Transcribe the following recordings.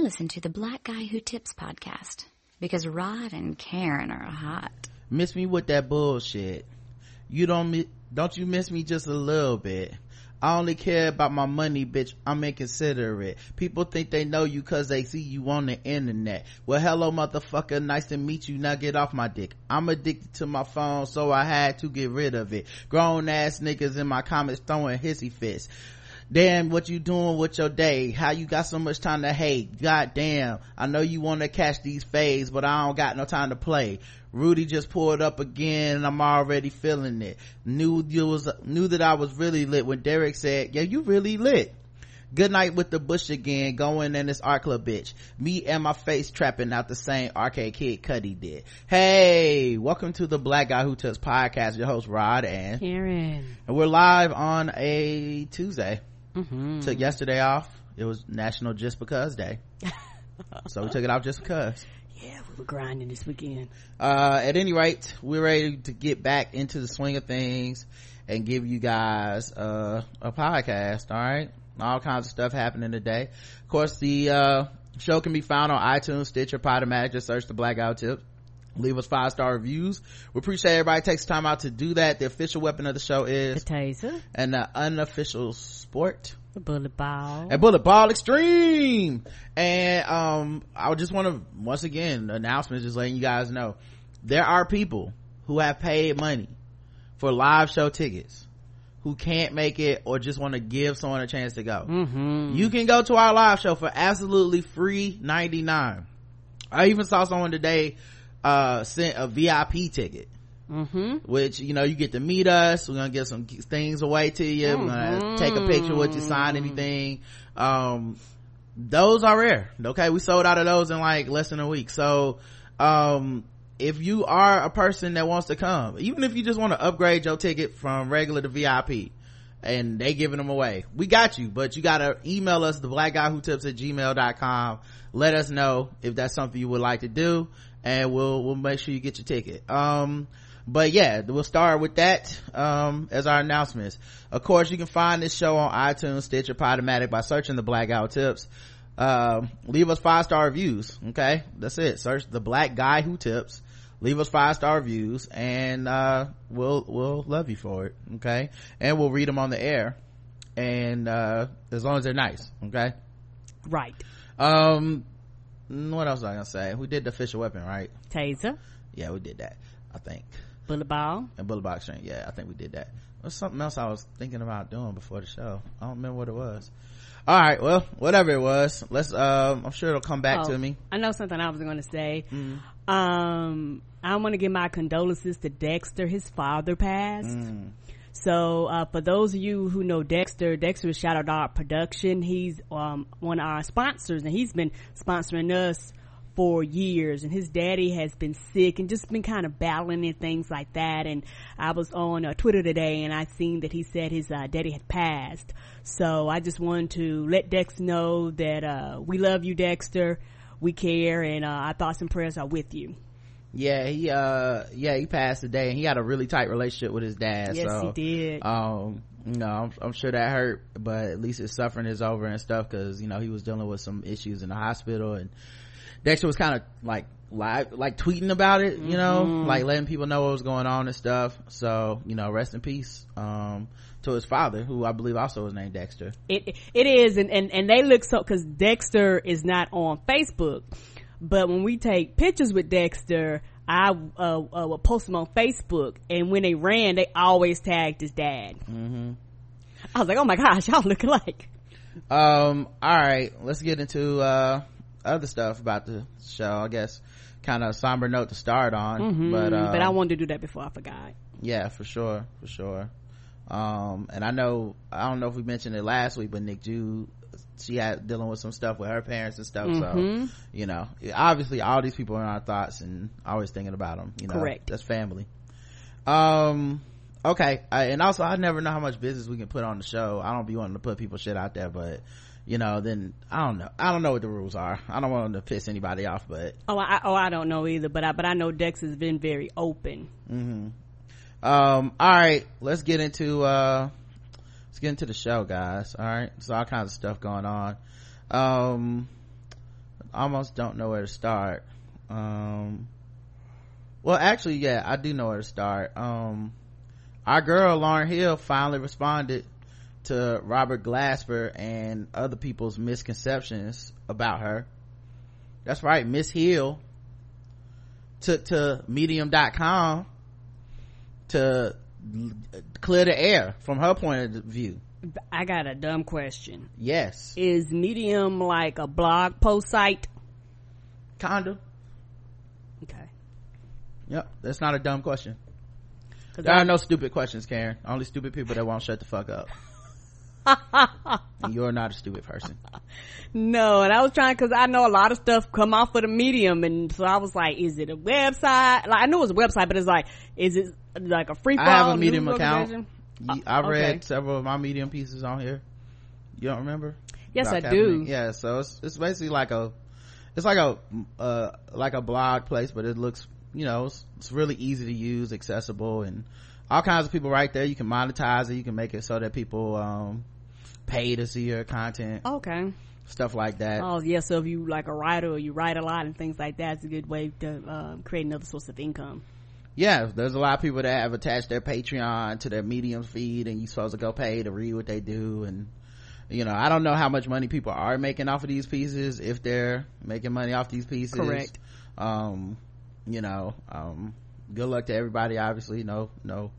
Listen to the Black Guy Who Tips podcast because Rod and Karen are hot. Miss me with that bullshit. You don't don't you miss me just a little bit? I only care about my money, bitch. I'm inconsiderate. People think they know you cause they see you on the internet. Well, hello, motherfucker. Nice to meet you. Now get off my dick. I'm addicted to my phone, so I had to get rid of it. Grown ass niggas in my comments throwing hissy fits. Damn, what you doing with your day? How you got so much time to hate? God damn. I know you want to catch these fades, but I don't got no time to play. Rudy just pulled up again and I'm already feeling it. Knew you was, knew that I was really lit when Derek said, yeah, you really lit. Good night with the bush again, going in this art club bitch. Me and my face trapping out the same arcade kid Cuddy did. Hey, welcome to the Black Guy Who Tips podcast. Your host Rod and Karen. And we're live on a Tuesday. Mm-hmm. Took yesterday off. It was National Just Because Day. so we took it off just because. Yeah, we were grinding this weekend. Uh, at any rate, we're ready to get back into the swing of things and give you guys, uh, a podcast. All right. All kinds of stuff happening today. Of course, the, uh, show can be found on iTunes, Stitcher, Podomatic. Just search the Black Guy Who Tips. Leave us five star reviews. We appreciate everybody takes time out to do that. The official weapon of the show is the taser. and the unofficial sport. The bullet ball. And bullet ball extreme. And um i just want to once again announcements just letting you guys know. There are people who have paid money for live show tickets who can't make it or just want to give someone a chance to go. Mm-hmm. you can go to our live show for absolutely free 99 i even saw someone today uh sent a vip ticket. Mm-hmm. which you know you get to meet us. We're gonna give some things away to you. Mm-hmm. we're gonna take a picture with you sign anything. Um those are rare. Okay we sold out of those in like less than a week. So um if you are a person that wants to come even if you just want to upgrade your ticket from regular to vip and they giving them away we got you. But you gotta email us the black guy who tips at gmail.com let us know if that's something you would like to do and we'll we'll make sure you get your ticket. Um but yeah we'll start with that um, as our announcements. Of course you can find this show on itunes stitcher podomatic by searching the black guy who tips. Uh, leave us five star reviews okay? That's it. Search the black guy who tips. Leave us five star reviews and uh, we'll we'll love you for it okay? And we'll read them on the air and uh, as long as they're nice okay? Right. Um what else was i gonna say? We did the official weapon right? Taser. Yeah we did that i think. Bullet ball. And bullet box string yeah i think we did that. There's something else i was thinking about doing before the show. I don't remember what it was. All right well whatever it was let's um i'm sure it'll come back oh, to me. I know something i was going to say. Mm. um i want to give my condolences to dexter his father passed. Mm. So, uh, for those of you who know Dexter, Dexter is Shadow Dog Production. He's, um, one of our sponsors and he's been sponsoring us for years and his daddy has been sick and just been kind of battling and things like that. And I was on uh, Twitter today and I seen that he said his, uh, daddy had passed. So I just wanted to let Dex know that, uh, we love you, Dexter. We care and, uh, our thoughts and prayers are with you yeah he uh yeah he passed today and he had a really tight relationship with his dad yes so he did. um you know I'm, I'm, sure that hurt but at least his suffering is over and stuff because you know he was dealing with some issues in the hospital and dexter was kind of like live like tweeting about it you know mm-hmm. like letting people know what was going on and stuff so you know rest in peace um to his father who i believe also was named dexter. It it is and and, and they look so because dexter is not on facebook but when we take pictures with Dexter, I uh, uh, would post them on Facebook, and when they ran, they always tagged his dad. Mm-hmm. I was like, "Oh my gosh, y'all look alike." Um. All right, let's get into uh other stuff about the show. I guess kind of somber note to start on, mm-hmm. but uh, but I wanted to do that before I forgot. Yeah, for sure, for sure. Um, and I know I don't know if we mentioned it last week, but Nick Jude she had dealing with some stuff with her parents and stuff mm-hmm. so you know obviously all these people are in our thoughts and always thinking about them you know. Correct. That's family. Um okay I, and also i never know how much business we can put on the show. I don't be wanting to put people shit out there but you know then i don't know. I don't know what the rules are. I don't want to piss anybody off but oh i oh i don't know either but i but i know dex has been very open. Mm-hmm. Um all right let's get into uh let's get into the show guys all right there's all kinds of stuff going on um almost don't know where to start. Um, well, actually, yeah, I do know where to start. Um, our girl Lauryn Hill finally responded to Robert Glasper and other people's misconceptions about her. That's right, Miss Hill took to medium.com to clear the air from her point of view. I got a dumb question. Yes. Is Medium like a blog post site? Kinda. Okay. Yep. That's not a dumb question. There are no stupid questions, Karen. Only stupid people that won't shut the fuck up. You're not a stupid person. No, and I was trying because I know a lot of stuff come off of the medium, and so I was like, "Is it a website?" Like I know it's a website, but it's like, is it like a free? I have a medium account. Uh, I read okay. several of my medium pieces on here. You don't remember? Yes, About I do. Yeah, so it's it's basically like a it's like a uh like a blog place, but it looks you know it's, it's really easy to use, accessible, and all kinds of people right there. You can monetize it. You can make it so that people um pay to see your content, Okay. stuff like that. Oh, yeah. So if you like a writer or you write a lot and things like that, it's a good way to um, create another source of income. yeah there's a lot of people that have attached their patreon to their medium feed and you're supposed to go pay to read what they do and you know i don't know how much money people are making off of these pieces if they're making money off these pieces Correct. um you know um good luck to everybody obviously no no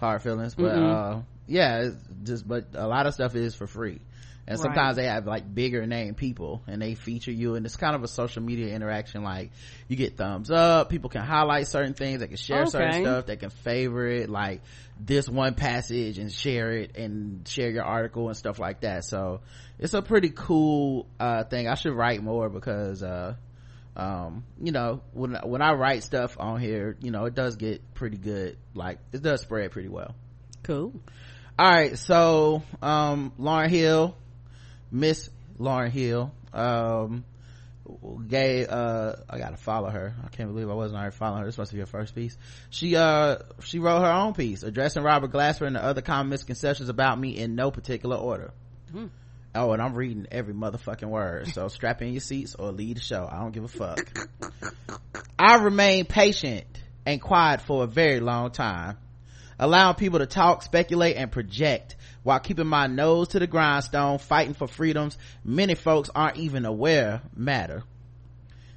hard feelings but uh yeah it's just but a lot of stuff is for free. And Right. sometimes they have like bigger name people and they feature you and it's kind of a social media interaction like you get thumbs up people can highlight certain things they can share certain stuff they can favorite like this one passage and share it and share your article and stuff like that. So it's a pretty cool uh thing. I should write more because uh um you know when when i write stuff on here you know it does get pretty good. Like it does spread pretty well. Cool. all right so um Lauryn hill miss Lauryn hill um gay uh i gotta follow her. I can't believe i wasn't already following her. This must be her first piece. She uh she wrote her own piece addressing robert glasper and the other common misconceptions about me in no particular order oh and i'm reading every motherfucking word. So strap in your seats or leave the show. I don't give a fuck. I remained patient and quiet for a very long time allowing people to talk, speculate, and project while keeping my nose to the grindstone, fighting for freedoms many folks aren't even aware matter.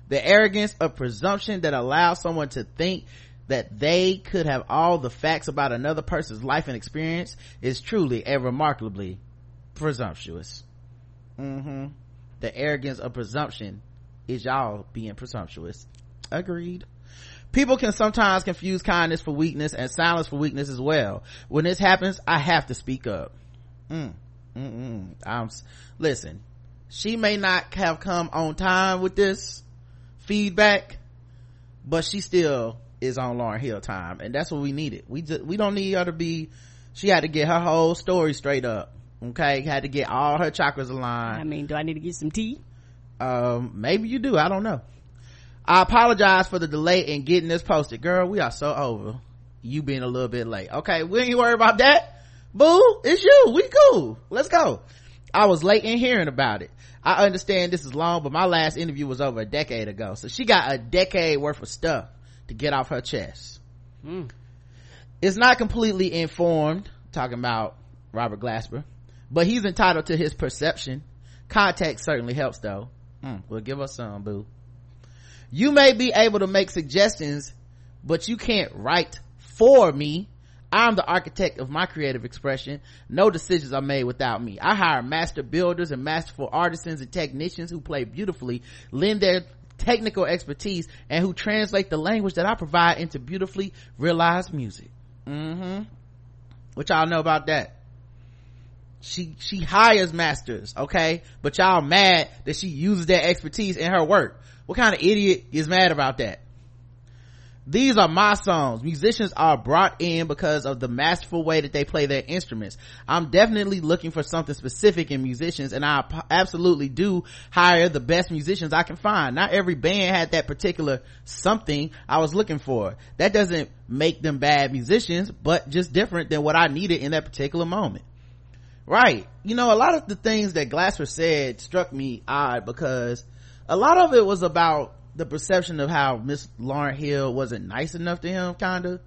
The arrogance of presumption that allows someone to think that they could have all the facts about another person's life and experience is truly and remarkably presumptuous. hmm The arrogance of presumption is y'all being presumptuous. Agreed. People can sometimes confuse kindness for weakness and silence for weakness as well. When this happens, I have to speak up. Mm, mm, mm. I'm, listen, she may not have come on time with this feedback, but she still is on Lauryn Hill time. And that's what we needed. We just, we don't need her to be, she had to get her whole story straight up. Okay. Had to get all her chakras aligned. I mean, do I need to get some tea? um maybe you do i don't know. I apologize for the delay in getting this posted. Girl we are so over. You being a little bit late. Okay we ain't worry about that. Boo it's you. We cool. Let's go. I was late in hearing about it. I understand this is long but my last interview was over a decade ago. So she got a decade worth of stuff to get off her chest. It's not completely informed talking about robert glasper but he's entitled to his perception. Context certainly helps though. Mm, well give us some boo. You may be able to make suggestions but you can't write for me. I'm the architect of my creative expression. No decisions are made without me. I hire master builders and masterful artisans and technicians who play beautifully lend their technical expertise and who translate the language that i provide into beautifully realized music. Mm-hmm. What y'all know about that she she hires masters okay? But y'all mad that she uses that expertise in her work. What kind of idiot is mad about that? These are my songs. Musicians are brought in because of the masterful way that they play their instruments. I'm definitely looking for something specific in musicians and i absolutely do hire the best musicians i can find. Not every band had that particular something i was looking for. That doesn't make them bad musicians but just different than what i needed in that particular moment Right. You know, a lot of the things that Glasper said struck me odd because a lot of it was about the perception of how Miss Lauryn Hill wasn't nice enough to him, kinda.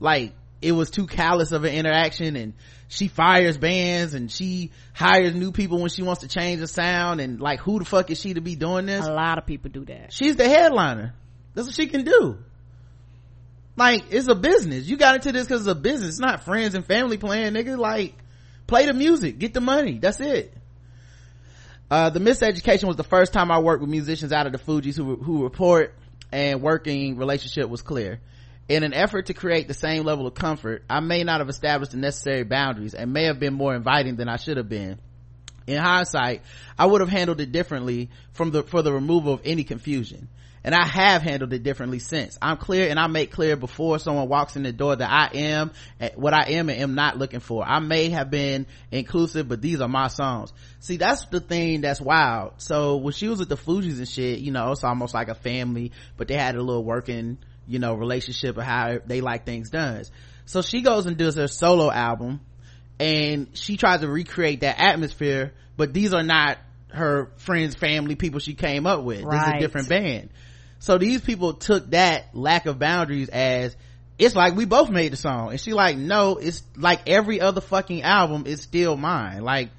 Like, it was too callous of an interaction and she fires bands and she hires new people when she wants to change the sound and like who the fuck is she to be doing this? A lot of people do that. She's the headliner. That's what she can do. Like, it's a business. You got into this because it's a business. It's not friends and family playing, nigga. Like, play the music, get the money. That's it. Uh, the miseducation was the first time I worked with musicians out of the Fugees who, who report and working relationship was clear. In an effort to create the same level of comfort, I may not have established the necessary boundaries and may have been more inviting than I should have been. In hindsight, I would have handled it differently from the, for the removal of any confusion and I have handled it differently since. I'm clear and I make clear before someone walks in the door that I am eh, what I am and am not looking for. I may have been inclusive, but these are my songs. See, that's the thing that's wild. So when she was with the Fugees and shit, you know, it's almost like a family, but they had a little working, you know, relationship of how they like things done. So she goes and does her solo album and she tries to recreate that atmosphere, but these are not her friends, family, people she came up with. Right. This is a different band. So these people took that lack of boundaries as it's like we both made the song. And she like, no, it's like every other fucking album is still mine. Like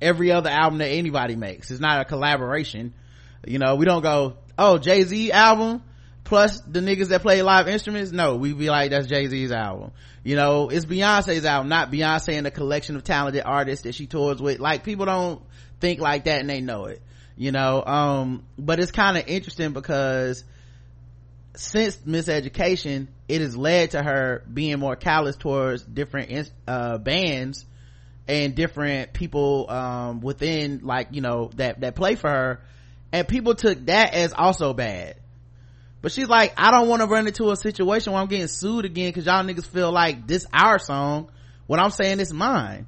every other album that anybody makes. It's not a collaboration. You know, we don't go, oh, Jay-Z album plus the niggas that play live instruments. No, we be like, that's Jay-Z's album. You know, it's Beyonce's album, not Beyonce and a collection of talented artists that she tours with. Like people don't think like that and they know it you know um but it's kind of interesting because since miseducation it has led to her being more callous towards different uh, bands and different people um, within like you know that that play for her. And people took that as also bad. But she's like i don't want to run into a situation where i'm getting sued again because y'all niggas feel like this our song. When i'm saying it's mine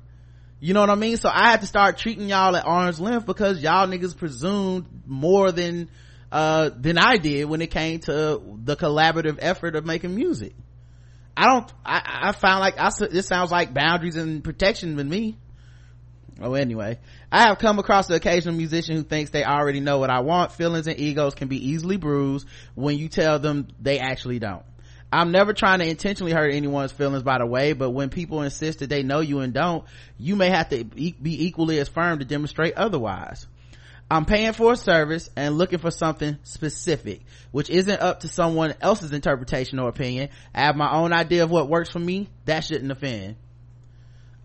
you know what I mean? So I had to start treating y'all at arm's length because y'all niggas presumed more than, uh, than I did when it came to the collaborative effort of making music. I don't, I, I found like, I, this sounds like boundaries and protection with me. Oh, anyway, I have come across the occasional musician who thinks they already know what I want. Feelings and egos can be easily bruised when you tell them they actually don't. I'm never trying to intentionally hurt anyone's feelings by the way, but when people insist that they know you and don't, you may have to be equally as firm to demonstrate otherwise. I'm paying for a service and looking for something specific, which isn't up to someone else's interpretation or opinion. I have my own idea of what works for me. That shouldn't offend.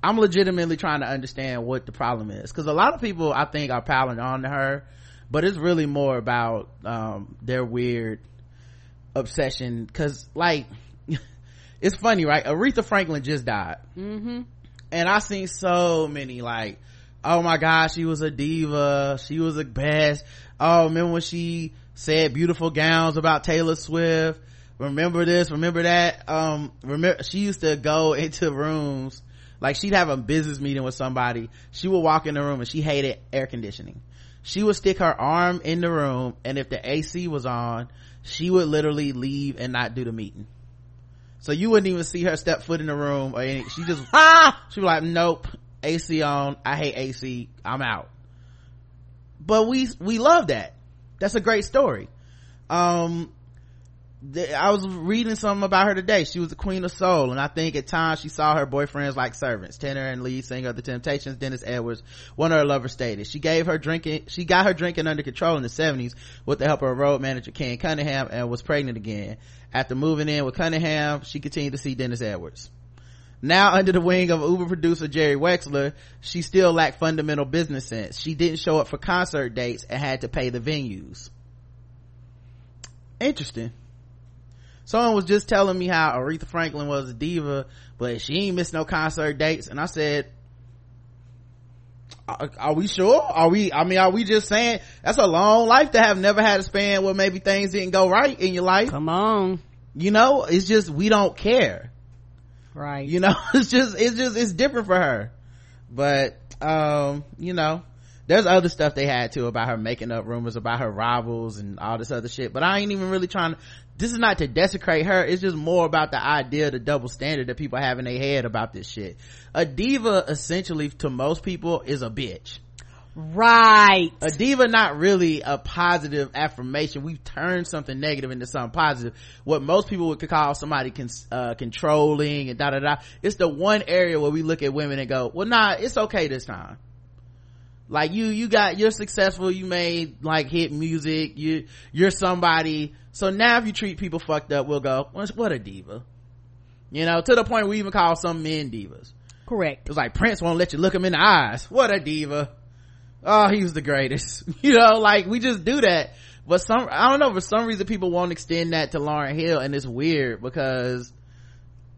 I'm legitimately trying to understand what the problem is. Cause a lot of people I think are piling on to her, but it's really more about, um, their weird obsession. Because like it's funny right? Aretha franklin just died. Mm-hmm. and i seen so many like oh my gosh she was a diva. She was the best. Oh remember when she said beautiful gowns about taylor swift? Remember this remember that? Um remember she used to go into rooms like she'd have a business meeting with somebody. She would walk in the room and she hated air conditioning. She would stick her arm in the room and if the ac was on she would literally leave and not do the meeting. So you wouldn't even see her step foot in the room or anything. She just, ah, she was like, nope, AC on. I hate AC. I'm out. But we, we love that. That's a great story. Um, I was reading something about her today. She was the queen of soul, and I think at times she saw her boyfriends like servants. Tenor and lead singer of the Temptations, Dennis Edwards, one of her lovers stated. She gave her drinking, she got her drinking under control in the 70s with the help of her road manager Ken Cunningham and was pregnant again. After moving in with Cunningham, she continued to see Dennis Edwards. Now under the wing of Uber producer Jerry Wexler, she still lacked fundamental business sense. She didn't show up for concert dates and had to pay the venues. Interesting someone was just telling me how Aretha Franklin was a diva, but she ain't missed no concert dates. And I said, are, are, we sure? Are we, I mean, are we just saying that's a long life to have never had a span where maybe things didn't go right in your life? Come on. You know, it's just, we don't care. Right. You know, it's just, it's just, it's different for her. But, um, you know, there's other stuff they had too about her making up rumors about her rivals and all this other shit but i ain't even really trying to this is not to desecrate her it's just more about the idea the double standard that people have in their head about this shit a diva essentially to most people is a bitch Right. A diva not really a positive affirmation. We've turned something negative into something positive. What most people would call somebody con- uh, controlling and da da da. It's the one area where we look at women and go, well, nah, it's okay this time. Like you, you got, you're successful, you made like hit music, you, you're somebody. So now if you treat people fucked up, we'll go, what a diva. You know, to the point we even call some men divas. Correct. It's like Prince won't let you look him in the eyes. What a diva. Oh, he was the greatest. You know, like we just do that. But some, I don't know, for some reason people won't extend that to Lauryn Hill and it's weird because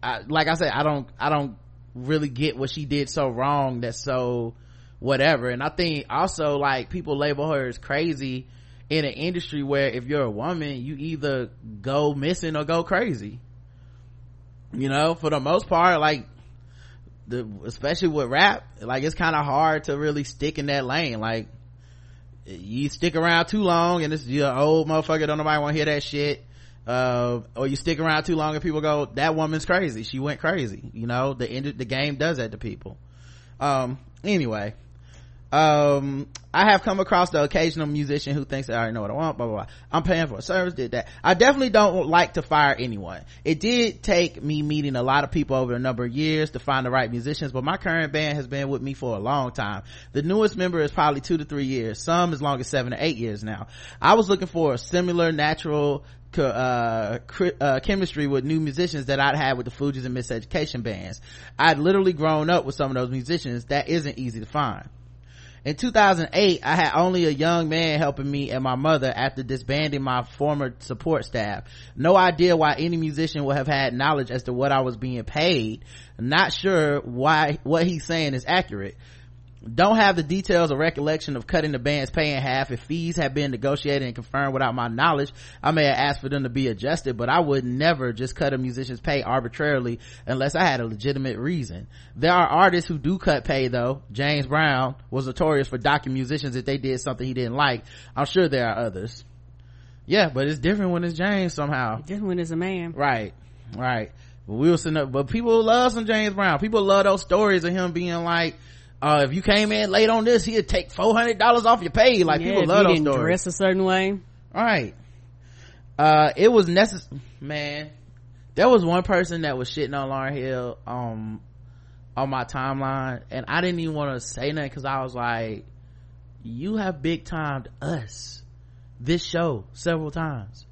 I, like I said, I don't, I don't really get what she did so wrong that's so whatever. And I think also like people label her as crazy in an industry where if you're a woman, you either go missing or go crazy. You know, for the most part, like the especially with rap like it's kind of hard to really stick in that lane. Like you stick around too long and it's you're an old motherfucker don't nobody want to hear that shit. Uh, or you stick around too long and people go that woman's crazy. She went crazy. You know the end the game does that to people. Um anyway um i have come across the occasional musician who thinks i already know what i want blah blah blah i'm paying for a service did that i definitely don't like to fire anyone it did take me meeting a lot of people over a number of years to find the right musicians but my current band has been with me for a long time the newest member is probably two to three years some as long as seven to eight years now i was looking for a similar natural uh, uh, chemistry with new musicians that I'd had with the Fugees and Miseducation bands. I'd literally grown up with some of those musicians. That isn't easy to find. In 2008, I had only a young man helping me and my mother after disbanding my former support staff. No idea why any musician would have had knowledge as to what I was being paid. Not sure why what he's saying is accurate don't have the details or recollection of cutting the band's pay in half. If fees have been negotiated and confirmed without my knowledge i may have asked for them to be adjusted but i would never just cut a musician's pay arbitrarily unless i had a legitimate reason. There are artists who do cut pay though. James brown was notorious for docking musicians if they did something he didn't like. I'm sure there are others. Yeah but it's different when it's james somehow. Different when it's a man. Right right. But we were sitting up but people love some james brown. People love those stories of him being like uh, if you came in late on this, he'd take four hundred dollars off your pay. Like yeah, people love those stories. Dress a certain way. All right. Uh, it was necessary. Man, there was one person that was shitting on Lauryn Hill um on my timeline, and I didn't even want to say nothing because I was like, "You have big timed us this show several times."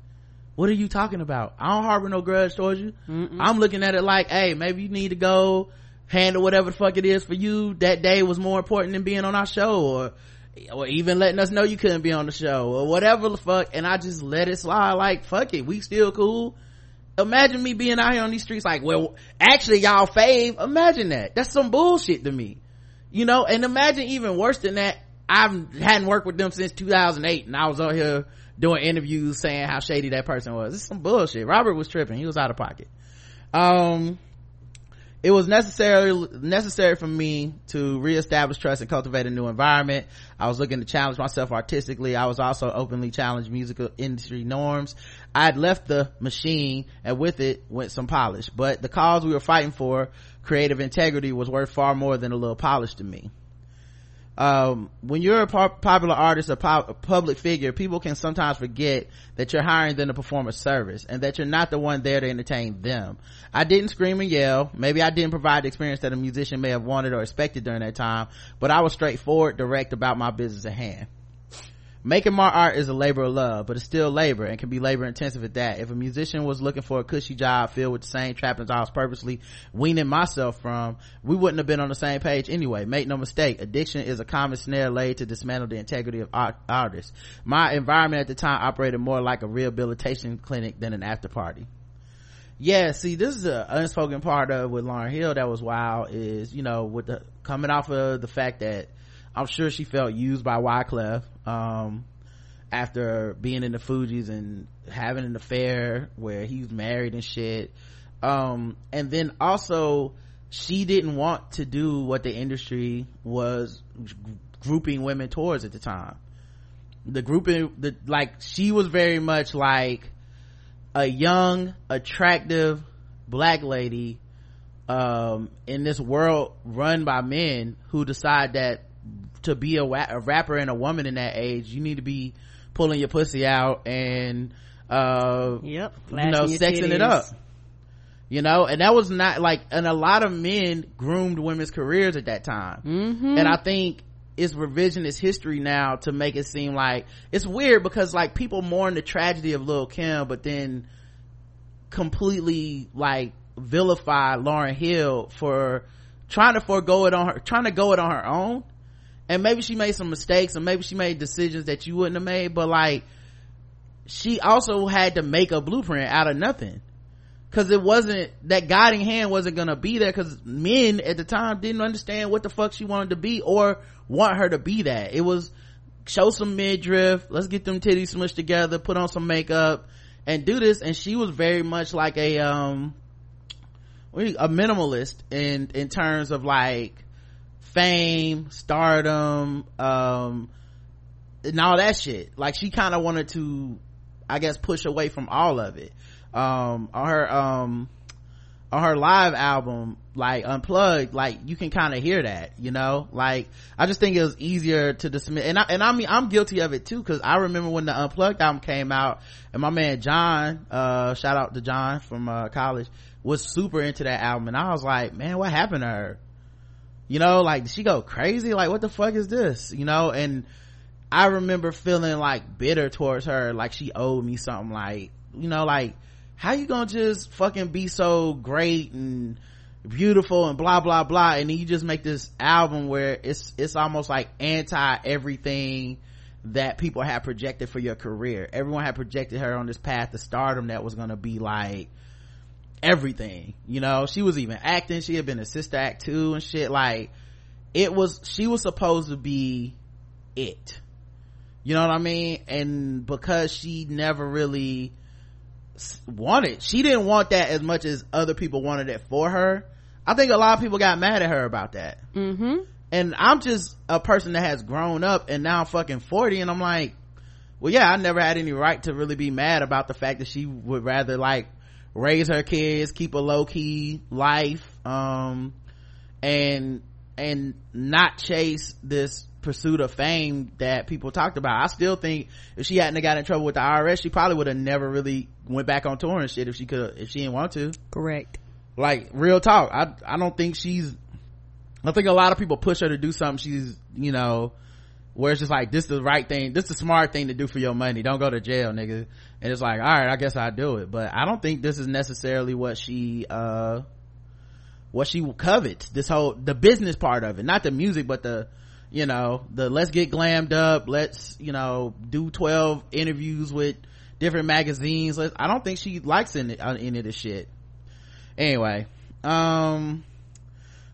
What are you talking about? I don't harbor no grudge towards you. Mm-mm. I'm looking at it like, hey, maybe you need to go handle whatever the fuck it is for you that day was more important than being on our show or or even letting us know you couldn't be on the show or whatever the fuck. And I just let it slide. Like fuck it. We still cool. Imagine me being out here on these streets like well actually y'all fave. Imagine that. That's some bullshit to me. You know and imagine even worse than that. I hadn't worked with them since 2008 and I was out here doing interviews saying how shady that person was. It's some bullshit. Robert was tripping. He was out of pocket. Um it was necessary necessary for me to reestablish trust and cultivate a new environment. I was looking to challenge myself artistically. I was also openly challenged musical industry norms. I had left the machine and with it went some polish but the cause we were fighting for creative integrity was worth far more than a little polish to me um, when you're a popular artist, a, public figure, people can sometimes forget that you're hiring them to perform a service and that you're not the one there to entertain them. I didn't scream and yell. Maybe I didn't provide the experience that a musician may have wanted or expected during that time, but I was straightforward, direct about my business at hand making my art is a labor of love but it's still labor and can be labor intensive at that. If a musician was looking for a cushy job filled with the same trappings i was purposely weaning myself from we wouldn't have been on the same page anyway. Make no mistake addiction is a common snare laid to dismantle the integrity of art- artists. My environment at the time operated more like a rehabilitation clinic than an after party. Yeah see this is an unspoken part of with Lauryn hill that was wild is you know with the coming off of the fact that I'm sure she felt used by Wyclef, um, after being in the Fugees and having an affair where he was married and shit. Um, and then also she didn't want to do what the industry was grouping women towards at the time. The grouping, the, like, she was very much like a young, attractive black lady, um, in this world run by men who decide that to be a, wa- a rapper and a woman in that age you need to be pulling your pussy out and uh Yep. you know sexing it up you know and that was not like and a lot of men groomed women's careers at that time Mm-hmm. and i think it's revisionist history now to make it seem like it's weird because like people mourn the tragedy of lil kim but then completely like vilify Lauryn hill for trying to forego it on her trying to go it on her own and maybe she made some mistakes and maybe she made decisions that you wouldn't have made but like she also had to make a blueprint out of nothing. Because it wasn't that guiding hand wasn't gonna be there because men at the time didn't understand what the fuck she wanted to be or want her to be that. It was show some midriff let's get them titties smushed together put on some makeup and do this. And she was very much like a um a minimalist in in terms of like fame stardom um and all that shit. Like she kind of wanted to i guess push away from all of it. Um on her um on her live album like unplugged like you can kind of hear that you know? Like i just think it was easier to dismiss and i and i mean i'm guilty of it too because i remember when the unplugged album came out and my man john uh shout out to john from uh college was super into that album and i was like man what happened to her you know like she go crazy like what the fuck is this? You know and i remember feeling like bitter towards her like she owed me something like you know like how you gonna just fucking be so great and beautiful and blah blah blah and then you just make this album where it's it's almost like anti everything that people had projected for your career. Everyone had projected her on this path to stardom that was gonna be like everything you know? She was even acting. She had been a sister act too and shit. Like it was she was supposed to be it. You know what i mean? And because she never really wanted she didn't want that as much as other people wanted it for her. I think a lot of people got mad at her about that. Mm-hmm. and i'm just a person that has grown up and now i'm fucking 40 and i'm like well yeah i never had any right to really be mad about the fact that she would rather like raise her kids keep a low-key life um and and not chase this pursuit of fame that people talked about i still think if she hadn't got in trouble with the irs she probably would have never really went back on tour and shit if she could if she didn't want to Correct. like real talk i i don't think she's i think a lot of people push her to do something she's you know where it's just like this is the right thing this is the smart thing to do for your money. Don't go to jail nigga. And it's like all right i guess i do it. But i don't think this is necessarily what she uh what she covets. This whole the business part of it. Not the music but the you know the let's get glammed up let's you know do 12 interviews with different magazines. I don't think she likes any, uh, any of this shit. Anyway um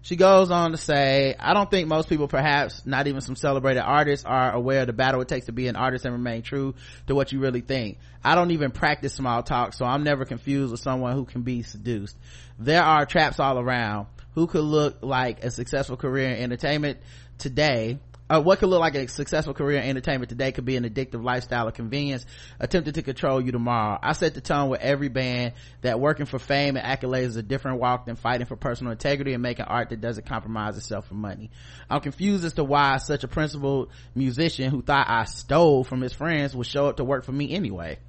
she goes on to say i don't think most people perhaps not even some celebrated artists are aware of the battle it takes to be an artist and remain true to what you really think. I don't even practice small talk so i'm never confused with someone who can be seduced. There are traps all around. Who could look like a successful career in entertainment today uh, what could look like a successful career in entertainment today could be an addictive lifestyle of convenience attempted to control you tomorrow. I set the tone with every band that working for fame and accolades is a different walk than fighting for personal integrity and making art that doesn't compromise itself for money. I'm confused as to why such a principled musician who thought I stole from his friends would show up to work for me anyway.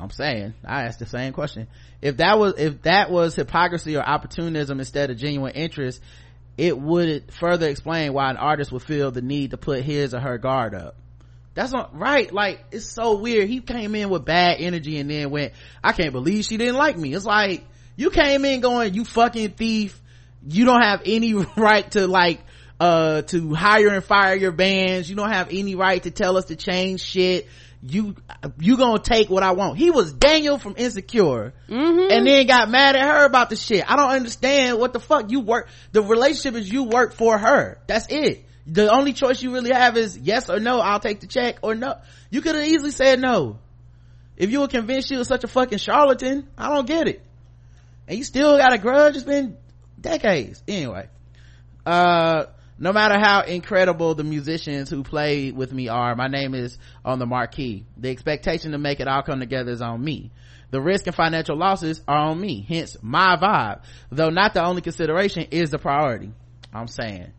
I'm saying, I asked the same question. If that was, if that was hypocrisy or opportunism instead of genuine interest, it would further explain why an artist would feel the need to put his or her guard up. That's not right. Like, it's so weird. He came in with bad energy and then went, I can't believe she didn't like me. It's like, you came in going, you fucking thief. You don't have any right to like, uh, to hire and fire your bands. You don't have any right to tell us to change shit. You, you gonna take what I want. He was Daniel from Insecure. And then got mad at her about the shit. I don't understand what the fuck you work. The relationship is you work for her. That's it. The only choice you really have is yes or no. I'll take the check or no. You could have easily said no. If you were convinced she was such a fucking charlatan, I don't get it. And you still got a grudge. It's been decades. Anyway, uh, no matter how incredible the musicians who played with me are, my name is on the marquee. The expectation to make it all come together is on me. The risk and financial losses are on me. Hence my vibe. Though not the only consideration is the priority. I'm saying.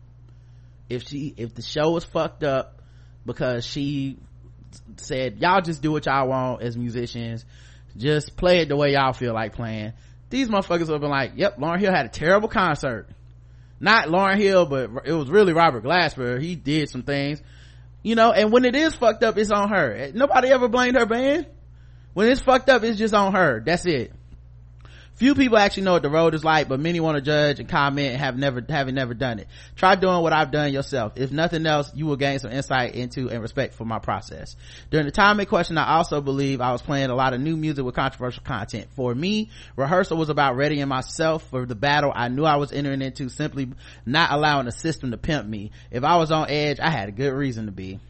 if she if the show was fucked up because she said y'all just do what y'all want as musicians just play it the way y'all feel like playing these motherfuckers would have been like yep Lauryn Hill had a terrible concert not Lauryn Hill but it was really Robert Glasper. He did some things you know and when it is fucked up it's on her. Nobody ever blamed her band. When it's fucked up it's just on her. That's it Few people actually know what the road is like, but many want to judge and comment and have never, having never done it. Try doing what I've done yourself. If nothing else, you will gain some insight into and respect for my process. During the time in question, I also believe I was playing a lot of new music with controversial content. For me, rehearsal was about readying myself for the battle I knew I was entering into, simply not allowing the system to pimp me. If I was on edge, I had a good reason to be.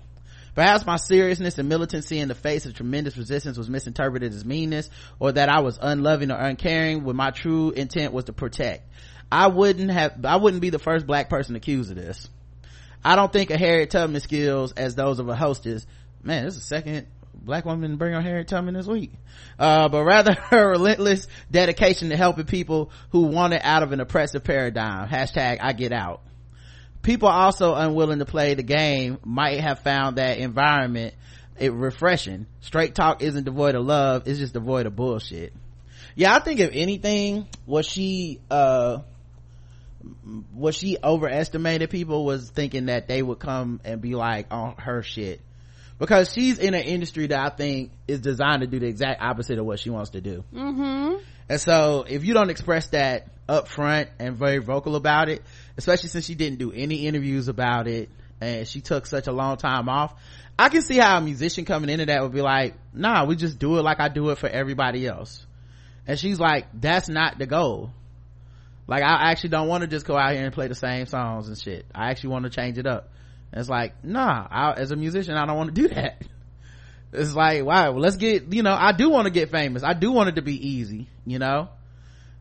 Perhaps my seriousness and militancy in the face of tremendous resistance was misinterpreted as meanness or that I was unloving or uncaring when my true intent was to protect. I wouldn't have, I wouldn't be the first black person accused of this. I don't think of Harriet Tubman skills as those of a hostess. Man, this is the second black woman to bring on Harriet Tubman this week. Uh, but rather her relentless dedication to helping people who want it out of an oppressive paradigm. Hashtag I get out people also unwilling to play the game might have found that environment it refreshing. Straight talk isn't devoid of love it's just devoid of bullshit. Yeah i think if anything what she uh what she overestimated people was thinking that they would come and be like on her shit. Because she's in an industry that i think is designed to do the exact opposite of what she wants to do. Mm-hmm. and so if you don't express that up front and very vocal about it especially since she didn't do any interviews about it and she took such a long time off i can see how a musician coming into that would be like nah we just do it like i do it for everybody else. And she's like that's not the goal. Like i actually don't want to just go out here and play the same songs and shit. I actually want to change it up. And it's like nah I, as a musician i don't want to do that. It's like wow well, let's get you know i do want to get famous. I do want it to be easy you know?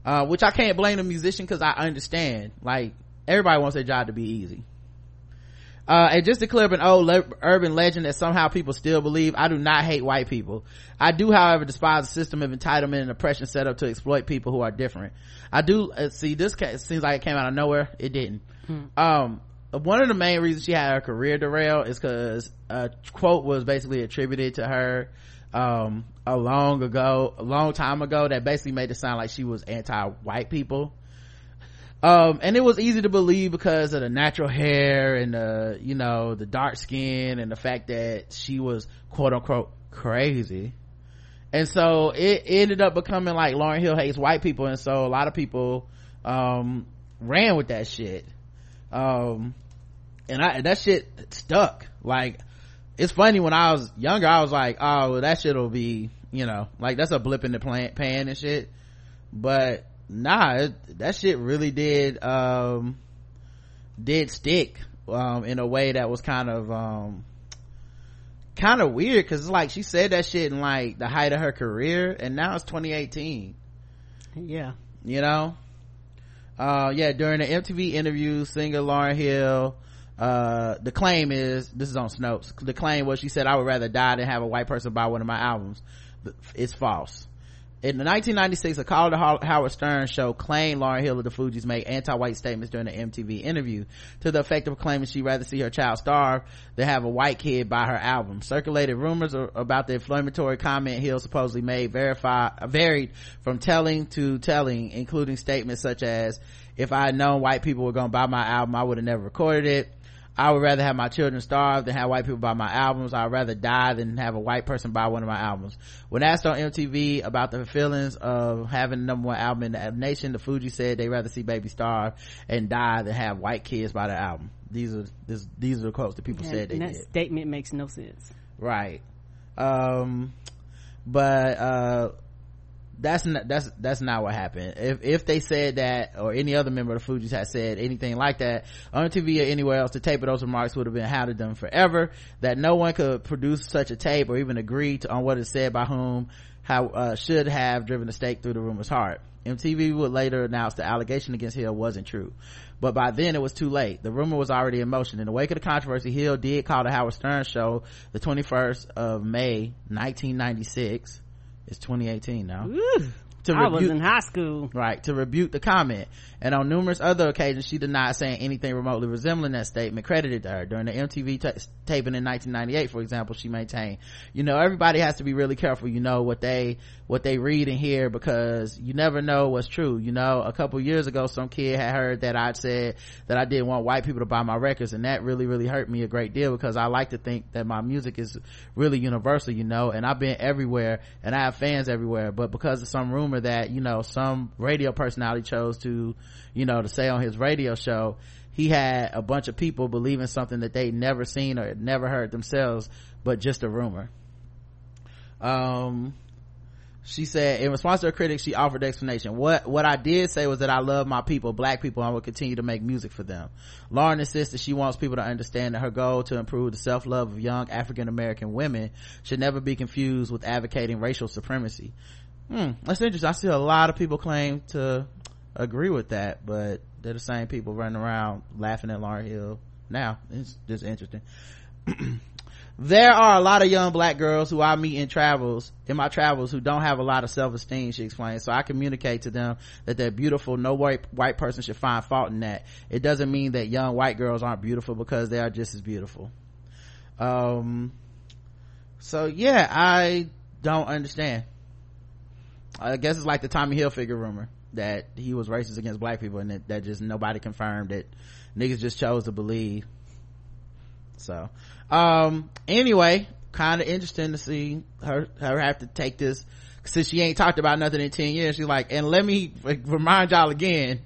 Uh, which i can't blame a musician because i understand. Like everybody wants their job to be easy uh, and just to clear up an old le- urban legend that somehow people still believe, I do not hate white people. I do, however, despise the system of entitlement and oppression set up to exploit people who are different. I do, uh, see, this case, seems like it came out of nowhere. It didn't. Hmm. Um, one of the main reasons she had her career derailed is because a quote was basically attributed to her, um, a long ago, a long time ago that basically made it sound like she was anti-white people um and it was easy to believe because of the natural hair and the you know the dark skin and the fact that she was quote unquote crazy. And so it, ended up becoming like Lauryn Hill hates white people. And so a lot of people um ran with that shit. Um and I that shit stuck. Like it's funny when I was younger I was like oh that shit'll be you know like that's a blip in the pan, pan and shit. But nah it, that shit really did um did stick um in a way that was kind of um kind of weird because it's like she said that shit in like the height of her career and now it's 2018 yeah. You know? Uh yeah during the mtv interview singer lauryn hill uh the claim is this is on snopes the claim was she said i would rather die than have a white person buy one of my albums. It's false in 1996, a call to Howard Stern show claimed Lauryn Hill of the Fugees made anti-white statements during an MTV interview to the effect of claiming she'd rather see her child starve than have a white kid buy her album. Circulated rumors about the inflammatory comment Hill supposedly made verify, varied from telling to telling, including statements such as, if I had known white people were gonna buy my album, I would have never recorded it I would rather have my children starve than have white people buy my albums. I'd rather die than have a white person buy one of my albums. When asked on MTV about the feelings of having the number one album in the nation, the Fugees said they'd rather see baby starve and die than have white kids buy their album. These are this, these are the quotes that people yeah, said they that did. statement makes no sense. Right. Um, but uh that's not that's that's not what happened. If if they said that or any other member of the fugees had said anything like that on tv or anywhere else the tape of those remarks would have been hounded them forever. That no one could produce such a tape or even agree to, on what is said by whom how uh, should have driven a stake through the rumor's heart. Mtv would later announce the allegation against hill wasn't true. But by then it was too late. The rumor was already in motion. In the wake of the controversy hill did call the howard stern show the 21st of may 1996 it's 2018 now. To I was rebuke, in high school. right, to rebuke the comment. And on numerous other occasions, she denied saying anything remotely resembling that statement credited to her. During the MTV ta taping in 1998, for example, she maintained, you know, everybody has to be really careful, you know, what they, what they read and hear because you never know what's true. You know, a couple years ago, some kid had heard that I'd said that I didn't want white people to buy my records and that really, really hurt me a great deal because I like to think that my music is really universal, you know, and I've been everywhere and I have fans everywhere, but because of some rumor that, you know, some radio personality chose to, you know, to say on his radio show, he had a bunch of people believing something that they'd never seen or never heard themselves, but just a rumor. Um, she said in response to her critics she offered explanation. What what i did say was that i love my people black people and i will continue to make music for them. Lauryn insists that she wants people to understand that her goal to improve the self-love of young african american women should never be confused with advocating racial supremacy hmm that's interesting i see a lot of people claim to agree with that but they're the same people running around laughing at lauryn hill now it's just interesting there are a lot of young black girls who I meet in travels, in my travels, who don't have a lot of self-esteem, she explained. So I communicate to them that they're beautiful. No white, white person should find fault in that. It doesn't mean that young white girls aren't beautiful because they are just as beautiful. Um, so yeah, I don't understand. I guess it's like the Tommy Hilfiger rumor that he was racist against black people and that, that just nobody confirmed it. Niggas just chose to believe. So, um anyway kind of interesting to see her her have to take this since she ain't talked about nothing in 10 years she's like and let me remind y'all again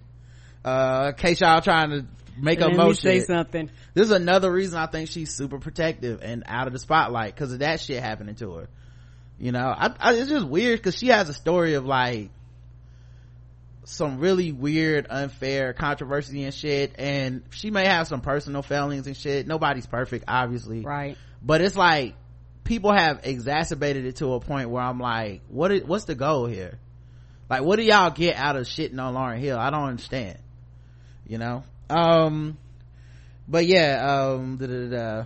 uh in case y'all trying to make up me say shit. something. this is another reason i think she's super protective and out of the spotlight because of that shit happening to her you know I, I it's just weird because she has a story of like some really weird unfair controversy and shit and she may have some personal failings and shit. Nobody's perfect obviously. Right. but it's like people have exacerbated it to a point where i'm like what is, what's the goal here? Like what do y'all get out of shitting on lauryn hill? I don't understand. You know? Um but yeah um da, da, da, da.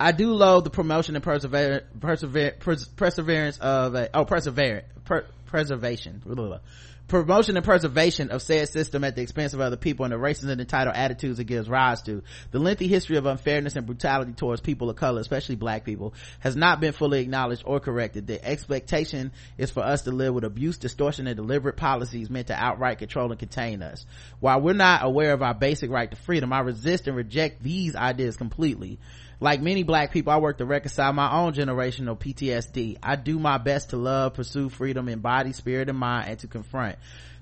I do love the promotion and persever- pers- perseverance of a, oh perseverance per- preservation. Blah, blah, blah. promotion and preservation of said system at the expense of other people and the racist and entitled attitudes it gives rise to. The lengthy history of unfairness and brutality towards people of color especially black people has not been fully acknowledged or corrected. The expectation is for us to live with abuse distortion and deliberate policies meant to outright control and contain us. While we're not aware of our basic right to freedom i resist and reject these ideas completely like many black people, I work to reconcile my own generational PTSD. I do my best to love, pursue freedom in body, spirit, and mind, and to confront.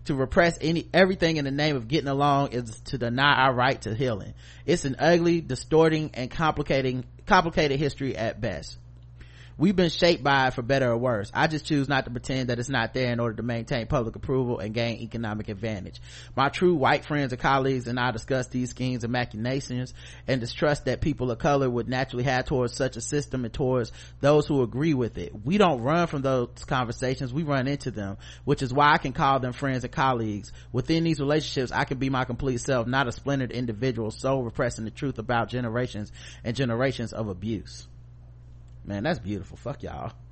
To repress any, everything in the name of getting along is to deny our right to healing. It's an ugly, distorting, and complicating, complicated history at best we've been shaped by it for better or worse. I just choose not to pretend that it's not there in order to maintain public approval and gain economic advantage. My true white friends and colleagues and I discuss these schemes and machinations and distrust that people of color would naturally have towards such a system and towards those who agree with it. We don't run from those conversations, we run into them, which is why I can call them friends and colleagues. Within these relationships, I can be my complete self, not a splintered individual so repressing the truth about generations and generations of abuse man that's beautiful. Fuck y'all.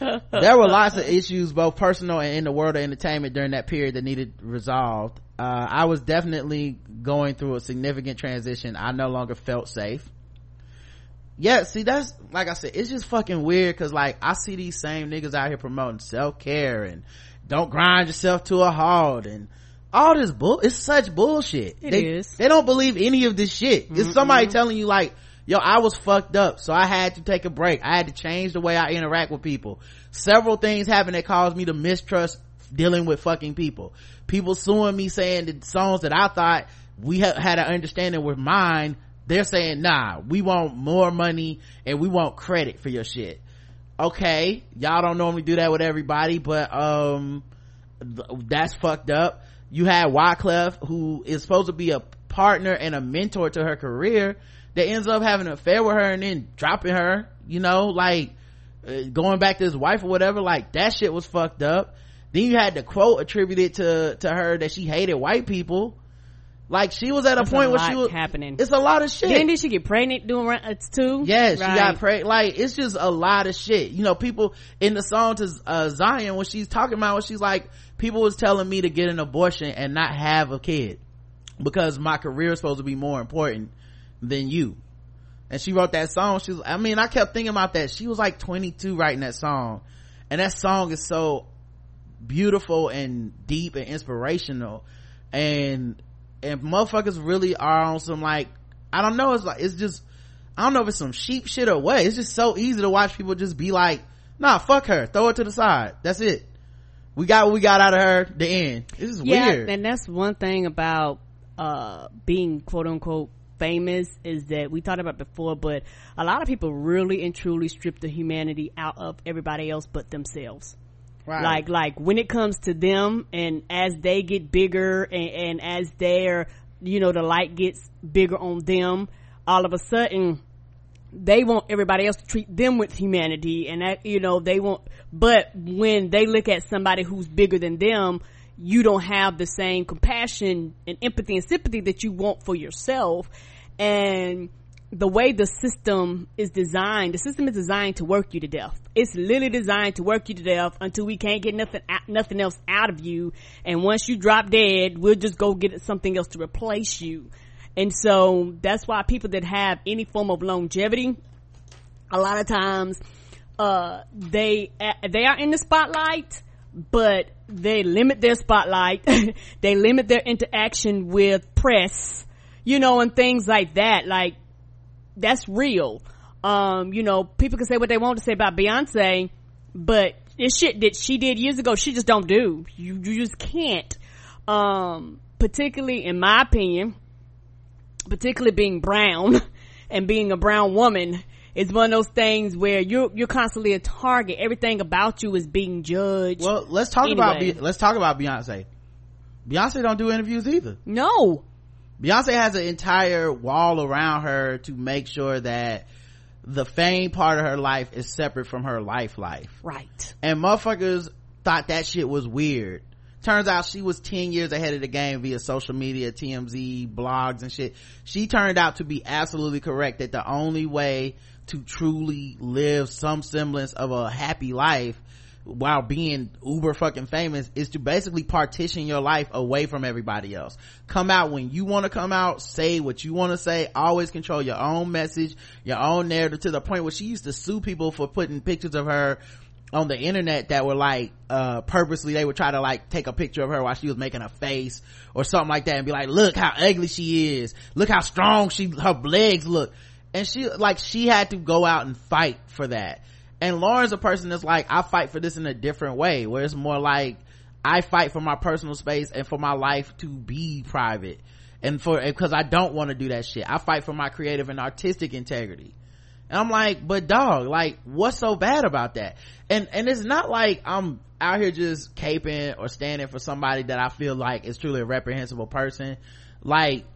There were lots of issues both personal and in the world of entertainment during that period that needed resolved. Uh, i was definitely going through a significant transition. I no longer felt safe. Yeah see that's like i said it's just fucking weird because like i see these same niggas out here promoting self-care and don't grind yourself to a halt and all this bull it's such bullshit. It they, is. they don't believe any of this shit. It's somebody telling you like yo i was fucked up so i had to take a break. I had to change the way i interact with people. Several things happened that caused me to mistrust dealing with fucking people. People suing me saying the songs that i thought we ha- had an understanding were mine they're saying nah we want more money and we want credit for your shit. Okay y'all don't normally do that with everybody but um th- that's fucked up. You had Wyclef who is supposed to be a partner and a mentor to her career that ends up having an affair with her and then dropping her you know like uh, going back to his wife or whatever like that shit was fucked up then you had the quote attributed to to her that she hated white people like she was at a That's point a where she was happening. it's a lot of shit Then did she get pregnant doing uh, too? Yes, Right. she got pregnant. Like it's just a lot of shit. You know, people in the song to uh, Zion when she's talking about when she's like, people was telling me to get an abortion and not have a kid because my career is supposed to be more important than you. And she wrote that song. She was, I mean, I kept thinking about that. She was like 22 writing that song, and that song is so beautiful and deep and inspirational. And and motherfuckers really are on some like I don't know. It's like it's just I don't know if it's some sheep shit or what. It's just so easy to watch people just be like, nah, fuck her, throw it to the side. That's it. We got what we got out of her. The end. This is yeah, weird. and that's one thing about uh being quote unquote famous is that we talked about before, but a lot of people really and truly strip the humanity out of everybody else but themselves. Right. Like, like when it comes to them and as they get bigger and, and as their, you know, the light gets bigger on them, all of a sudden, they want everybody else to treat them with humanity and that, you know, they want, but when they look at somebody who's bigger than them, you don't have the same compassion and empathy and sympathy that you want for yourself. And the way the system is designed, the system is designed to work you to death. It's literally designed to work you to death until we can't get nothing, out- nothing else out of you. And once you drop dead, we'll just go get something else to replace you. And so that's why people that have any form of longevity, a lot of times, uh, they, they are in the spotlight, but they limit their spotlight. they limit their interaction with press, you know, and things like that. Like, that's real. Um, you know, people can say what they want to say about Beyonce, but this shit that she did years ago, she just don't do. You, you just can't. Um, particularly in my opinion, particularly being brown and being a brown woman is one of those things where you're, you're constantly a target. Everything about you is being judged. well, let's talk about Anyway. Be- let's talk about Beyonce. Beyonce don't do interviews either. no. Beyonce has an entire wall around her to make sure that the fame part of her life is separate from her life life. Right. And motherfuckers thought that shit was weird. Turns out she was 10 years ahead of the game via social media, TMZ, blogs and shit. She turned out to be absolutely correct that the only way to truly live some semblance of a happy life while being uber fucking famous is to basically partition your life away from everybody else. Come out when you want to come out, say what you want to say, always control your own message, your own narrative to the point where she used to sue people for putting pictures of her on the internet that were like uh purposely they would try to like take a picture of her while she was making a face or something like that and be like look how ugly she is look how strong she her legs look and she like she had to go out and fight for that and lauryn's a person that's like i fight for this in a different way where it's more like i fight for my personal space and for my life to be private and for because i don't want to do that shit i fight for my creative and artistic integrity and I'm like, but dog, like, what's so bad about that? And, and it's not like I'm out here just caping or standing for somebody that I feel like is truly a reprehensible person. Like,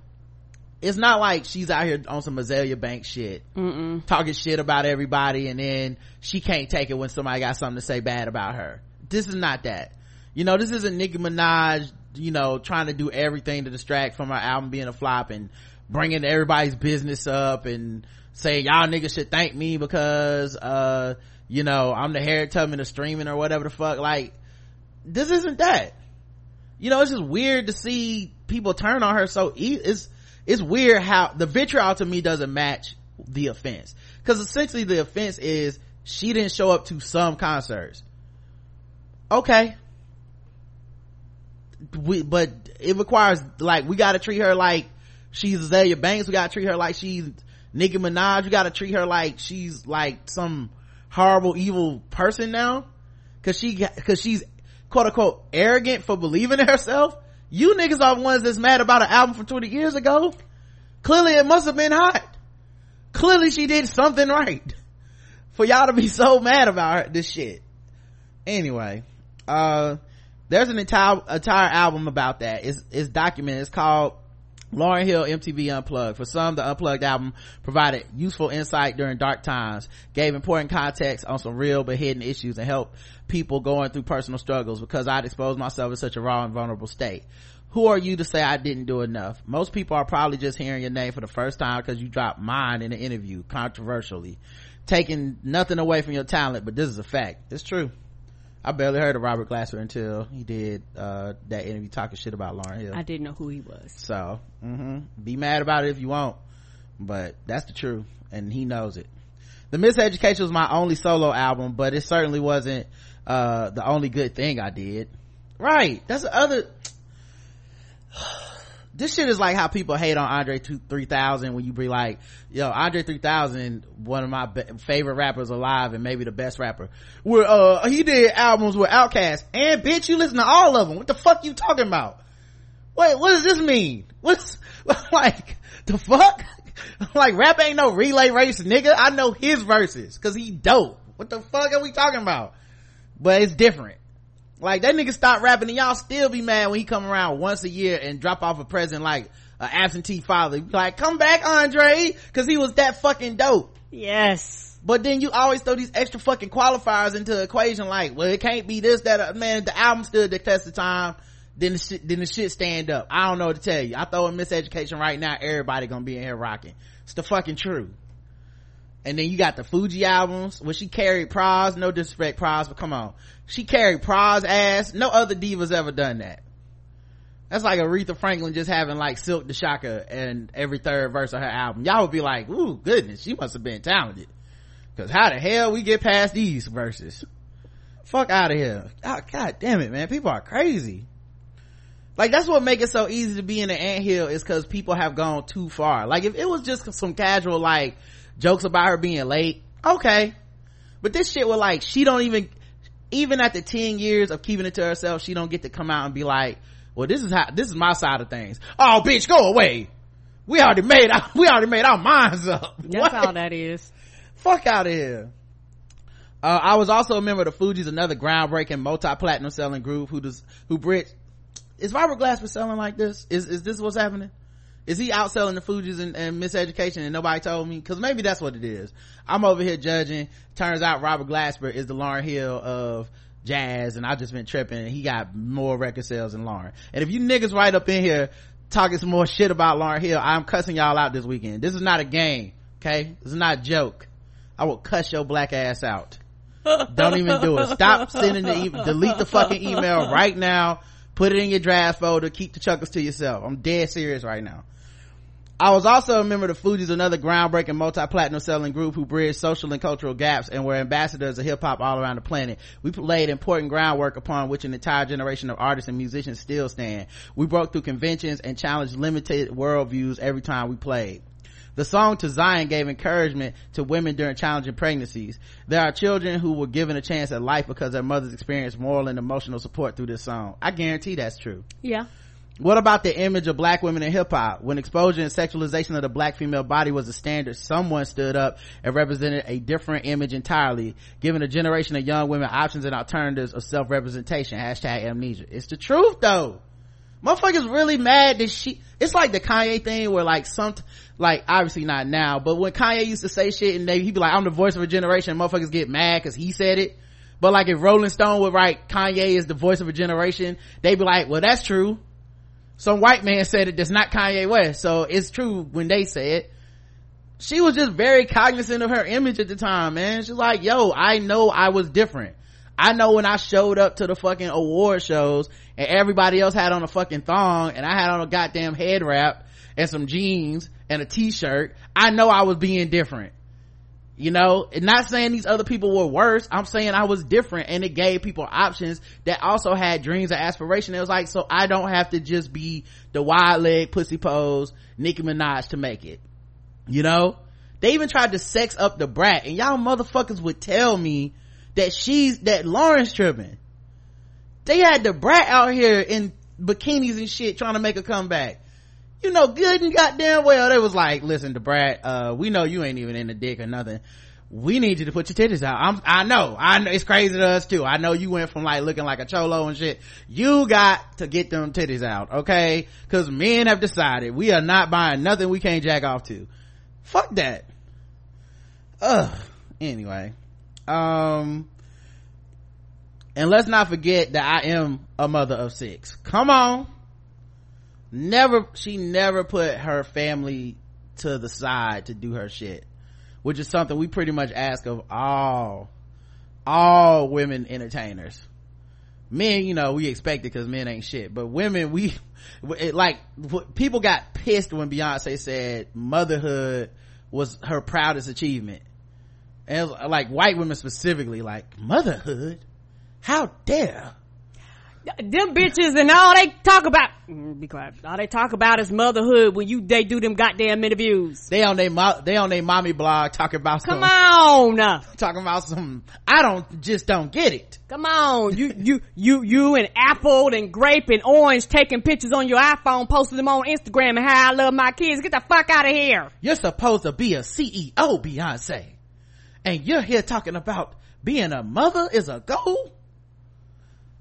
it's not like she's out here on some Azealia bank shit, Mm-mm. talking shit about everybody and then she can't take it when somebody got something to say bad about her. This is not that. You know, this isn't Nicki Minaj, you know, trying to do everything to distract from her album being a flop and bringing everybody's business up and say y'all niggas should thank me because, uh, you know, I'm the Harriet Tubman of streaming or whatever the fuck. Like, this isn't that. You know, it's just weird to see people turn on her so e- it's, it's weird how the vitriol to me doesn't match the offense. Cause essentially the offense is she didn't show up to some concerts. Okay. We, but it requires like we gotta treat her like she's Azealia Banks. We gotta treat her like she's Nicki Minaj. We gotta treat her like she's like some horrible evil person now. Cause she, cause she's quote unquote arrogant for believing in herself. You niggas are the ones that's mad about an album from 20 years ago. Clearly it must have been hot. Clearly she did something right. For y'all to be so mad about her, this shit. Anyway, uh, there's an entire, entire album about that. It's, it's documented. It's called Lauryn Hill MTV Unplugged. For some, the Unplugged album provided useful insight during dark times, gave important context on some real but hidden issues and helped people going through personal struggles because I'd exposed myself in such a raw and vulnerable state. who are you to say I didn't do enough? Most people are probably just hearing your name for the first time because you dropped mine in an interview, controversially. Taking nothing away from your talent, but this is a fact. It's true. I barely heard of Robert Glasper until he did uh, that interview talking shit about Lauryn Hill. I didn't know who he was. So, mm-hmm. be mad about it if you want, but that's the truth, and he knows it. The Miseducation was my only solo album, but it certainly wasn't uh, the only good thing I did. Right, that's the other this shit is like how people hate on Andre 3000 when you be like, yo, Andre 3000, one of my be- favorite rappers alive and maybe the best rapper. Where, uh, he did albums with Outkast and bitch, you listen to all of them. What the fuck you talking about? Wait, what does this mean? What's, like, the fuck? like rap ain't no relay race nigga. I know his verses cause he dope. What the fuck are we talking about? But it's different. Like that nigga stop rapping and y'all still be mad when he come around once a year and drop off a present like an absentee father. Like, come back, Andre, cause he was that fucking dope. Yes. But then you always throw these extra fucking qualifiers into the equation like, well, it can't be this, that, uh, man, the album stood the test of time. Then the shit, then the shit stand up. I don't know what to tell you. I throw in miseducation right now. Everybody gonna be in here rocking. It's the fucking truth. And then you got the Fugees albums where she carried Pras. no disrespect Pras, but come on. She carried Pras ass. No other diva's ever done that. That's like Aretha Franklin just having like Silk the Shocker and every third verse of her album. Y'all would be like, ooh, goodness, she must have been talented. Cause how the hell we get past these verses? Fuck out of here. God, God damn it, man. People are crazy. Like that's what make it so easy to be in the anthill is cause people have gone too far. Like if it was just some casual like jokes about her being late, okay. But this shit was like, she don't even, even after 10 years of keeping it to herself, she don't get to come out and be like, well, this is how, this is my side of things. Oh, bitch, go away. We already made, we already made our minds up. That's what? all that is. Fuck out of here. Uh, I was also a member of the Fugees, another groundbreaking multi-platinum selling group who does, who bridged, is fiberglass for selling like this? Is, is this what's happening? Is he outselling the Fugees and, and Miseducation and nobody told me? Cause maybe that's what it is. I'm over here judging. Turns out Robert Glasper is the Lauryn Hill of jazz and I've just been tripping he got more record sales than Lauryn. And if you niggas right up in here talking some more shit about Lauryn Hill, I'm cussing y'all out this weekend. This is not a game. Okay. This is not a joke. I will cuss your black ass out. Don't even do it. Stop sending the email. Delete the fucking email right now. Put it in your draft folder. Keep the chuckles to yourself. I'm dead serious right now. I was also a member of the Fugees, another groundbreaking multi-platinum selling group who bridged social and cultural gaps and were ambassadors of hip-hop all around the planet. We laid important groundwork upon which an entire generation of artists and musicians still stand. We broke through conventions and challenged limited worldviews every time we played. The song to Zion gave encouragement to women during challenging pregnancies. There are children who were given a chance at life because their mothers experienced moral and emotional support through this song. I guarantee that's true. Yeah. What about the image of black women in hip hop? When exposure and sexualization of the black female body was a standard, someone stood up and represented a different image entirely, giving a generation of young women options and alternatives of self-representation. Hashtag amnesia. It's the truth though. Motherfuckers really mad that she, it's like the Kanye thing where like some, like obviously not now, but when Kanye used to say shit and they, he'd be like, I'm the voice of a generation, motherfuckers get mad cause he said it. But like if Rolling Stone would write Kanye is the voice of a generation, they'd be like, well that's true some white man said it that's not Kanye West. So it's true when they say it. She was just very cognizant of her image at the time, man. She's like, yo, I know I was different. I know when I showed up to the fucking award shows and everybody else had on a fucking thong and I had on a goddamn head wrap and some jeans and a t-shirt. I know I was being different you know not saying these other people were worse. I'm saying i was different and it gave people options that also had dreams and aspirations it was like so i don't have to just be the wide leg pussy pose nicki minaj to make it. You know? They even tried to sex up the Brat and y'all motherfuckers would tell me that she's that Lauryn's tripping. They had the Brat out here in bikinis and shit trying to make a comeback you know good and goddamn well. They was like listen Da Brat uh we know you ain't even in the dick or nothing. We need you to put your titties out. I'm, i know. I know. It's crazy to us too. I know you went from like looking like a cholo and shit. You got to get them titties out okay? Because men have decided we are not buying nothing we can't jack off to. Fuck that. Ugh. Anyway. Um and let's not forget that i am a mother of six. Come on never she never put her family to the side to do her shit which is something we pretty much ask of all all women entertainers. Men you know we expect it because men ain't shit but women we it, like people got pissed when beyonce said motherhood was her proudest achievement. And like white women specifically like motherhood? How dare them bitches and all they talk about be quiet. All they talk about is motherhood when you they do them goddamn interviews. They on they mo- they on their mommy blog talking about come some, on talking about some i don't just don't get it. Come on. You you you you and apple and grape and orange taking pictures on your iphone posting them on instagram and how i love my kids. Get the fuck out of here. You're supposed to be a ceo beyonce. And you're here talking about being a mother is a goal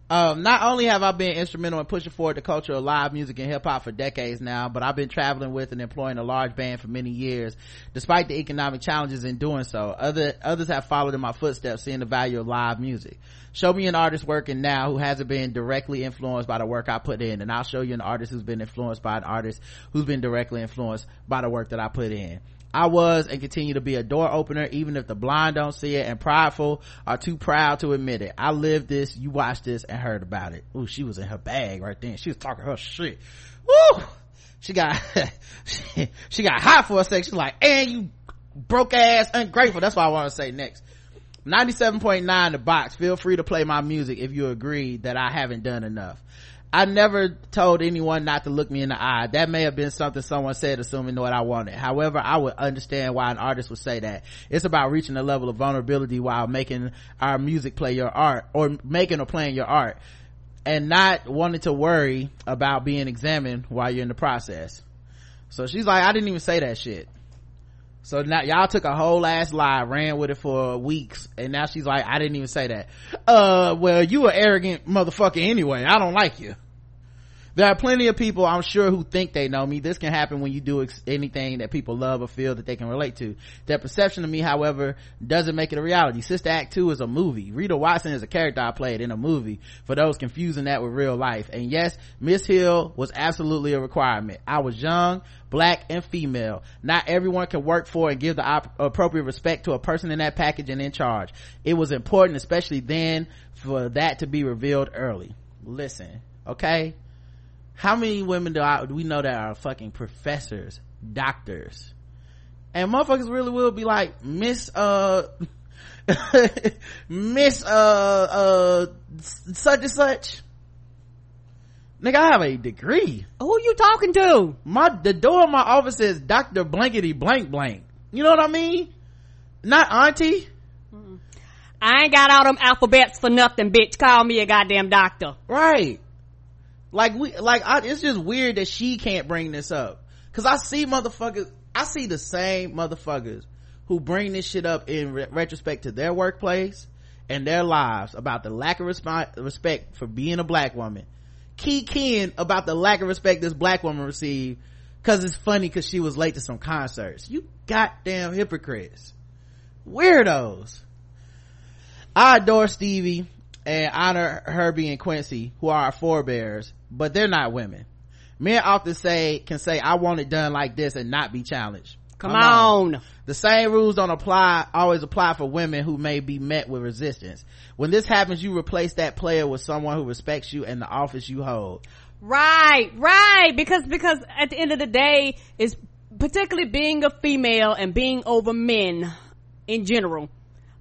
um, not only have I been instrumental in pushing forward the culture of live music and hip hop for decades now, but I've been traveling with and employing a large band for many years, despite the economic challenges in doing so. Other, others have followed in my footsteps, seeing the value of live music. Show me an artist working now who hasn't been directly influenced by the work I put in, and I'll show you an artist who's been influenced by an artist who's been directly influenced by the work that I put in. I was and continue to be a door opener, even if the blind don't see it and prideful are too proud to admit it. I lived this, you watched this and heard about it. Ooh, she was in her bag right then. She was talking her shit. Woo! She got, she, she got hot for a second. She's like, and you broke ass ungrateful. That's what I want to say next. 97.9 the box. Feel free to play my music if you agree that I haven't done enough. I never told anyone not to look me in the eye. That may have been something someone said assuming what I wanted. However, I would understand why an artist would say that. It's about reaching a level of vulnerability while making our music play your art or making or playing your art and not wanting to worry about being examined while you're in the process. So she's like, I didn't even say that shit. So now y'all took a whole ass lie, ran with it for weeks, and now she's like, I didn't even say that. Uh, well, you an arrogant motherfucker anyway. I don't like you there are plenty of people i'm sure who think they know me. This can happen when you do ex- anything that people love or feel that they can relate to. Their perception of me however doesn't make it a reality. Sister act 2 is a movie. Rita watson is a character i played in a movie. For those confusing that with real life. And yes miss hill was absolutely a requirement. I was young black and female. Not everyone can work for and give the op- appropriate respect to a person in that package and in charge. It was important especially then for that to be revealed early. Listen okay how many women do I do we know that are fucking professors, doctors, and motherfuckers really will be like Miss uh Miss uh uh such and such. Nigga, I have a degree. Who you talking to? My the door of my office says Doctor Blankety Blank Blank. You know what I mean? Not auntie. I ain't got all them alphabets for nothing, bitch. Call me a goddamn doctor. Right like we like I, it's just weird that she can't bring this up. Because i see motherfuckers i see the same motherfuckers who bring this shit up in re- retrospect to their workplace and their lives about the lack of resp- respect for being a black woman. Key keying about the lack of respect this black woman received because it's funny because she was late to some concerts. You goddamn hypocrites. Weirdos. I adore stevie and honor Herbie and Quincy, who are our forebears, but they're not women. Men often say, can say, I want it done like this and not be challenged. Come, Come on. on. The same rules don't apply, always apply for women who may be met with resistance. When this happens, you replace that player with someone who respects you and the office you hold. Right, right. Because, because at the end of the day, is particularly being a female and being over men in general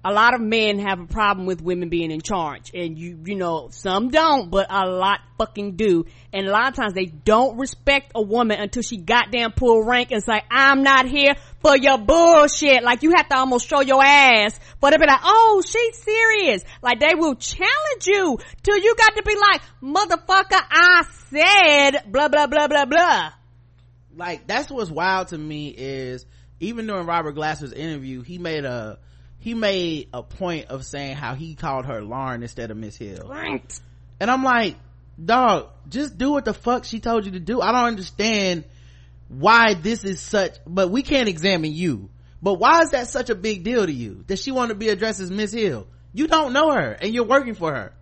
a lot of men have a problem with women being in charge. And you you know some don't but a lot fucking do. And a lot of times they don't respect a woman until she goddamn pull rank and say i'm not here for your bullshit. Like you have to almost show your ass but they be like oh she's serious. Like they will challenge you till you got to be like motherfucker i said blah blah blah blah blah. Like that's what's wild to me is even during robert glasper's interview he made a he made a point of saying how he called her Lauryn instead of Miss Hill. Right. And I'm like, dog, just do what the fuck she told you to do. I don't understand why this is such, but we can't examine you. But why is that such a big deal to you? That she want to be addressed as Miss Hill? You don't know her and you're working for her.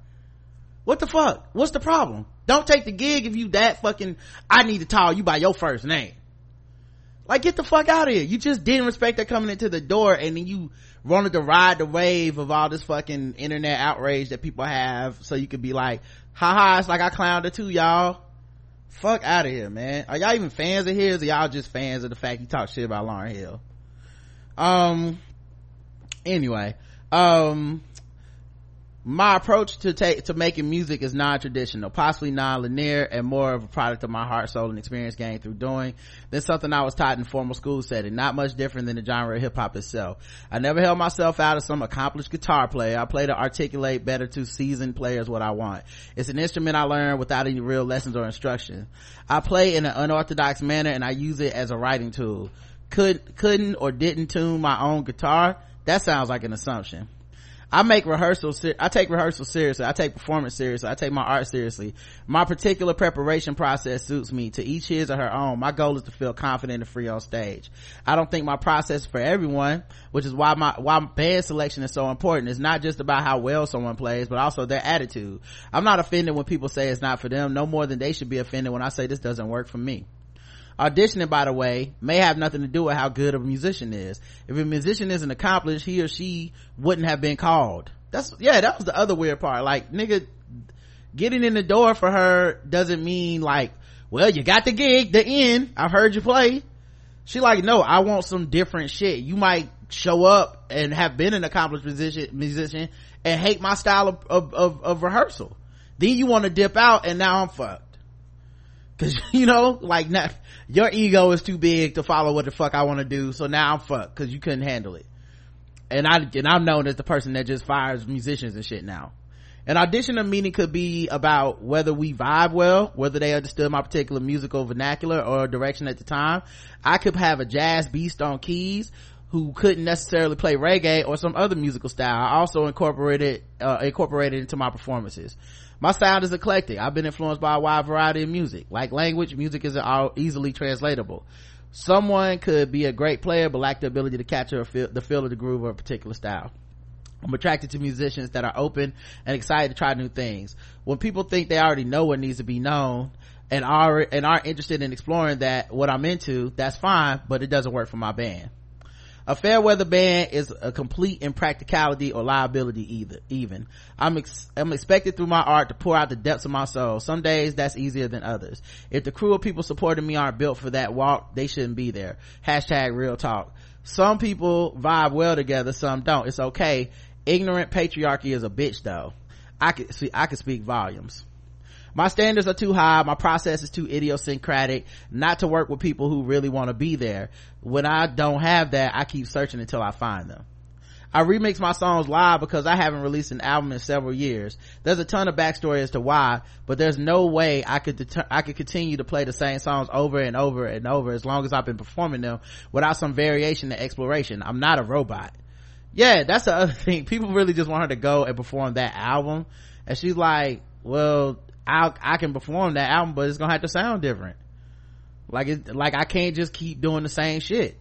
What the fuck? What's the problem? Don't take the gig if you that fucking, I need to call you by your first name. Like get the fuck out of here. You just didn't respect her coming into the door and then you wanted to ride the wave of all this fucking internet outrage that people have so you could be like, haha, it's like I clowned her too, y'all. Fuck out of here, man. Are y'all even fans of his or y'all just fans of the fact he talked shit about lauryn Hill? Um, anyway, um, my approach to take to making music is non-traditional possibly non-linear and more of a product of my heart soul and experience gained through doing than something i was taught in formal school setting. Not much different than the genre of hip-hop itself. I never held myself out as some accomplished guitar player. I play to articulate better to seasoned players what i want. It's an instrument i learned without any real lessons or instruction i play in an unorthodox manner and i use it as a writing tool. Could couldn't or didn't tune my own guitar? That sounds like an assumption I make rehearsals, I take rehearsals seriously. I take performance seriously. I take my art seriously. My particular preparation process suits me to each his or her own. My goal is to feel confident and free on stage. I don't think my process is for everyone, which is why my, why band selection is so important. It's not just about how well someone plays, but also their attitude. I'm not offended when people say it's not for them, no more than they should be offended when I say this doesn't work for me auditioning by the way may have nothing to do with how good a musician is. If a musician isn't accomplished he or she wouldn't have been called. That's yeah that was the other weird part. Like nigga getting in the door for her doesn't mean like well you got the gig the end i've heard you play. She like no i want some different shit. You might show up and have been an accomplished musician musician and hate my style of, of, of, of rehearsal. Then you want to dip out and now i'm fucked Cause you know, like not, your ego is too big to follow what the fuck I want to do. So now I'm fucked cause you couldn't handle it. And I, and I'm known as the person that just fires musicians and shit now. An audition or meeting could be about whether we vibe well, whether they understood my particular musical vernacular or direction at the time. I could have a jazz beast on keys who couldn't necessarily play reggae or some other musical style. I also incorporated, uh, incorporated into my performances my sound is eclectic. I've been influenced by a wide variety of music. Like language music isn't all easily translatable. Someone could be a great player but lack the ability to capture feel, the feel of the groove of a particular style. I'm attracted to musicians that are open and excited to try new things. When people think they already know what needs to be known and are and are interested in exploring that what I'm into, that's fine, but it doesn't work for my band a fair weather band is a complete impracticality or liability either even. I'm ex- i'm expected through my art to pour out the depths of my soul. Some days that's easier than others. If the crew of people supporting me aren't built for that walk they shouldn't be there. Hashtag real talk. Some people vibe well together some don't. It's okay. Ignorant patriarchy is a bitch though. I could see i could speak volumes my standards are too high my process is too idiosyncratic not to work with people who really want to be there when i don't have that i keep searching until i find them I remix my songs live because I haven't released an album in several years. There's a ton of backstory as to why, but there's no way I could I could continue to play the same songs over and over and over as long as I've been performing them without some variation and exploration. I'm not a robot. Yeah, that's the other thing. People really just want her to go and perform that album. And she's like, well, I I can perform that album, but it's gonna have to sound different. Like it, like I can't just keep doing the same shit.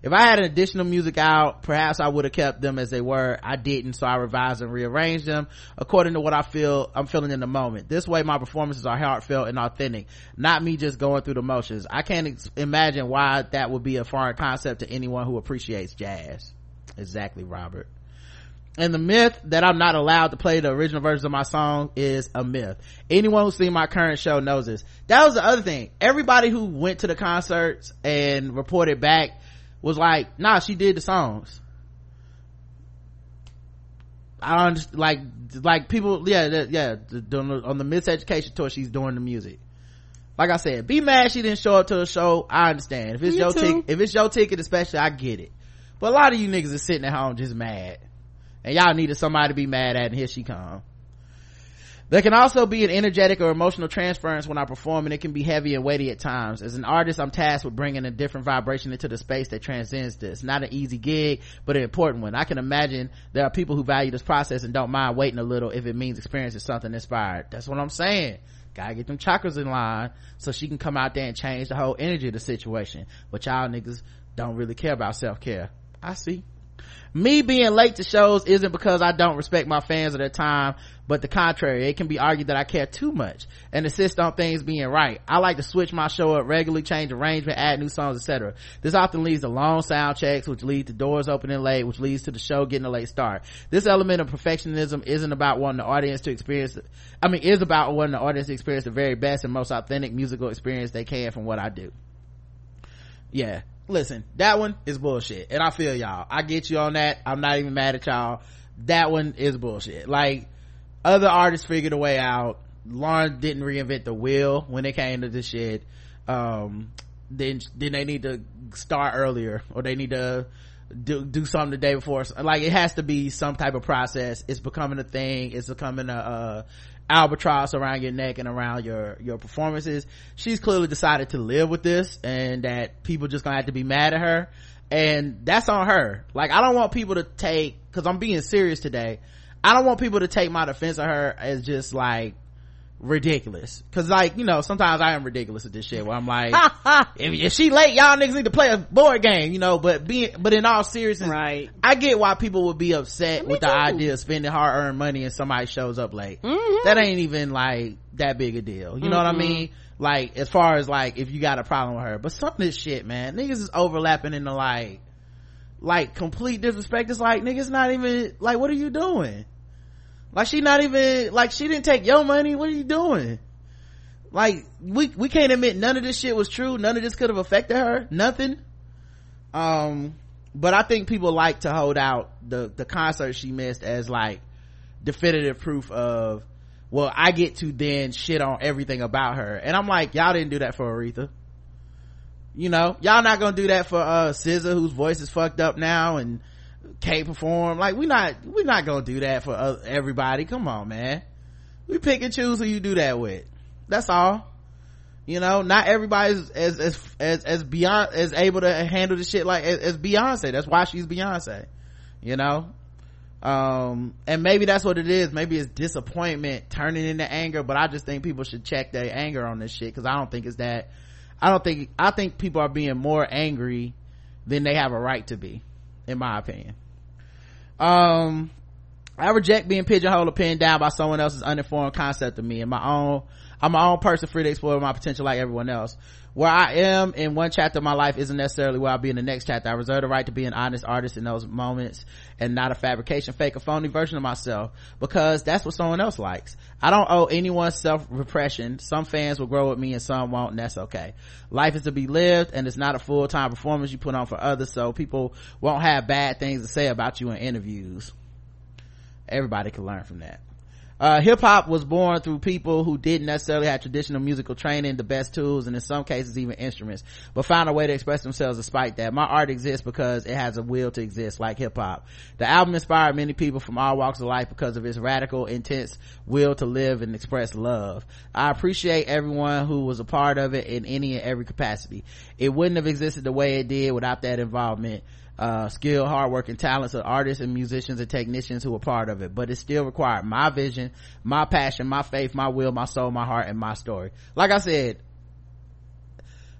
If I had an additional music out, perhaps I would have kept them as they were. I didn't, so I revised and rearranged them according to what I feel I'm feeling in the moment. This way, my performances are heartfelt and authentic, not me just going through the motions. I can't ex- imagine why that would be a foreign concept to anyone who appreciates jazz. Exactly, Robert and the myth that I'm not allowed to play the original versions of my song is a myth. Anyone who's seen my current show knows this. That was the other thing. Everybody who went to the concerts and reported back was like, nah, she did the songs. I don't like, like people, yeah, yeah, on the miseducation tour, she's doing the music. Like I said, be mad she didn't show up to the show. I understand. If it's Me your ticket, if it's your ticket, especially, I get it. But a lot of you niggas are sitting at home just mad and y'all needed somebody to be mad at and here she come there can also be an energetic or emotional transference when I perform and it can be heavy and weighty at times. As an artist, I'm tasked with bringing a different vibration into the space that transcends this. Not an easy gig, but an important one. I can imagine there are people who value this process and don't mind waiting a little if it means experiencing something inspired. That's what I'm saying. Gotta get them chakras in line so she can come out there and change the whole energy of the situation. But y'all niggas don't really care about self-care. I see. Me being late to shows isn't because I don't respect my fans or their time, but the contrary. It can be argued that I care too much and insist on things being right. I like to switch my show up regularly, change arrangement, add new songs, etc. This often leads to long sound checks, which lead to doors opening late, which leads to the show getting a late start. This element of perfectionism isn't about wanting the audience to experience, I mean, is about wanting the audience to experience the very best and most authentic musical experience they can from what I do. Yeah, listen, that one is bullshit. And I feel y'all. I get you on that. I'm not even mad at y'all. That one is bullshit. Like, other artists figured a way out. Lauryn didn't reinvent the wheel when it came to this shit. Um, then, then they need to start earlier or they need to do, do something the day before. Like, it has to be some type of process. It's becoming a thing. It's becoming a, uh, albatross around your neck and around your your performances. She's clearly decided to live with this and that people just gonna have to be mad at her. And that's on her. Like i don't want people to take because i'm being serious today. I don't want people to take my defense of her as just like ridiculous. Because like you know sometimes i am ridiculous at this shit where i'm like if, if, she late y'all niggas need to play a board game you know but being but in all seriousness right. I get why people would be upset Me with the too. idea of spending hard-earned money and somebody shows up late. Mhm. that ain't even like that big a deal. You know what i mean? Like as far as like if you got a problem with her. But some of this shit man niggas is overlapping into like like complete disrespect. It's like niggas not even like what are you doing like she not even like she didn't take your money. What are you doing? Like we we can't admit none of this shit was true. None of this could have affected her. Nothing. Um but i think people like to hold out the the concert she missed as like definitive proof of well i get to then shit on everything about her. And i'm like y'all didn't do that for aretha. You know? Y'all not gonna do that for uh SZA, whose voice is fucked up now and can't perform. Like we not we not gonna do that for everybody. Come on man. We pick and choose who you do that with. That's all. You know not everybody's as as as as beyond as able to handle the shit like as, as beyonce. That's why she's beyonce. You know? Um and maybe that's what it is. Maybe it's disappointment turning into anger but i just think people should check their anger on this shit because i don't think it's that i don't think i think people are being more angry than they have a right to be in my opinion. Um I reject being pigeonholed or pinned down by someone else's uninformed concept of me and my own I'm my own person free to explore my potential like everyone else. Where I am in one chapter of my life isn't necessarily where I'll be in the next chapter. I reserve the right to be an honest artist in those moments and not a fabrication, fake, or phony version of myself because that's what someone else likes. I don't owe anyone self-repression. Some fans will grow with me and some won't and that's okay. Life is to be lived and it's not a full-time performance you put on for others so people won't have bad things to say about you in interviews everybody can learn from that uh, hip-hop was born through people who didn't necessarily have traditional musical training the best tools and in some cases even instruments but found a way to express themselves despite that. My art exists because it has a will to exist like hip-hop the album inspired many people from all walks of life because of its radical intense will to live and express love. I appreciate everyone who was a part of it in any and every capacity. It wouldn't have existed the way it did without that involvement uh, work, and talents of artists and musicians and technicians who are part of it. But it still required my vision, my passion, my faith, my will, my soul, my heart, and my story. Like I said,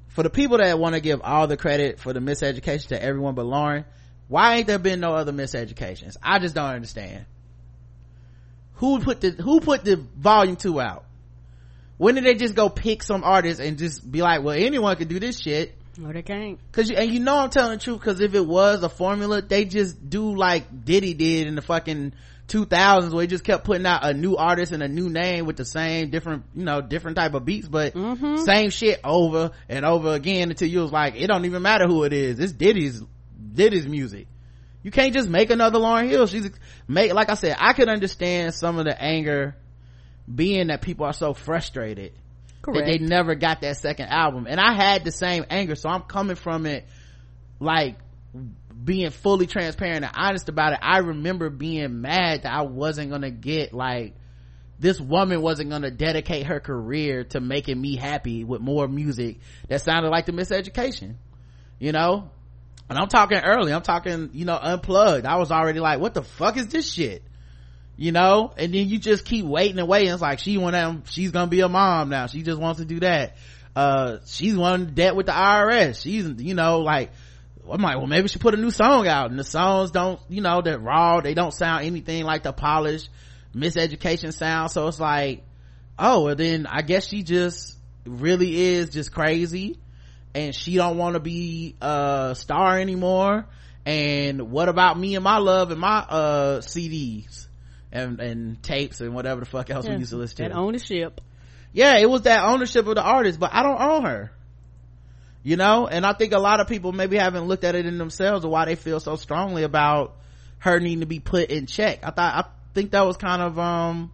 for the people that want to give all the credit for the miseducation to everyone but Lauryn, why ain't there been no other miseducations? I just don't understand. Who put the, who put the volume two out? When did they just go pick some artists and just be like, well, anyone can do this shit? No, they can't. Cause you, and you know I'm telling the truth cause if it was a formula, they just do like Diddy did in the fucking 2000s where he just kept putting out a new artist and a new name with the same different, you know, different type of beats, but mm-hmm. same shit over and over again until you was like, it don't even matter who it is. It's Diddy's, Diddy's music. You can't just make another Lauryn Hill. She's make, like I said, I could understand some of the anger being that people are so frustrated Correct. that they never got that second album. And i had the same anger so i'm coming from it like being fully transparent and honest about it. I remember being mad that i wasn't gonna get like this woman wasn't gonna dedicate her career to making me happy with more music that sounded like the miseducation you know? And i'm talking early. I'm talking you know unplugged. I was already like what the fuck is this shit you know? And then you just keep waiting and waiting. It's like she want to she's gonna be a mom now. She just wants to do that. Uh she's one debt with the irs she's you know like I'm like, well, maybe she put a new song out. And the songs don't, you know, they're raw. They don't sound anything like the polished miseducation sound. So it's like, oh, well then I guess she just really is just crazy. And she don't want to be a star anymore. And what about me and my love and my, uh, CDs and, and tapes and whatever the fuck else Yeah, we used to listen to. that ownership. yeah, it was that ownership of the artist, but I don't own her you know and i think a lot of people maybe haven't looked at it in themselves or why they feel so strongly about her needing to be put in check i thought i think that was kind of um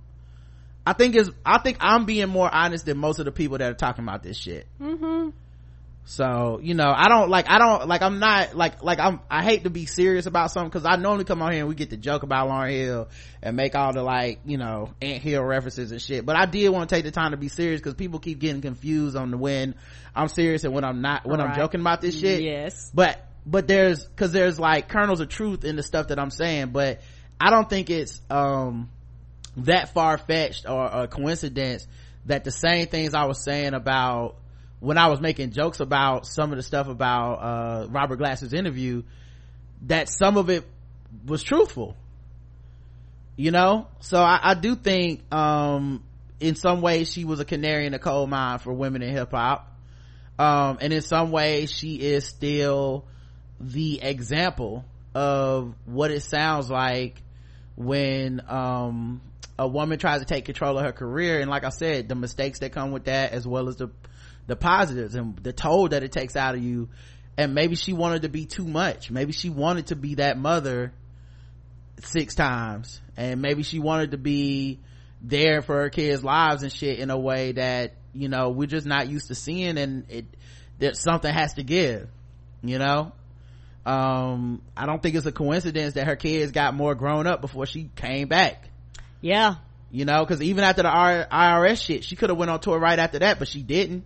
i think is i think i'm being more honest than most of the people that are talking about this shit Mm-hmm. So you know i don't like i don't like i'm not like like i'm i hate to be serious about something because i normally come on here and we get to joke about lauryn hill and make all the like you know ant hill references and shit. But i did want to take the time to be serious because people keep getting confused on the when i'm serious and when i'm not when i'm joking about this shit. Yes. but but there's because there's like kernels of truth in the stuff that i'm saying. But i don't think it's um that far-fetched or a coincidence that the same things i was saying about when i was making jokes about some of the stuff about uh robert glasper's interview that some of it was truthful. You know? So i, I do think um in some ways she was a canary in the coal mine for women in hip-hop um and in some ways she is still the example of what it sounds like when um a woman tries to take control of her career. And like i said the mistakes that come with that as well as the the positives and the toll that it takes out of you. And maybe she wanted to be too much. Maybe she wanted to be that mother six times. And maybe she wanted to be there for her kids lives and shit in a way that you know we're just not used to seeing and it that something has to give you know? Um i don't think it's a coincidence that her kids got more grown up before she came back. Yeah. you know because even after the irs shit she could have went on tour right after that but she didn't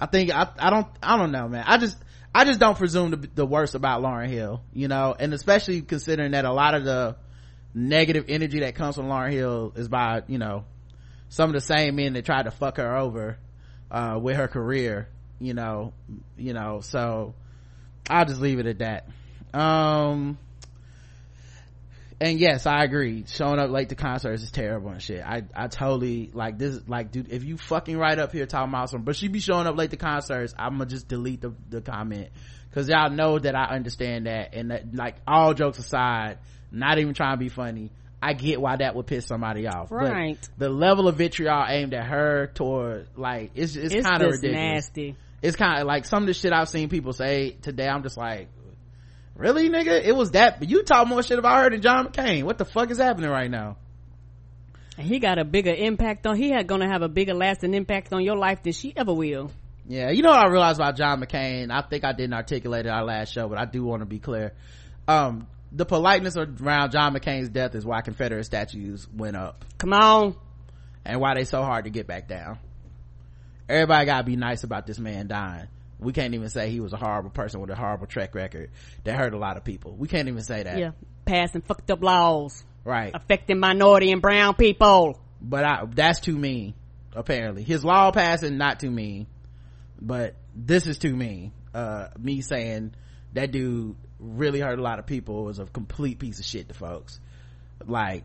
i think i, I don't i don't know man. I just i just don't presume the, the worst about lauryn hill you know? And especially considering that a lot of the negative energy that comes from lauryn hill is by you know some of the same men that tried to fuck her over uh with her career you know you know? So i'll just leave it at that. Um and yes i agree showing up late to concerts is terrible and shit i i totally like this like dude if you fucking right up here talking about some but she be showing up late to concerts i'm gonna just delete the, the comment because y'all know that i understand that and that like all jokes aside not even trying to be funny i get why that would piss somebody off But Right. the level of vitriol aimed at her toward like it's it's, It's kind of ridiculous nasty. it's kind of like some of the shit I've seen people say today. I'm just like, really, nigga? It was that, but you talk more shit about her than John McCain. What the fuck is happening right now? And he got a bigger impact on. He had gonna have a bigger lasting impact on your life than she ever will. Yeah, you know what I realized about John McCain? I think I didn't articulate it our last show, but I do want to be clear. Um, the politeness around John McCain's death is why Confederate statues went up Come on. and why they so hard to get back down. Everybody gotta be nice about this man dying. We can't even say he was a horrible person with a horrible track record that hurt a lot of people. We can't even say that. Yeah. Passing fucked up laws Right. affecting minority and brown people. but I, that's too mean apparently his law passing not too mean but this is too mean uh me saying that dude really hurt a lot of people was a complete piece of shit to folks like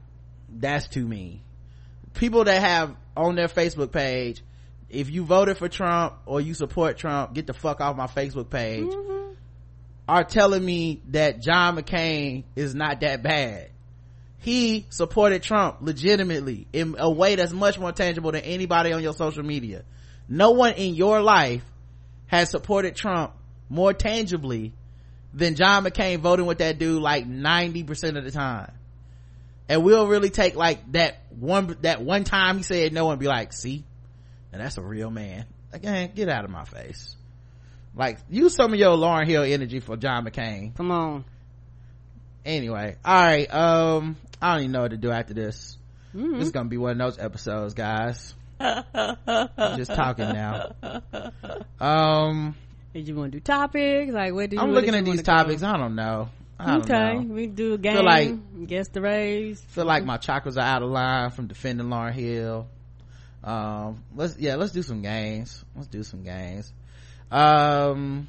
that's too mean people that have on their facebook page if you voted for trump or you support trump get the fuck off my facebook page mm-hmm. are telling me that john mccain is not that bad he supported Trump legitimately in a way that's much more tangible than anybody on your social media. No one in your life has supported Trump more tangibly than John McCain voting with that dude like 90% of the time. And we'll really take like that one, that one time he said no and be like, see, and that's a real man. Again, get out of my face. Like, use some of your Lauryn Hill energy for John McCain Come on. anyway all right um i don't even know what to do after this Mm-hmm. this is gonna be one of those episodes guys just talking now um Did you want to do topics? Like, what do you i'm looking at these wanna go? topics i don't know I don't Okay, know. we do a game. like- guess the raise. feel like my chakras are out of line from defending lauryn hill um let's yeah let's do some games let's do some games um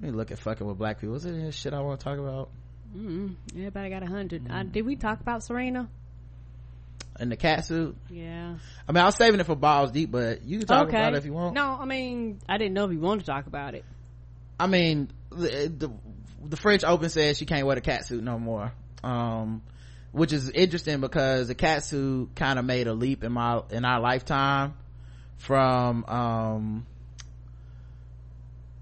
Let me look at fucking with black people. Is it any shit I want to talk about? mm Everybody got a hundred. Mm. did we talk about Serena? In the cat suit? Yeah. I mean, I was saving it for balls deep, but you can talk okay. about it if you want. No, I mean, I didn't know if you wanted to talk about it. I mean, the, the, the French Open says she can't wear the cat suit no more. Um, which is interesting because the cat suit kind of made a leap in my, in our lifetime from, um,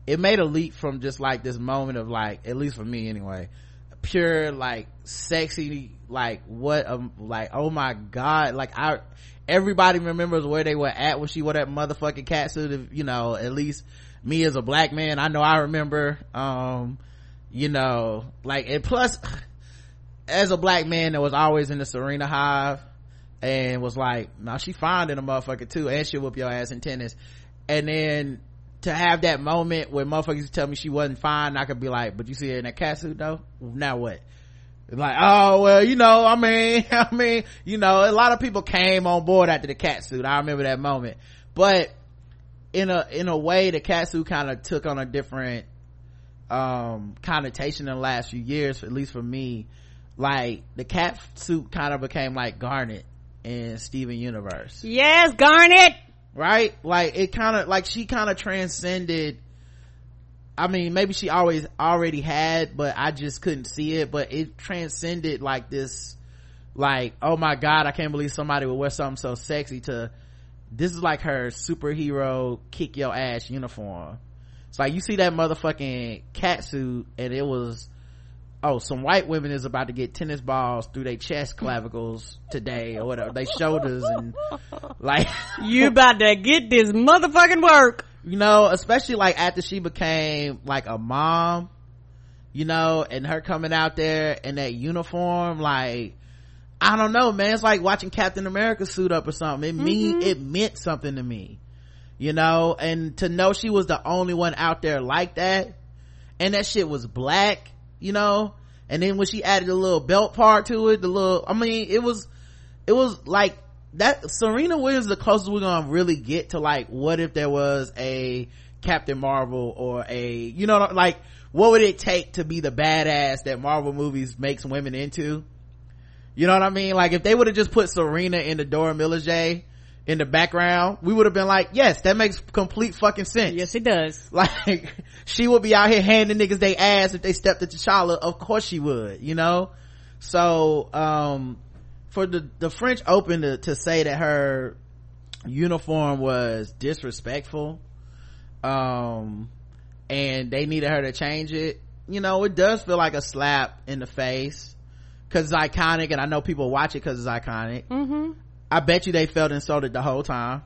it made a leap from just like this moment of like, at least for me anyway, pure like sexy like what um like oh my god like i everybody remembers where they were at when she wore that motherfucking cat suit you know at least me as a black man i know i remember um you know like and plus as a black man that was always in the serena hive and was like now she fine in a motherfucker too and she'll whoop your ass in tennis and then to have that moment where motherfuckers tell me she wasn't fine, I could be like, but you see her in that cat suit though? Now what? Like, oh, well, you know, I mean, I mean, you know, a lot of people came on board after the cat suit. I remember that moment. But in a, in a way, the cat suit kind of took on a different, um, connotation in the last few years, at least for me. Like, the cat suit kind of became like Garnet in Steven Universe. Yes, Garnet! right like it kind of like she kind of transcended i mean maybe she always already had but i just couldn't see it but it transcended like this like oh my god i can't believe somebody would wear something so sexy to this is like her superhero kick your ass uniform it's like you see that motherfucking cat suit and it was oh some white women is about to get tennis balls through their chest clavicles today or whatever they shoulders and like you about to get this motherfucking work. You know especially like after she became like a mom you know and her coming out there in that uniform like i don't know man. It's like watching captain america suit up or something. It mm-hmm. mean it meant something to me you know? And to know she was the only one out there like that and that shit was black you know? And then when she added a little belt part to it the little i mean it was it was like that serena williams is the closest we're gonna really get to like what if there was a captain marvel or a you know like what would it take to be the badass that marvel movies makes women into? You know what i mean? Like if they would have just put serena in the dora milaje in the background, we would have been like, yes, that makes complete fucking sense. Yes, it does. Like, she would be out here handing niggas they ass if they stepped at T'Challa. Of course she would, you know? So, um, for the, the French Open to, to say that her uniform was disrespectful, um, and they needed her to change it, you know, it does feel like a slap in the face because it's iconic and I know people watch it because it's iconic. Mm-hmm. I bet you they felt insulted the whole time.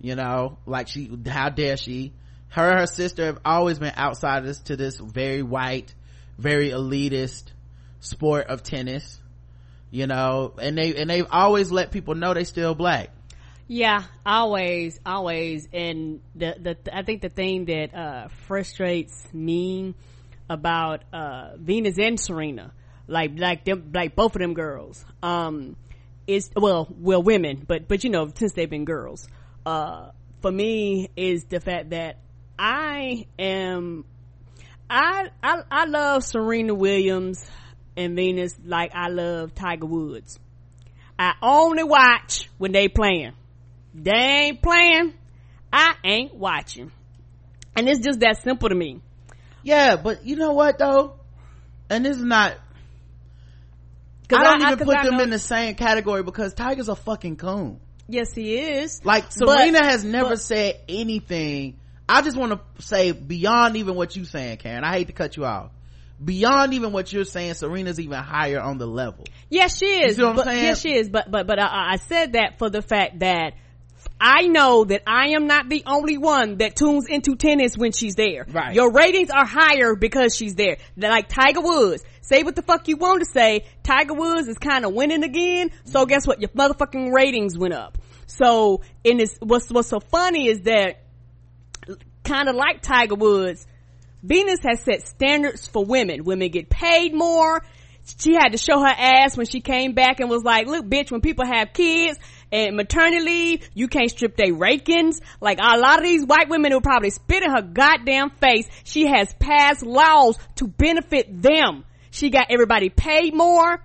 You know, like she, how dare she? Her and her sister have always been outsiders to this very white, very elitist sport of tennis. You know, and they, and they've always let people know they still black. Yeah, always, always. And the, the, I think the thing that, uh, frustrates me about, uh, Venus and Serena, like, like them, like both of them girls, um, is well well women but but you know since they've been girls. Uh for me is the fact that i am i i, I love serena williams and venus like i love tiger woods. I only watch when they playing. They ain't playing i ain't watching. And it's just that simple to me. Yeah but you know what though? And this is not I don't I, even put them in the same category because Tiger's a fucking coon. Yes, he is. Like Serena but, has never but, said anything. I just want to say beyond even what you're saying, Karen. I hate to cut you off. Beyond even what you're saying, Serena's even higher on the level. Yes, she is. You know but, Yes, she is. But but but I, I said that for the fact that I know that I am not the only one that tunes into tennis when she's there. Right. Your ratings are higher because she's there. Like Tiger Woods. Say what the fuck you want to say. Tiger Woods is kind of winning again. So mm-hmm. guess what? Your motherfucking ratings went up. So in this, what's, what's so funny is that kind of like Tiger Woods, Venus has set standards for women. Women get paid more. she had to show her ass when she came back and was like, look, bitch, when people have kids and maternity leave, you can't strip their rakings. Like a lot of these white women will probably spit in her goddamn face. She has passed laws to benefit them. She got everybody paid more.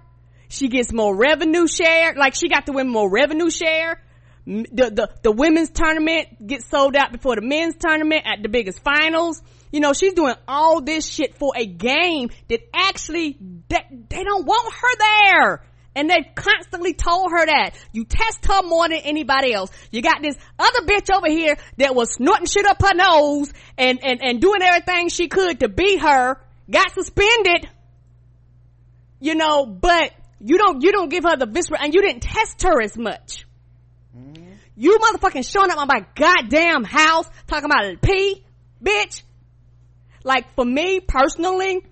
She gets more revenue share. Like she got the women more revenue share. The, the, the women's tournament gets sold out before the men's tournament at the biggest finals. You know, she's doing all this shit for a game that actually, that they don't want her there. And they've constantly told her that. You test her more than anybody else. You got this other bitch over here that was snorting shit up her nose and, and, and doing everything she could to beat her, got suspended. You know, but you don't, you don't give her the visceral, and you didn't test her as much. Mm-hmm. You motherfucking showing up on my goddamn house talking about pee, bitch. Like for me personally,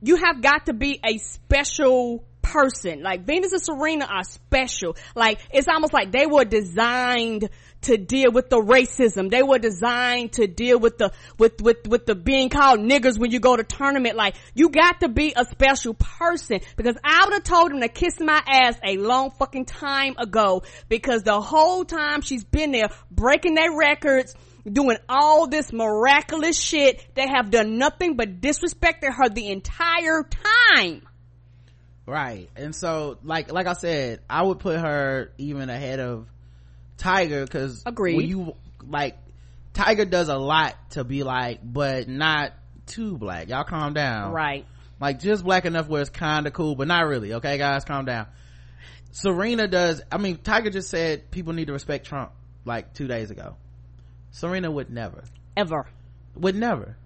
you have got to be a special person. Like Venus and Serena are special. Like it's almost like they were designed to deal with the racism. They were designed to deal with the, with, with, with the being called niggers when you go to tournament. Like, you got to be a special person because I would have told them to kiss my ass a long fucking time ago because the whole time she's been there breaking their records, doing all this miraculous shit. They have done nothing but disrespected her the entire time. Right. And so, like, like I said, I would put her even ahead of Tiger because agree when you like Tiger does a lot to be like, but not too black. Y'all calm down. Right. Like just black enough where it's kind of cool, but not really. Okay, guys, calm down. Serena does. I mean, Tiger just said people need to respect Trump like two days ago. Serena would never. Ever. Would never.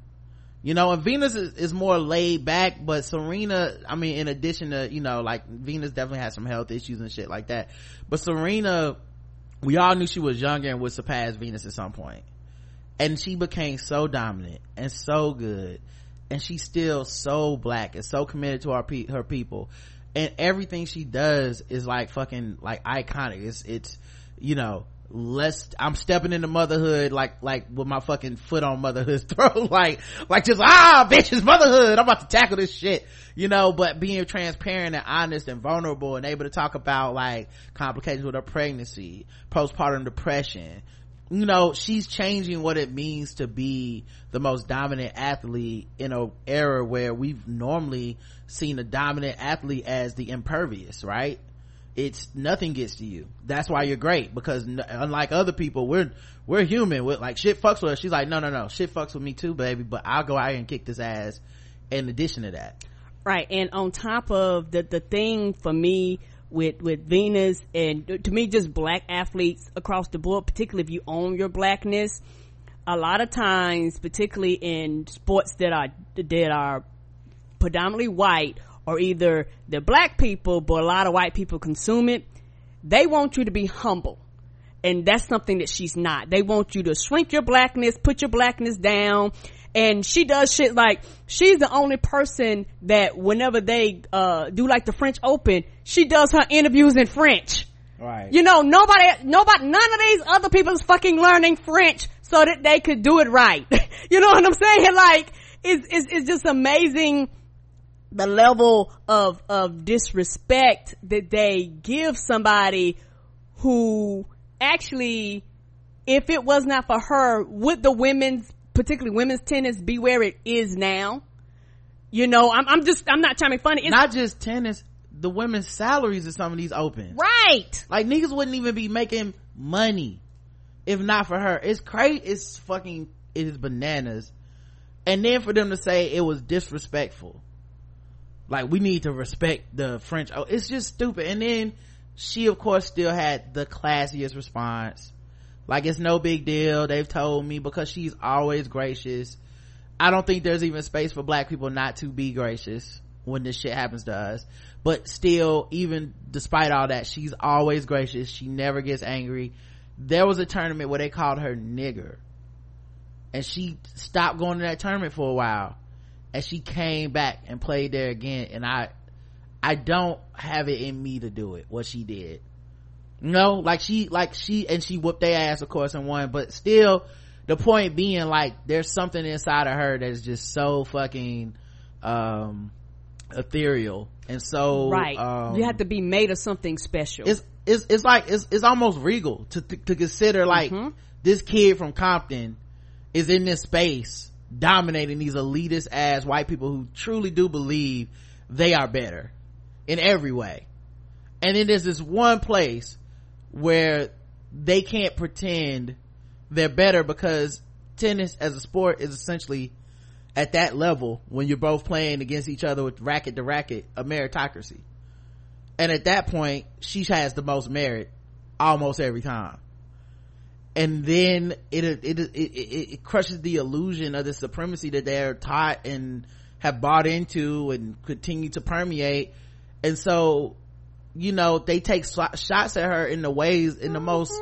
You know, and Venus is, is, more laid back, but Serena, I mean, in addition to, you know, like Venus definitely has some health issues and shit like that. But Serena we all knew she was younger and would surpass Venus at some point. And she became so dominant and so good. And she's still so black and so committed to our pe- her people. And everything she does is like fucking like iconic. It's, it's, you know, let's i'm stepping into motherhood like like with my fucking foot on motherhood's throat like like just ah bitch it's motherhood i'm about to tackle this shit you know but being transparent and honest and vulnerable and able to talk about like complications with her pregnancy postpartum depression you know she's changing what it means to be the most dominant athlete in a era where we've normally seen a dominant athlete as the impervious right it's nothing gets to you. That's why you're great because n- unlike other people we're we're human. With like shit fucks with us. She's like no no no. Shit fucks with me too baby but i'll go out here and kick this ass in addition to that. Right. And on top of the the thing for me with with venus and uh, to me just black athletes across the board particularly if you own your blackness a lot of times particularly in sports that are that are predominantly white or either they're black people, but a lot of white people consume it. They want you to be humble. And that's something that she's not. They want you to shrink your blackness, put your blackness down. And she does shit like, she's the only person that whenever they, uh, do like the French Open, she does her interviews in French. Right. You know, nobody, nobody, none of these other people is fucking learning French so that they could do it right. you know what I'm saying? Like, it's, it's, it's just amazing the level of of disrespect that they give somebody who actually if it was not for her would the women's particularly women's tennis be where it is now? You know i'm, I'm just i'm not trying to make funny. It's not just tennis the women's salaries of some of these open right. Like niggas wouldn't even be making money if not for her. It's crazy it's fucking it is bananas. And then for them to say it was disrespectful like we need to respect the french. Oh it's just stupid. And then she of course still had the classiest response. Like it's no big deal. They've told me because she's always gracious. I don't think there's even space for black people not to be gracious when this shit happens to us. But still even despite all that she's always gracious. She never gets angry. There was a tournament where they called her nigger. And she stopped going to that tournament for a while and she came back and played there again and i i don't have it in me to do it what she did. No like she like she and she whooped their ass of course and won but still the point being like there's something inside of her that's just so fucking um ethereal and so right. um, you have to be made of something special. It's it's it's like it's it's almost regal to to, to consider like Mm-hmm. this kid from compton is in this space dominating these elitist ass white people who truly do believe they are better in every way. And then there's this one place where they can't pretend they're better because tennis as a sport is essentially at that level when you're both playing against each other with racket to racket a meritocracy. And at that point she has the most merit almost every time and then it it it, it, crushes the illusion of the supremacy that they're taught and have bought into and continue to permeate. And so you know they take shots at her in the ways in the most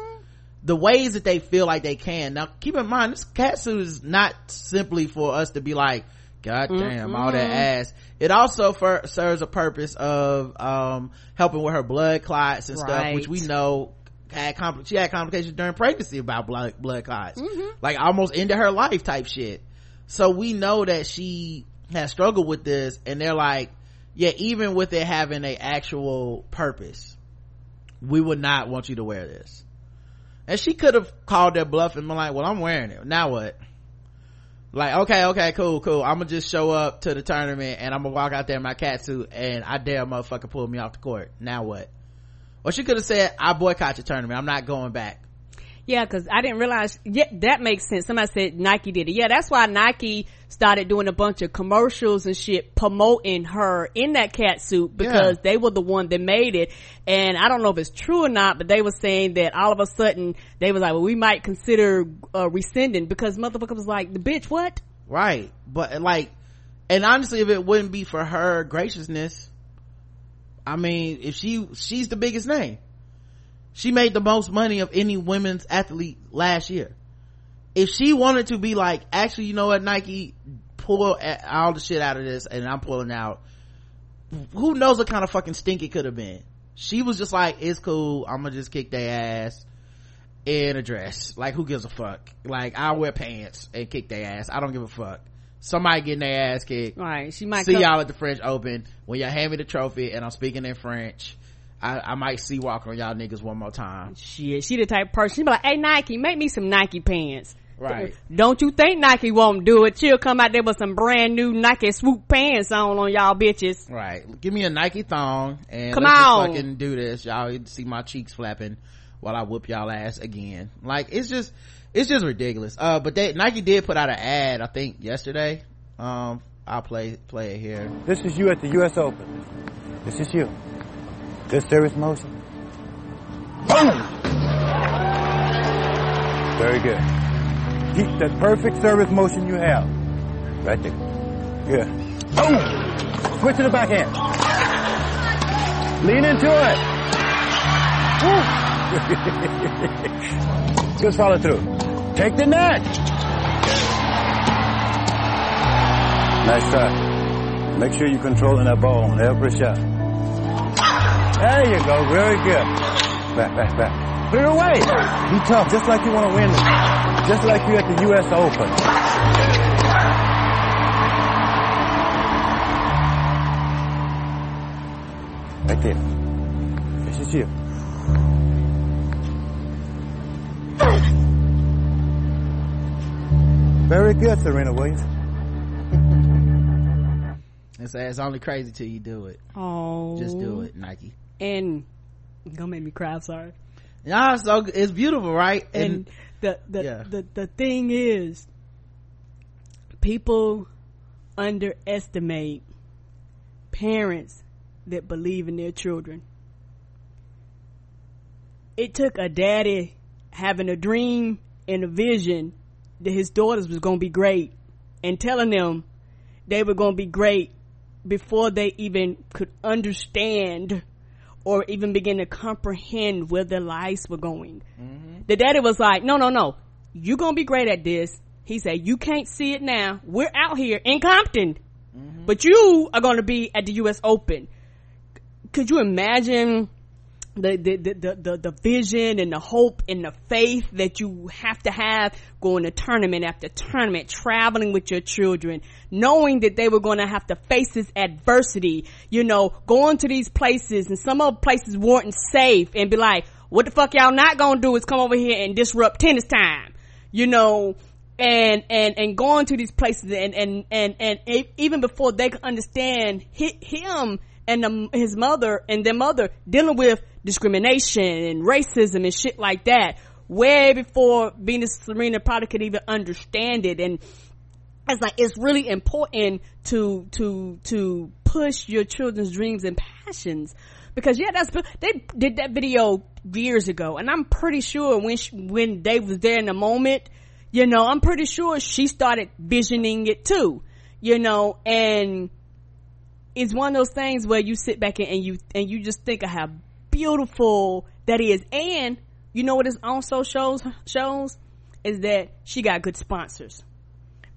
the ways that they feel like they can. Now keep in mind this cat suit is not simply for us to be like god damn all that ass. It also for, serves a purpose of um helping with her blood clots and stuff which we know had compl- she had complications during pregnancy about blood blood clots. Mm-hmm. Like almost ended her life type shit. So we know that she has struggled with this and they're like yeah even with it having a actual purpose we would not want you to wear this. And she could have called their bluff and been like well i'm wearing it. Now what? Like okay okay cool cool. I'm gonna just show up to the tournament and i'm gonna walk out there in my cat suit and i dare a motherfucker pull me off the court. Now what or she could have said i boycott your tournament i'm not going back Yeah, because I didn't realize. Yeah, that makes sense. Somebody said Nike did it. Yeah, that's why Nike started doing a bunch of commercials and shit promoting her in that cat suit because Yeah. they were the one that made it. And I don't know if it's true or not, but they were saying that all of a sudden they was like, well, we might consider uh, rescinding because motherfucker was like, the bitch, what? right but like and honestly if it wouldn't be for her graciousness i mean if she she's the biggest name. She made the most money of any women's athlete last year. If she wanted to be like actually you know what nike pull all the shit out of this and i'm pulling out who knows what kind of fucking stink it could have been. She was just like it's cool i'm gonna just kick their ass in a dress. Like who gives a fuck? Like i'll wear pants and kick their ass. I don't give a fuck somebody getting their ass kicked Right. She might see come- y'all at the french open when y'all hand me the trophy and i'm speaking in french i, I might see walk on y'all niggas one more time Shit, she the type of person. She be like, "Hey Nike, make me some Nike pants." Right. Don't you think Nike won't do it? She'll come out there with some brand new Nike swoop pants on on y'all bitches. right give me a nike thong and Come on. fucking do this y'all see my cheeks flapping while i whoop y'all ass again like it's just it's just ridiculous uh but they nike did put out an ad i think yesterday um i'll play play it here This is you at the U.S. Open. This is you. Good service motion. Boom! Very good. Keep that perfect service motion you have. Right there. Good. Boom! Switch to the backhand. Lean into it. Woo! Good follow through. Take the net. Nice try. Make sure you're controlling that ball on every shot. There you go. Very good. Back, back, back. Put it away. Be tough, just like you want to win. Just like you at the U.S. Open. Right there. This is you. Very good, Serena Williams. and say it's only crazy till you do it Oh, just do it nike And don't make me cry. I'm sorry. yeah so it's beautiful right And, the the, yeah. the the thing is, people underestimate parents that believe in their children. It took a daddy having a dream and a vision that his daughters was going to be great and telling them they were going to be great before they even could understand or even begin to comprehend where their lives were going. Mm-hmm. The daddy was like, no, no, no. You're going to be great at this. He said, you can't see it now. We're out here in Compton, mm-hmm. but you are going to be at the U.S. Open. Could you imagine the, the, the, the, the vision and the hope and the faith that you have to have going to tournament after tournament, traveling with your children, knowing that they were going to have to face this adversity, you know, going to these places and some of places weren't safe and be like, what the fuck y'all not gonna do is come over here and disrupt tennis time, you know, and, and, and going to these places and, and, and, and even before they could understand him and the, his mother and their mother dealing with discrimination and racism and shit like that way before Venus Serena probably could even understand it. And it's like, it's really important to, to, to push your children's dreams and passions. Because yeah, that's, they did that video years ago and I'm pretty sure when, she, when Dave was there in the moment, you know, I'm pretty sure she started visioning it too, you know, and it's one of those things where you sit back and you, and you just think of how beautiful that is. And you know what it also shows, shows is that she got good sponsors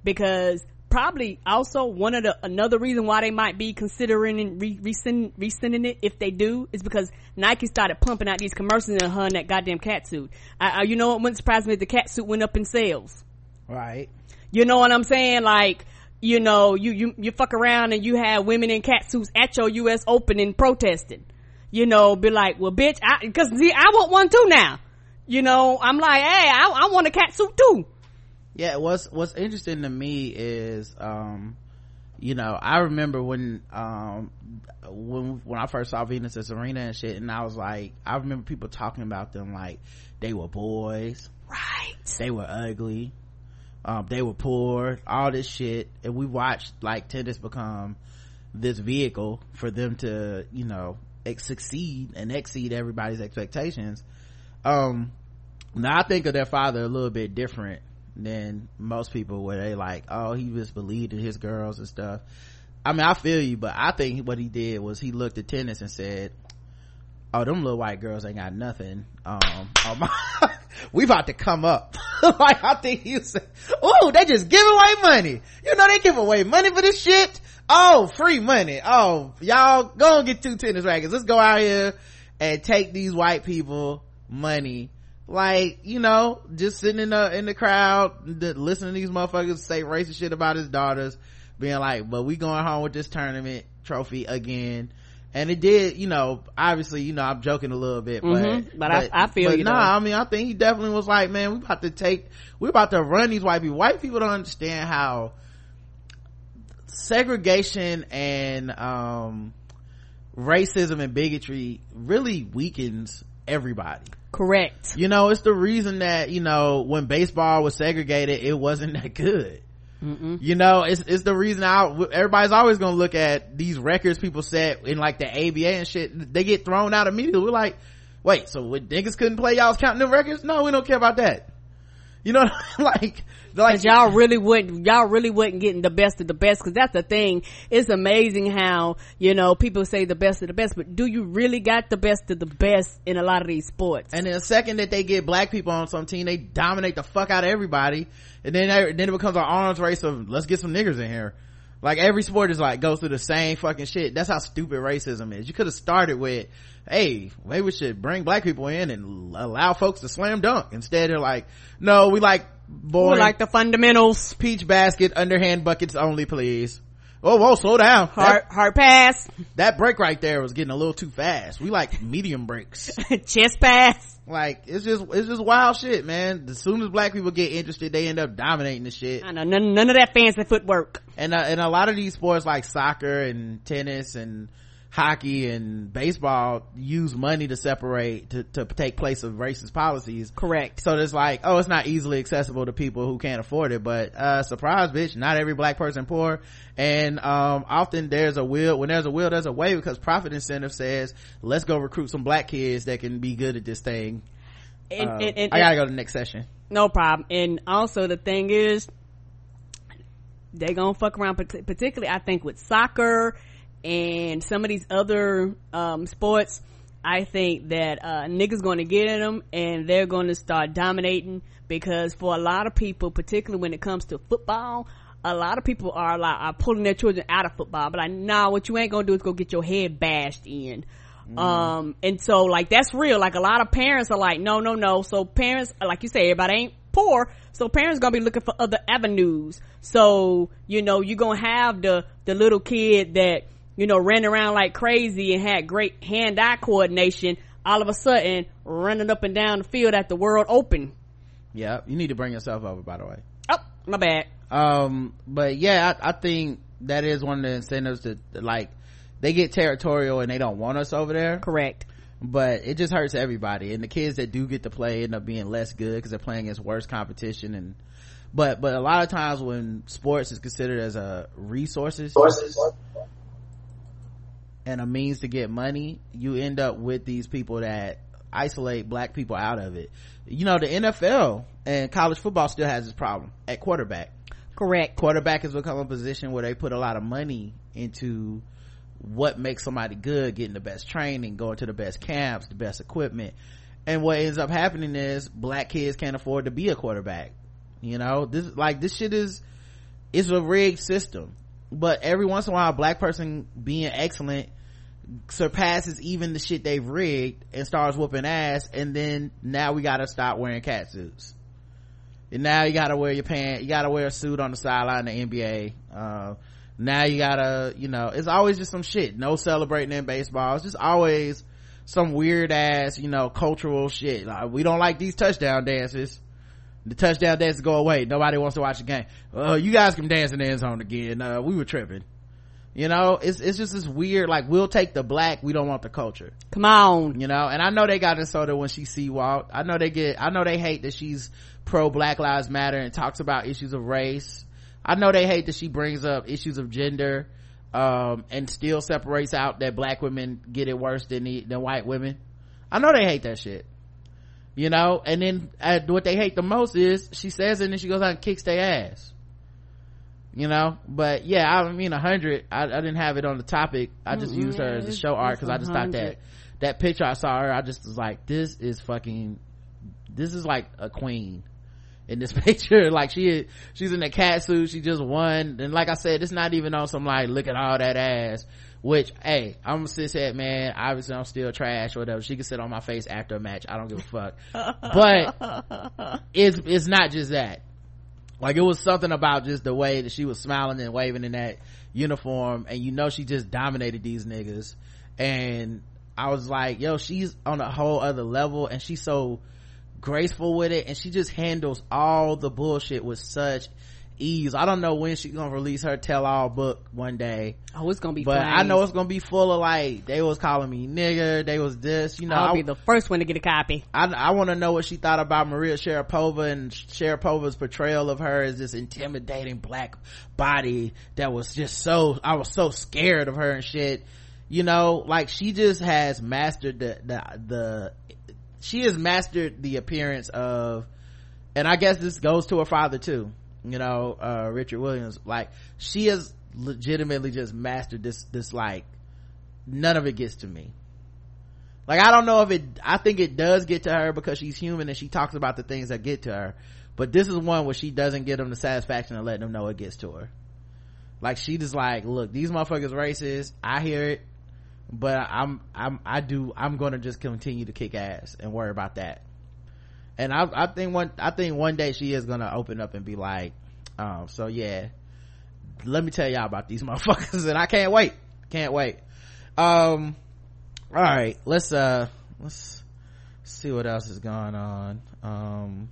because probably also one of the another reason why they might be considering re, resend, resending it if they do is because Nike started pumping out these commercials in her and that goddamn cat suit. I, I, you know what wouldn't surprise me if the cat suit went up in sales. Right. You know what I'm saying? Like you know, you, you, you fuck around and you have women in cat suits at your U.S. Open and protesting. You know, be like, well, bitch, I, cause see, I want one too now. You know, I'm like, hey, I, I want a cat suit too. Yeah, what's, what's interesting to me is, um, you know, I remember when, um, when, when I first saw Venus and Serena and shit, and I was like, I remember people talking about them like they were boys. Right. They were ugly um, they were poor all this shit. And we watched like tennis become this vehicle for them to you know ex- succeed and exceed everybody's expectations. Um now i think of their father a little bit different than most people where they like oh he just believed in his girls and stuff. I mean i feel you but i think what he did was he looked at tennis and said oh them little white girls ain't got nothing. Um we about to come up. Like i think you said oh they just give away money. You know they give away money for this shit? Oh free money. Oh y'all go and get two tennis rackets. Let's go out here and take these white people money. Like you know just sitting in the in the crowd listening to these motherfuckers say racist shit about his daughters being like but we going home with this tournament trophy again and it did you know obviously you know i'm joking a little bit but mm-hmm. but, but, I, I feel but you nah i mean i think he definitely was like man we about to take we're about to run these white people. White people don't understand how segregation and um, racism and bigotry really weakens everybody. Correct. You know it's the reason that you know when baseball was segregated it wasn't that good Mm-mm. You know, it's, it's the reason I, everybody's always gonna look at these records people set in like the ABA and shit. They get thrown out immediately. We're like, wait, so what niggas couldn't play y'all's counting them records? No, we don't care about that. You know, like, like y'all really wouldn't, y'all really wouldn't getting the best of the best. Because that's the thing. It's amazing how, you know, people say the best of the best, but do you really got the best of the best in a lot of these sports? And then the second that they get black people on some team, they dominate the fuck out of everybody. And then then it becomes an arms race of let's get some niggers in here. Like every sport is like goes through the same fucking shit. That's how stupid racism is. You could have started with hey maybe we should bring black people in and allow folks to slam dunk. Instead they're like no we like boy like the fundamentals. peach basket underhand buckets only please. Oh whoa slow down. Hard that, hard pass. that break right there was getting a little too fast. We like medium breaks. Chest pass. Like it's just it's just wild shit man. As soon as black people get interested they end up dominating the shit. I know none, none of that fancy footwork. And uh, and a lot of these sports like soccer and tennis and hockey and baseball use money to separate to, to take place of racist policies. Correct. So it's like oh it's not easily accessible to people who can't afford it. But uh surprise bitch not every black person poor. And um often there's a will when there's a will there's a way because profit incentive says let's go recruit some black kids that can be good at this thing. And, uh, and, and, i gotta go to the next session. No problem. And also the thing is they gonna fuck around particularly i think with soccer and some of these other um, sports i think that uh, niggas going to get in them and they're going to start dominating because for a lot of people particularly when it comes to football a lot of people are like are pulling their children out of football but i like, nah what you ain't gonna do is go get your head bashed in Um, and so like that's real. Like a lot of parents are like, no, no, no. So parents, like you say, everybody ain't poor. So parents gonna be looking for other avenues. So, you know, you're gonna have the, the little kid that, you know, ran around like crazy and had great hand-eye coordination all of a sudden running up and down the field at the world open. Yeah, you need to bring yourself over, by the way. Oh, my bad. Um, but yeah, I, I think that is one of the incentives to like they get territorial and they don't want us over there. Correct. But it just hurts everybody, and the kids that do get to play end up being less good because they're playing against worse competition. And but but a lot of times when sports is considered as a resources and a means to get money, you end up with these people that isolate black people out of it. You know, the NFL and college football still has this problem at quarterback. Correct. Quarterback has become a position where they put a lot of money into what makes somebody good, getting the best training, going to the best camps, the best equipment. And what ends up happening is black kids can't afford to be a quarterback. You know, this, like, this shit is, it's a rigged system. But every once in a while, a black person being excellent surpasses even the shit they've rigged and starts whooping ass. And then now we gotta stop wearing cat suits. And now you gotta wear your pants, you gotta wear a suit on the sideline of the NBA. Uh, now you gotta, you know, it's always just some shit. No celebrating in baseball. It's just always some weird ass, you know, cultural shit. Like, we don't like these touchdown dances. The touchdown dances go away. Nobody wants to watch the game. Uh, you guys can dance in the end zone again. Uh, we were tripping. You know, it's, it's just this weird, like, we'll take the black, we don't want the culture. Come on. You know, and I know they got insulted when she C-walked. I know they get, I know they hate that she's pro Black Lives Matter and talks about issues of race. I know they hate that she brings up issues of gender, um, and still separates out that black women get it worse than the, than white women. I know they hate that shit. You know, and then uh, what they hate the most is she says it and then she goes out and kicks their ass. You know, but yeah, I mean, a hundred. I, I, didn't have it on the topic. I just Mm-mm, used her as a show art because I just thought that that picture I saw her, I just was like, this is fucking, this is like a queen in this picture. Like she, she's in a cat suit. She just won. And like I said, it's not even on some like, look at all that ass. Which, hey, I'm a cishet man. Obviously, I'm still trash or whatever. She can sit on my face after a match. I don't give a fuck. but it's it's not just that. Like it was something about just the way that she was smiling and waving in that uniform, and you know she just dominated these niggas. And I was like, yo, she's on a whole other level, and she's so graceful with it, and she just handles all the bullshit with such ease. I don't know when she's gonna release her tell all book one day. Oh, it's gonna be But. I know it's gonna be full of like, they was calling me nigga. they was this, you know. I'll I- be the first one to get a copy. I, I want to know what she thought about Maria Sharapova and Sharapova's portrayal of her as this intimidating black body that was just so, I was so scared of her and shit. You know, like she just has mastered the, the, the, she has mastered the appearance of, and I guess this goes to her father too, you know, uh, Richard Williams. Like, she has legitimately just mastered this, this like, none of it gets to me. Like i don't know if it i think it does get to her because she's human and she talks about the things that get to her. But this is one where she doesn't give them the satisfaction of letting them know it gets to her. Like she just like look these motherfuckers racist. I hear it. But i'm i'm i do i'm gonna just continue to kick ass and worry about that and i i think one i think one day she is gonna open up and be like um so yeah let me tell y'all about these motherfuckers and i can't wait can't wait. Um all right let's uh let's see what else is going on. Um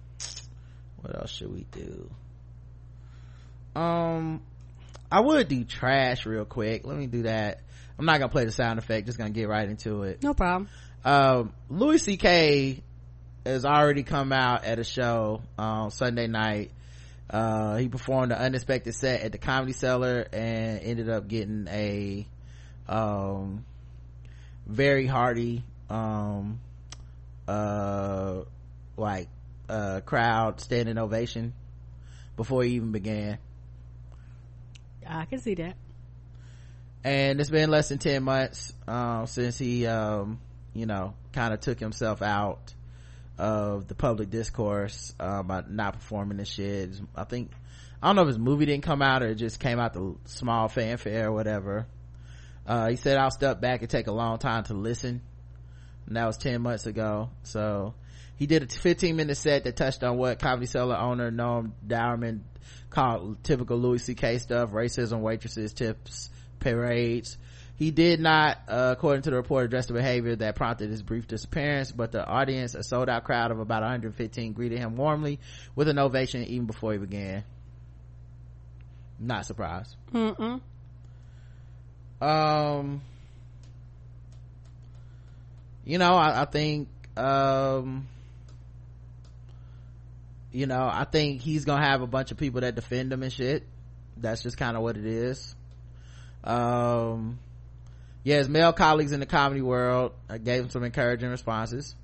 what else should we do? Um i would do trash real quick. Let me do that. I'm not gonna play the sound effect just gonna get right into it. No problem. um louis ck has already come out at a show on sunday night. Uh he performed an unexpected set at the comedy cellar and ended up getting a um very hearty um uh like uh crowd standing ovation before he even began. I can see that. and it's been less than 10 months um since he um you know kind of took himself out of the public discourse um by not performing this shit. I think i don't know if his movie didn't come out or it just came out the small fanfare or whatever. Uh, he said i'll step back. And take a long time to listen. And that was 10 months ago. So he did a 15 minute set that touched on what comedy cellar owner noam dworman called typical louis ck stuff racism waitresses tips parades he did not, uh, according to the report, address the behavior that prompted his brief disappearance, but the audience, a sold out crowd of about 115, greeted him warmly with an ovation even before he began. Not surprised. Mm-mm. Um, you know, I, I think, um, you know, I think he's gonna have a bunch of people that defend him and shit. That's just kind of what it is. Um, yeah, his male colleagues in the comedy world uh, gave him some encouraging responses.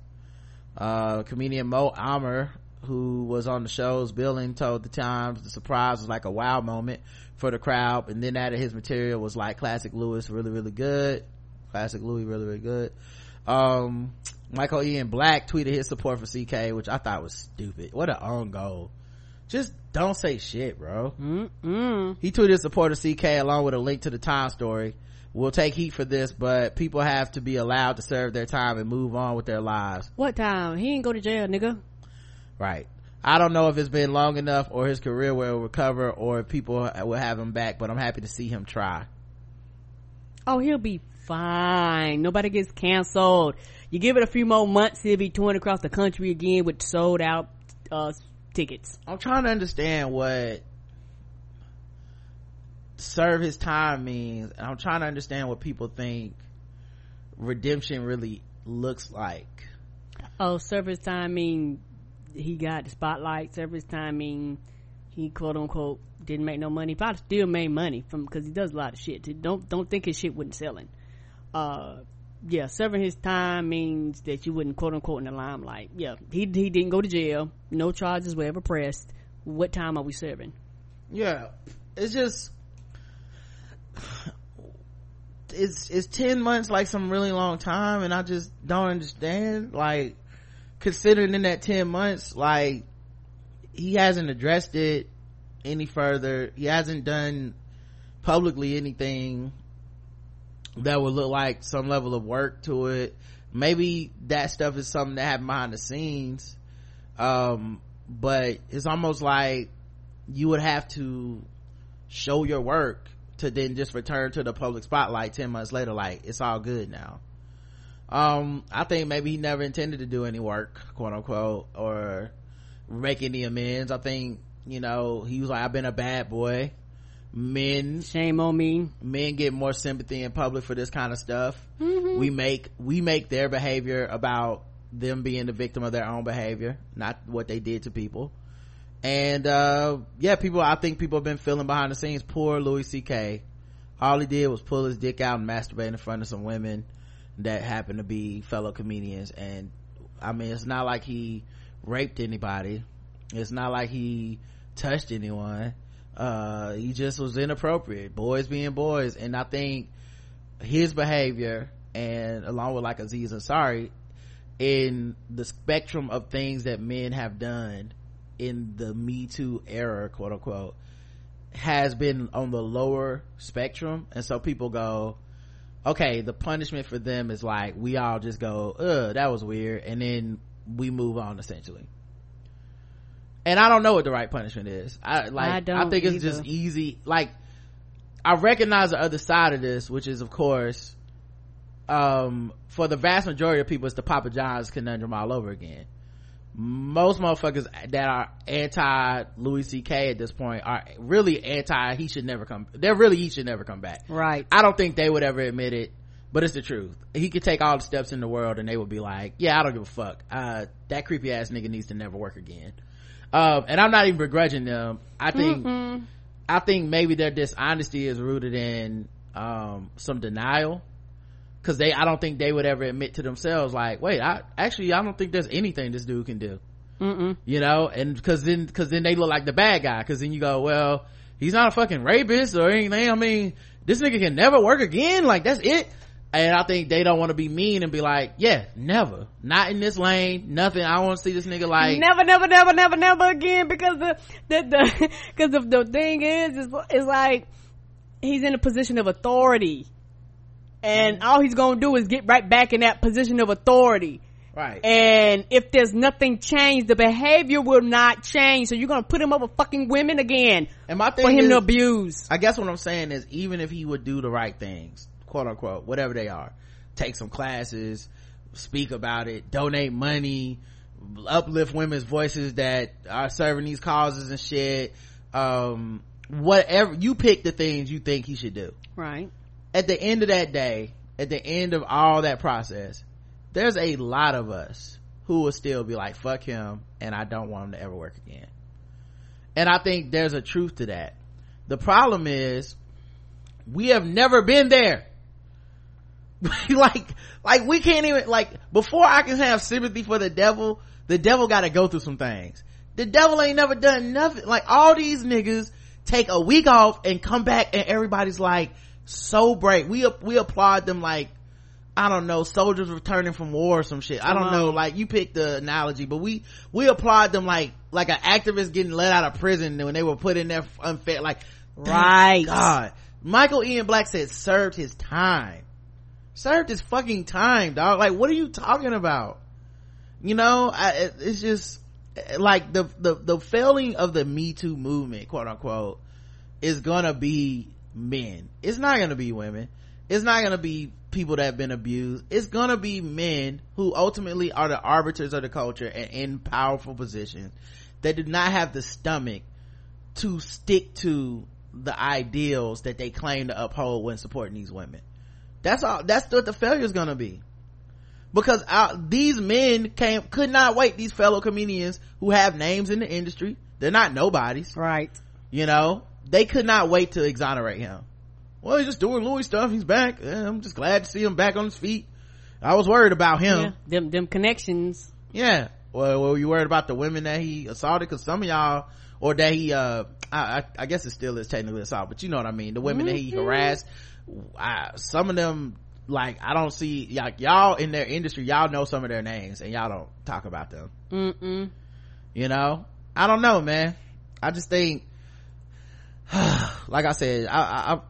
Uh, comedian Mo Amer, who was on the show's billing, told the Times the surprise was like a wow moment for the crowd, and then added his material was like classic Louis, really, really good. Classic Louis, really, really good. Um, Michael Ian Black tweeted his support for CK, which I thought was stupid. What an own goal. Just don't say shit, bro. Mm-mm. He tweeted support of CK along with a link to the time story we'll take heat for this, but people have to be allowed to serve their time and move on with their lives. What time? He ain't go to jail, nigga. Right. I don't know if it's been long enough or his career will recover or if people will have him back, but I'm happy to see him try. Oh, he'll be fine. Nobody gets canceled. You give it a few more months, he'll be touring across the country again with sold out uh, tickets. I'm trying to understand what serve his time means and i'm trying to understand what people think redemption really looks like. Oh service time mean he got the spotlight. Service time mean he quote unquote didn't make no money. Probably still made money from because he does a lot of shit. Don't don't think his shit wasn't selling. Uh yeah serving his time means that you wouldn't quote unquote in the limelight. Yeah he, he didn't go to jail. No charges were ever pressed. What time are we serving? Yeah it's just it's it's 10 months like some really long time and i just don't understand like considering in that 10 months like he hasn't addressed it any further. He hasn't done publicly anything that would look like some level of work to it. Maybe that stuff is something that happened behind the scenes. Um but it's almost like you would have to show your work to then just return to the public spotlight 10 months later like it's all good now. Um i think maybe he never intended to do any work quote unquote or make any amends. I think you know he was like i've been a bad boy men shame on me. men get more sympathy in public for this kind of stuff. Mm-hmm. we make we make their behavior about them being the victim of their own behavior not what they did to people. And uh, yeah people i think people have been feeling behind the scenes. Poor louis ck all he did was pull his dick out and masturbate in front of some women that happened to be fellow comedians. And i mean it's not like he raped anybody. It's not like he touched anyone uh, he just was inappropriate. Boys being boys. And i think his behavior and along with like aziz ansari in the spectrum of things that men have done in the me too era quote unquote has been on the lower spectrum. And so people go okay the punishment for them is like we all just go uh that was weird. And then we move on essentially and i don't know what the right punishment is i like i, don't I think it's either. just easy like i recognize the other side of this which is of course um for the vast majority of people it's the papa john's conundrum all over again most motherfuckers that are anti Louis C.K. at this point are really anti. He should never come. They're really he should never come back. Right. I don't think they would ever admit it, but it's the truth. He could take all the steps in the world, and they would be like, "Yeah, I don't give a fuck. Uh, that creepy ass nigga needs to never work again." Um, and I'm not even begrudging them. I think, Mm-mm. I think maybe their dishonesty is rooted in um, some denial. Because they i don't think they would ever admit to themselves like wait i actually i don't think there's anything this dude can do. Mm-mm. you know? And because then because then they look like the bad guy. Because then you go well he's not a fucking rapist or anything. I mean this nigga can never work again? Like that's it and i think they don't want to be mean and be like yeah never not in this lane nothing i want to see this nigga like never, never, never, never, never again because the the the because the, the thing is is is like he's in a position of authority. and all he's gonna do is get right back in that position of authority. right And if there's nothing changed, the behavior will not change. So you're gonna put him over fucking women again and my thing for him is, to abuse. I guess what I'm saying is even if he would do the right things, quote unquote, whatever they are, take some classes, speak about it, donate money, uplift women's voices that are serving these causes and shit, um, whatever, you pick the things you think he should do. Right. At the end of that day, at the end of all that process, there's a lot of us who will still be like, fuck him, and I don't want him to ever work again. And I think there's a truth to that. The problem is, we have never been there. like, like we can't even, like, before I can have sympathy for the devil, the devil gotta go through some things. The devil ain't never done nothing. Like, all these niggas take a week off and come back and everybody's like, so brave. We, we applaud them like, I don't know, soldiers returning from war or some shit. I don't know, like you picked the analogy, but we, we applaud them like, like an activist getting let out of prison when they were put in there unfair, like, Right. God. Michael Ian Black said served his time. Served his fucking time, dog. Like, what are you talking about? You know, I, it's just, like the, the, the failing of the Me Too movement, quote unquote, is gonna be men. It's not gonna be women. It's not gonna be people that have been abused. It's gonna be men who ultimately are the arbiters of the culture and in powerful positions that do not have the stomach to stick to the ideals that they claim to uphold when supporting these women. That's all, that's what the failure is gonna be. Because out, these men came, could not wait, these fellow comedians who have names in the industry, they're not nobodies. Right. you know? They could not wait to exonerate him. Well he's just doing louis stuff. He's back. I'm just glad to see him back on his feet. I was worried about him. Yeah. Them, them connections. yeah, well were you worried about the women that he assaulted? Because some of y'all or that he uh I, I i guess it still is technically assault but you know what i mean. The women that he harassed I, some of them like i don't see like y'all in their industry y'all know some of their names and y'all don't talk about them Mm-mm. you know i don't know man i just think like i said I, I i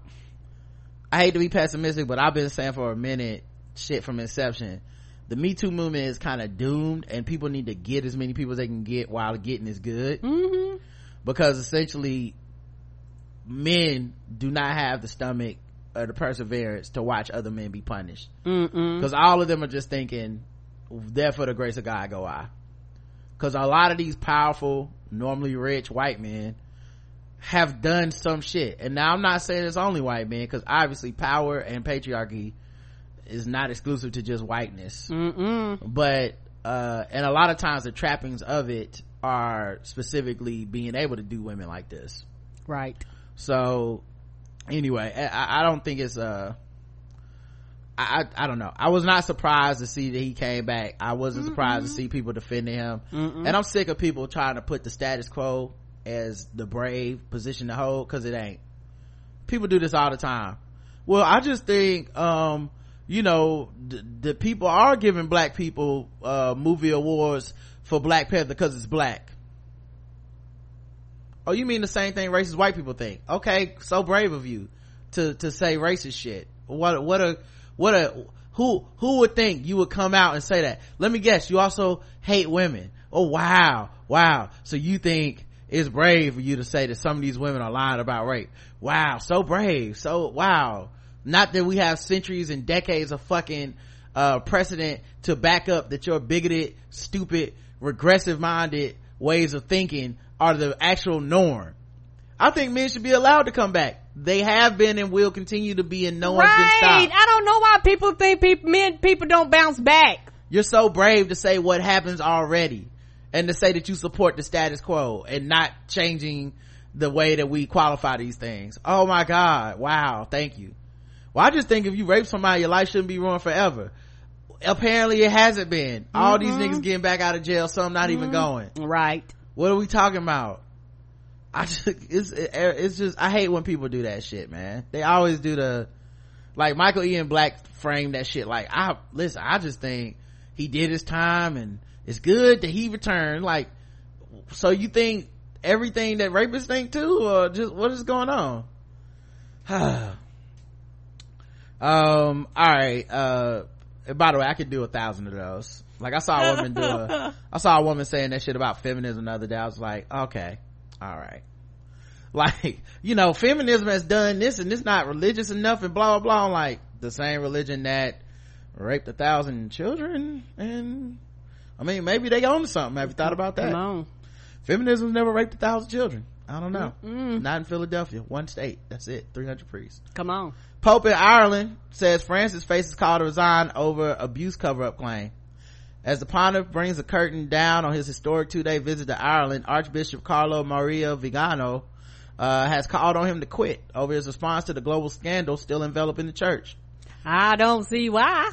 i hate to be pessimistic but i've been saying for a minute shit from inception the me too movement is kind of doomed and people need to get as many people as they can get while getting is good Mm-hmm. because essentially men do not have the stomach or the perseverance to watch other men be punished. Because all of them are just thinking there for the grace of god go i. Because a lot of these powerful normally rich white men have done some shit. And now i'm not saying it's only white men because obviously power and patriarchy is not exclusive to just whiteness. Mm-mm. but uh and a lot of times the trappings of it are specifically being able to do women like this. Right. so anyway i, I don't think it's uh I, I don't know. I was not surprised to see that he came back. I wasn't surprised to see people defending him. And I'm sick of people trying to put the status quo as the brave position to hold because it ain't. People do this all the time. Well, I just think, um, you know, the, the people are giving black people, uh, movie awards for Black Panther because it's black. Oh, you mean the same thing racist white people think? Okay, so brave of you to to say racist shit. What what a what a who who would think you would come out and say that? Let me guess, you also hate women. Oh wow, wow. So you think it's brave for you to say that some of these women are lying about rape? Wow, so brave. So wow. Not that we have centuries and decades of fucking uh precedent to back up that your bigoted, stupid, regressive minded ways of thinking are the actual norm. I think men should be allowed to come back. They have been and will continue to be and no one's been Right. stopped. I don't know why people think people, men, people don't bounce back. You're so brave to say what happens already and to say that you support the status quo and not changing the way that we qualify these things. Oh my God. Wow. Thank you. Well, I just think if you rape somebody, your life shouldn't be ruined forever. Apparently it hasn't been. All these mm-hmm. niggas getting back out of jail, some not even mm-hmm. going. Right. What are we talking about? I just, it's, it's just, I hate when people do that shit, man. They always do the, like Michael Ian Black framed that shit like, I, listen, I just think he did his time and it's good that he returned. Like, so you think everything that rapists think too, or just what is going on? Um, all right. Uh, by the way, I could do a thousand of those. Like I saw a woman do a, I saw a woman saying that shit about feminism the other day. I was like, okay, all right. Like, you know, feminism has done this and it's not religious enough and blah, blah, blah. I'm like, the same religion that raped a thousand children and, I mean, maybe they own something. Have you thought about that? Come on. Feminism never raped a thousand children. I don't know. Mm-mm. Not in Philadelphia. One state. That's it. 300 priests. Come on. Pope in Ireland says Francis faces call to resign over abuse cover-up claim. As the pontiff brings the curtain down on his historic two-day visit to Ireland, Archbishop Carlo Maria Vigano uh, has called on him to quit over his response to the global scandal still enveloping the church. I don't see why.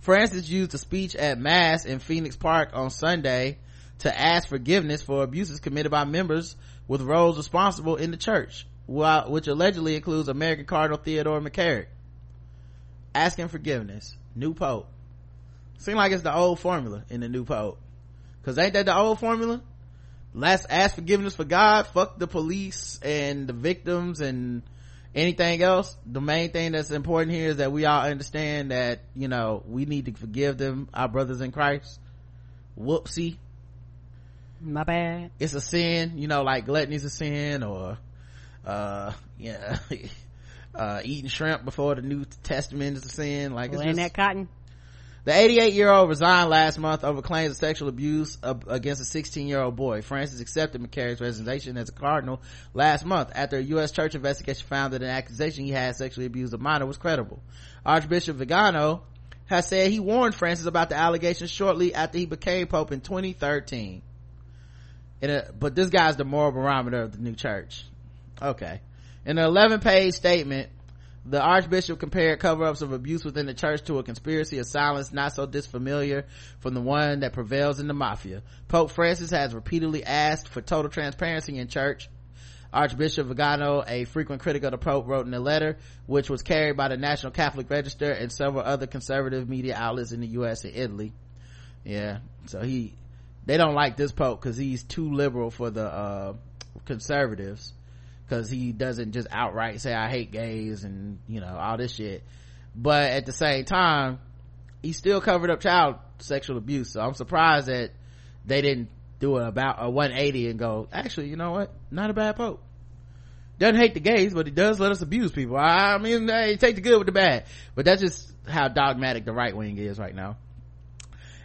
Francis used a speech at Mass in Phoenix Park on Sunday to ask forgiveness for abuses committed by members with roles responsible in the church, which allegedly includes American Cardinal Theodore McCarrick. Asking forgiveness. New Pope. Seem like it's the old formula in the new pope. Cause ain't that the old formula? Let's ask forgiveness for God, fuck the police and the victims and anything else. The main thing that's important here is that we all understand that, you know, we need to forgive them, our brothers in Christ. Whoopsie. My bad. It's a sin, you know, like gluttony's a sin or, uh, yeah, uh, eating shrimp before the New Testament is a sin. Like, it's just, that cotton. The 88 year old resigned last month over claims of sexual abuse against a 16 year old boy. Francis accepted McCarrick's resignation as a cardinal last month after a U.S. church investigation found that an accusation he had sexually abused a minor was credible. Archbishop Vigano has said he warned Francis about the allegations shortly after he became pope in 2013. A, but this guy's the moral barometer of the new church. Okay. In an 11 page statement, the archbishop compared cover-ups of abuse within the church to a conspiracy of silence not so disfamiliar from the one that prevails in the mafia. Pope Francis has repeatedly asked for total transparency in church. Archbishop Vigano, a frequent critic of the Pope, wrote in a letter, which was carried by the National Catholic Register and several other conservative media outlets in the U.S. and Italy. Yeah, so he, they don't like this Pope because he's too liberal for the, uh, conservatives because he doesn't just outright say I hate gays and you know all this shit. But at the same time, he still covered up child sexual abuse. So I'm surprised that they didn't do about a 180 and go, actually, you know what? Not a bad pope. Doesn't hate the gays, but he does let us abuse people. I mean, take the good with the bad. But that's just how dogmatic the right wing is right now.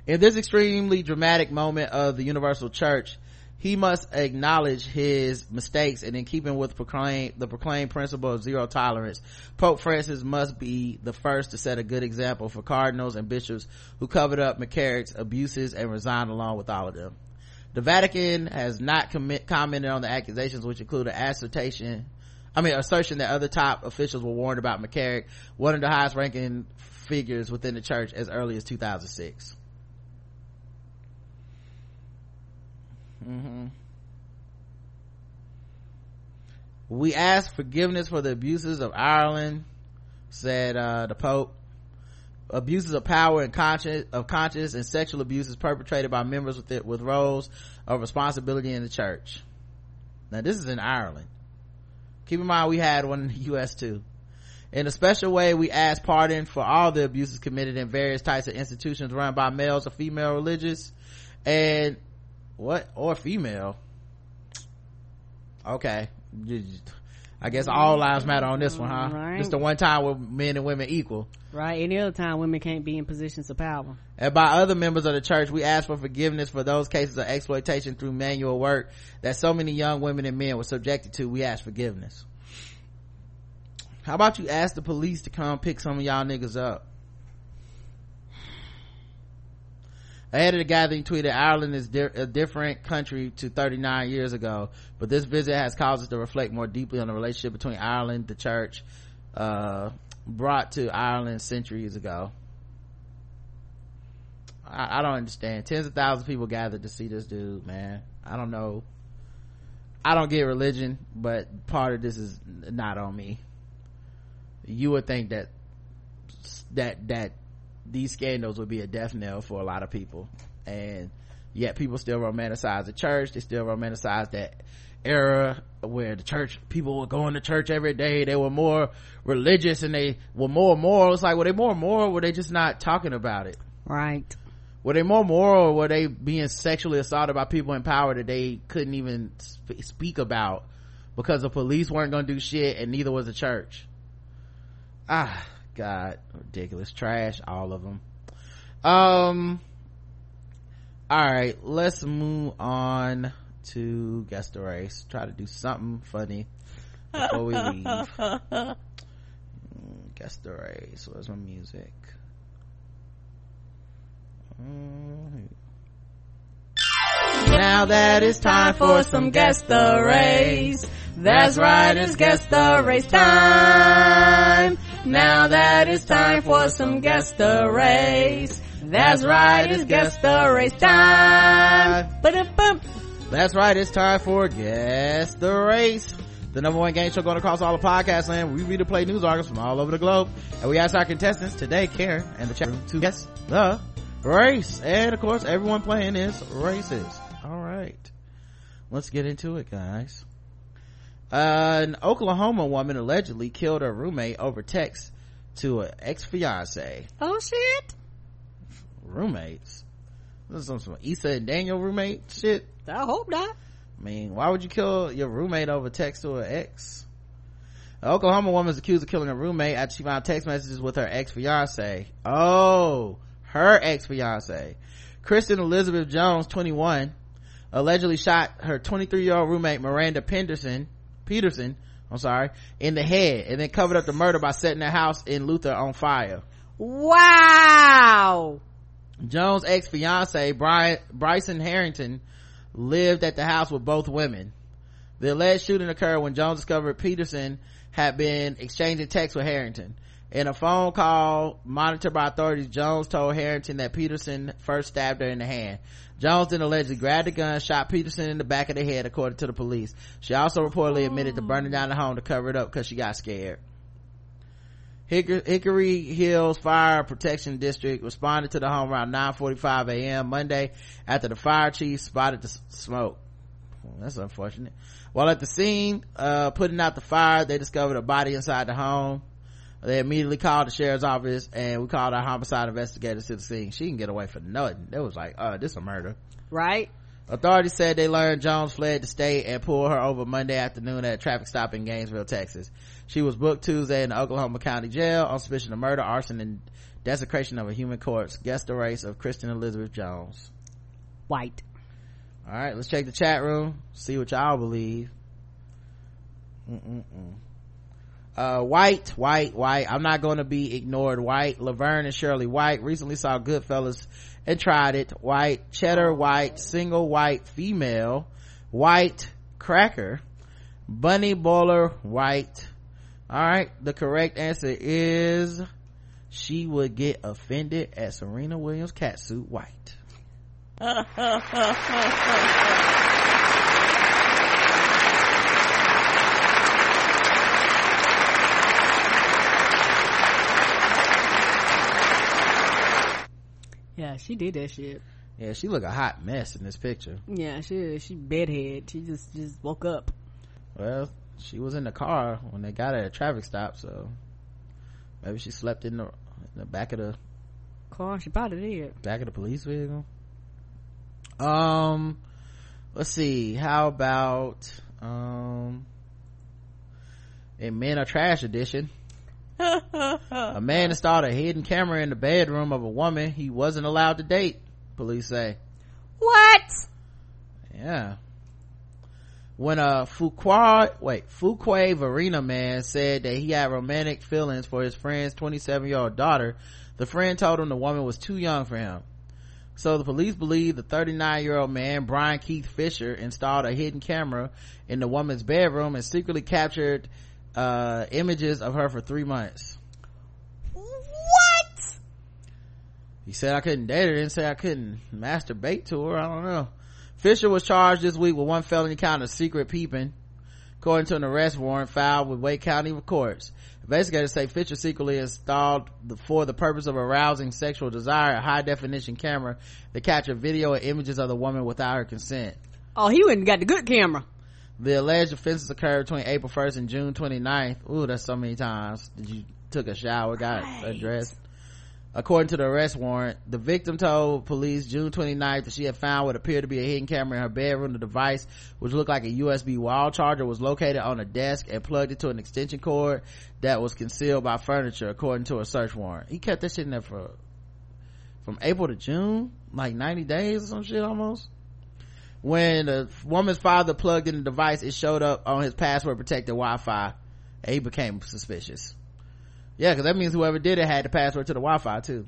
In this extremely dramatic moment of the universal church, he must acknowledge his mistakes and in keeping with proclaim, the proclaimed principle of zero tolerance. Pope francis must be the first to set a good example for cardinals and bishops who covered up mccarrick's abuses and resigned along with all of them. The vatican has not commit, commented on the accusations which include an assertion i mean assertion that other top officials were warned about mccarrick one of the highest ranking figures within the church as early as 2006 Mm-hmm. We ask forgiveness for the abuses of Ireland, said uh, the Pope. Abuses of power and conscience of conscience and sexual abuses perpetrated by members with it, with roles of responsibility in the church. Now this is in Ireland. Keep in mind we had one in the U.S. too. In a special way, we ask pardon for all the abuses committed in various types of institutions run by males or female religious and what? Or female. Okay. I guess all lives matter on this one huh? Right. just the one time where men and women equal. Right. Any other time women can't be in positions of power. And by other members of the church we ask for forgiveness for those cases of exploitation through manual work that so many young women and men were subjected to. We ask forgiveness. How about you ask the police to come pick some of y'all niggas up Ahead of the gathering tweeted, Ireland is di- a different country to 39 years ago, but this visit has caused us to reflect more deeply on the relationship between Ireland, the church, uh, brought to Ireland centuries ago. I, I don't understand. Tens of thousands of people gathered to see this dude, man. I don't know. I don't get religion, but part of this is not on me. You would think that that that these scandals would be a death knell for a lot of people. And yet people still romanticize the church. They still romanticize that era where the church people were going to church every day. They were more religious and they were more moral. It's like were they more moral were they just not talking about it? Right. Were they more moral or were they being sexually assaulted by people in power that they couldn't even sp- speak about because the police weren't gonna do shit and neither was the church? Ah god ridiculous trash all of them um all right let's move on to guess the race. Try to do something funny before we leave. Guess the race. Where's my music? Mm. Now that it's time for some guess the race. That's right, it's guess the race time. Now that it's time for some guess the race. That's right, it's guess the race time. Ba-dum-bum. That's right, it's time for guess the race. The number one game show going across all the podcast land. We read and play news articles from all over the globe. And we ask our contestants today, Karen, and the chat room to guess the race and of course everyone playing is racist all right. Let's get into it guys. Uh, an oklahoma woman allegedly killed her roommate over text to an ex-fiance. Oh shit. Roommates? This is some, some Issa and Daniel roommate shit? I hope not. I mean why would you kill your roommate over text to an ex? An oklahoma woman is accused of killing her roommate after she found text messages with her ex-fiance. Oh her ex-fiance. Kristen elizabeth jones 21 allegedly shot her 23 year old roommate miranda penderson peterson i'm sorry in the head and then covered up the murder by setting their house in luther on fire. Wow! Jones ex-fiance Brian, bryson harrington lived at the house with both women. The alleged shooting occurred when jones discovered peterson had been exchanging texts with harrington in a phone call monitored by authorities, Jones told Harrington that Peterson first stabbed her in the hand. Jones then allegedly grabbed a gun, shot Peterson in the back of the head, according to the police. She also reportedly admitted to burning down the home to cover it up because she got scared. Hickory, Hills Fire Protection District responded to the home around 9:45 a.m. Monday after the fire chief spotted the smoke. Well, that's unfortunate. While at the scene, uh, putting out the fire, they discovered a body inside the home they immediately called the sheriff's office and we called our homicide investigators to the scene. She can get away for nothing. It was like uh this is a murder. Right. Authorities said they learned jones fled the state and pulled her over monday afternoon at a traffic stop in gainesville texas. She was booked tuesday in the oklahoma county jail on suspicion of murder arson and desecration of a human corpse. Guess the race of kristen elizabeth jones. White. All right let's check the chat room. See what y'all believe. Mm-mm-mm uh, white white white. I'm not going to be ignored. White laverne and shirley white. Recently saw goodfellas and tried it. White cheddar white single white female. White cracker. Bunny bowler white. All right the correct answer is she would get offended at serena williams catsuit white Yeah, she did that shit. Yeah, she look a hot mess in this picture. Yeah, she she bedhead. She just just woke up. Well, she was in the car when they got her at a traffic stop, so maybe she slept in the, in the back of the car. She probably did. Back of the police vehicle. Um, let's see. How about um, in Men Are Trash edition? a man installed a hidden camera in the bedroom of a woman he wasn't allowed to date police say. What? Yeah. When a Fuqua, wait, Fuquay Varina man said that he had romantic feelings for his friend's 27 year old daughter, the friend told him the woman was too young for him. So the police believe the 39 year old man, Brian Keith Fisher, installed a hidden camera in the woman's bedroom and secretly captured uh, images of her for three months. What? He said I couldn't date her, didn't say I couldn't masturbate to her. I don't know. Fisher was charged this week with one felony count of secret peeping. according to an arrest warrant filed with Wake County courts. Investigators say Fisher secretly installed the, for the purpose of arousing sexual desire a high definition camera that captured video and images of the woman without her consent. Oh, he went and got the good camera. The alleged offenses occurred between April 1st and June 29th. Ooh, that's so many times. Did you took a shower, got Right. addressed? According to the arrest warrant, the victim told police June 29th that she had found what appeared to be a hidden camera in her bedroom. The device, which looked like a USB wall charger, was located on a desk and plugged into an extension cord that was concealed by furniture, according to a search warrant. He kept that shit in there for, from April to June? Like 90 days or some shit almost? When the woman's father plugged in the device, it showed up on his password protected Wi-Fi and he became suspicious. Yeah, cause that means whoever did it had the password to the Wi-Fi too.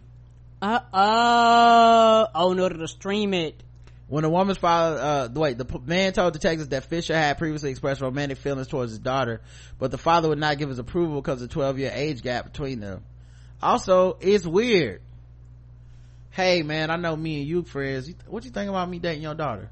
Uh oh. Oh, in order to stream it. When the woman's father, uh, wait, the man told detectives that Fisher had previously expressed romantic feelings towards his daughter, but the father would not give his approval because of the 12 year age gap between them. Also, it's weird. Hey man, I know me and you friends. What you think about me dating your daughter?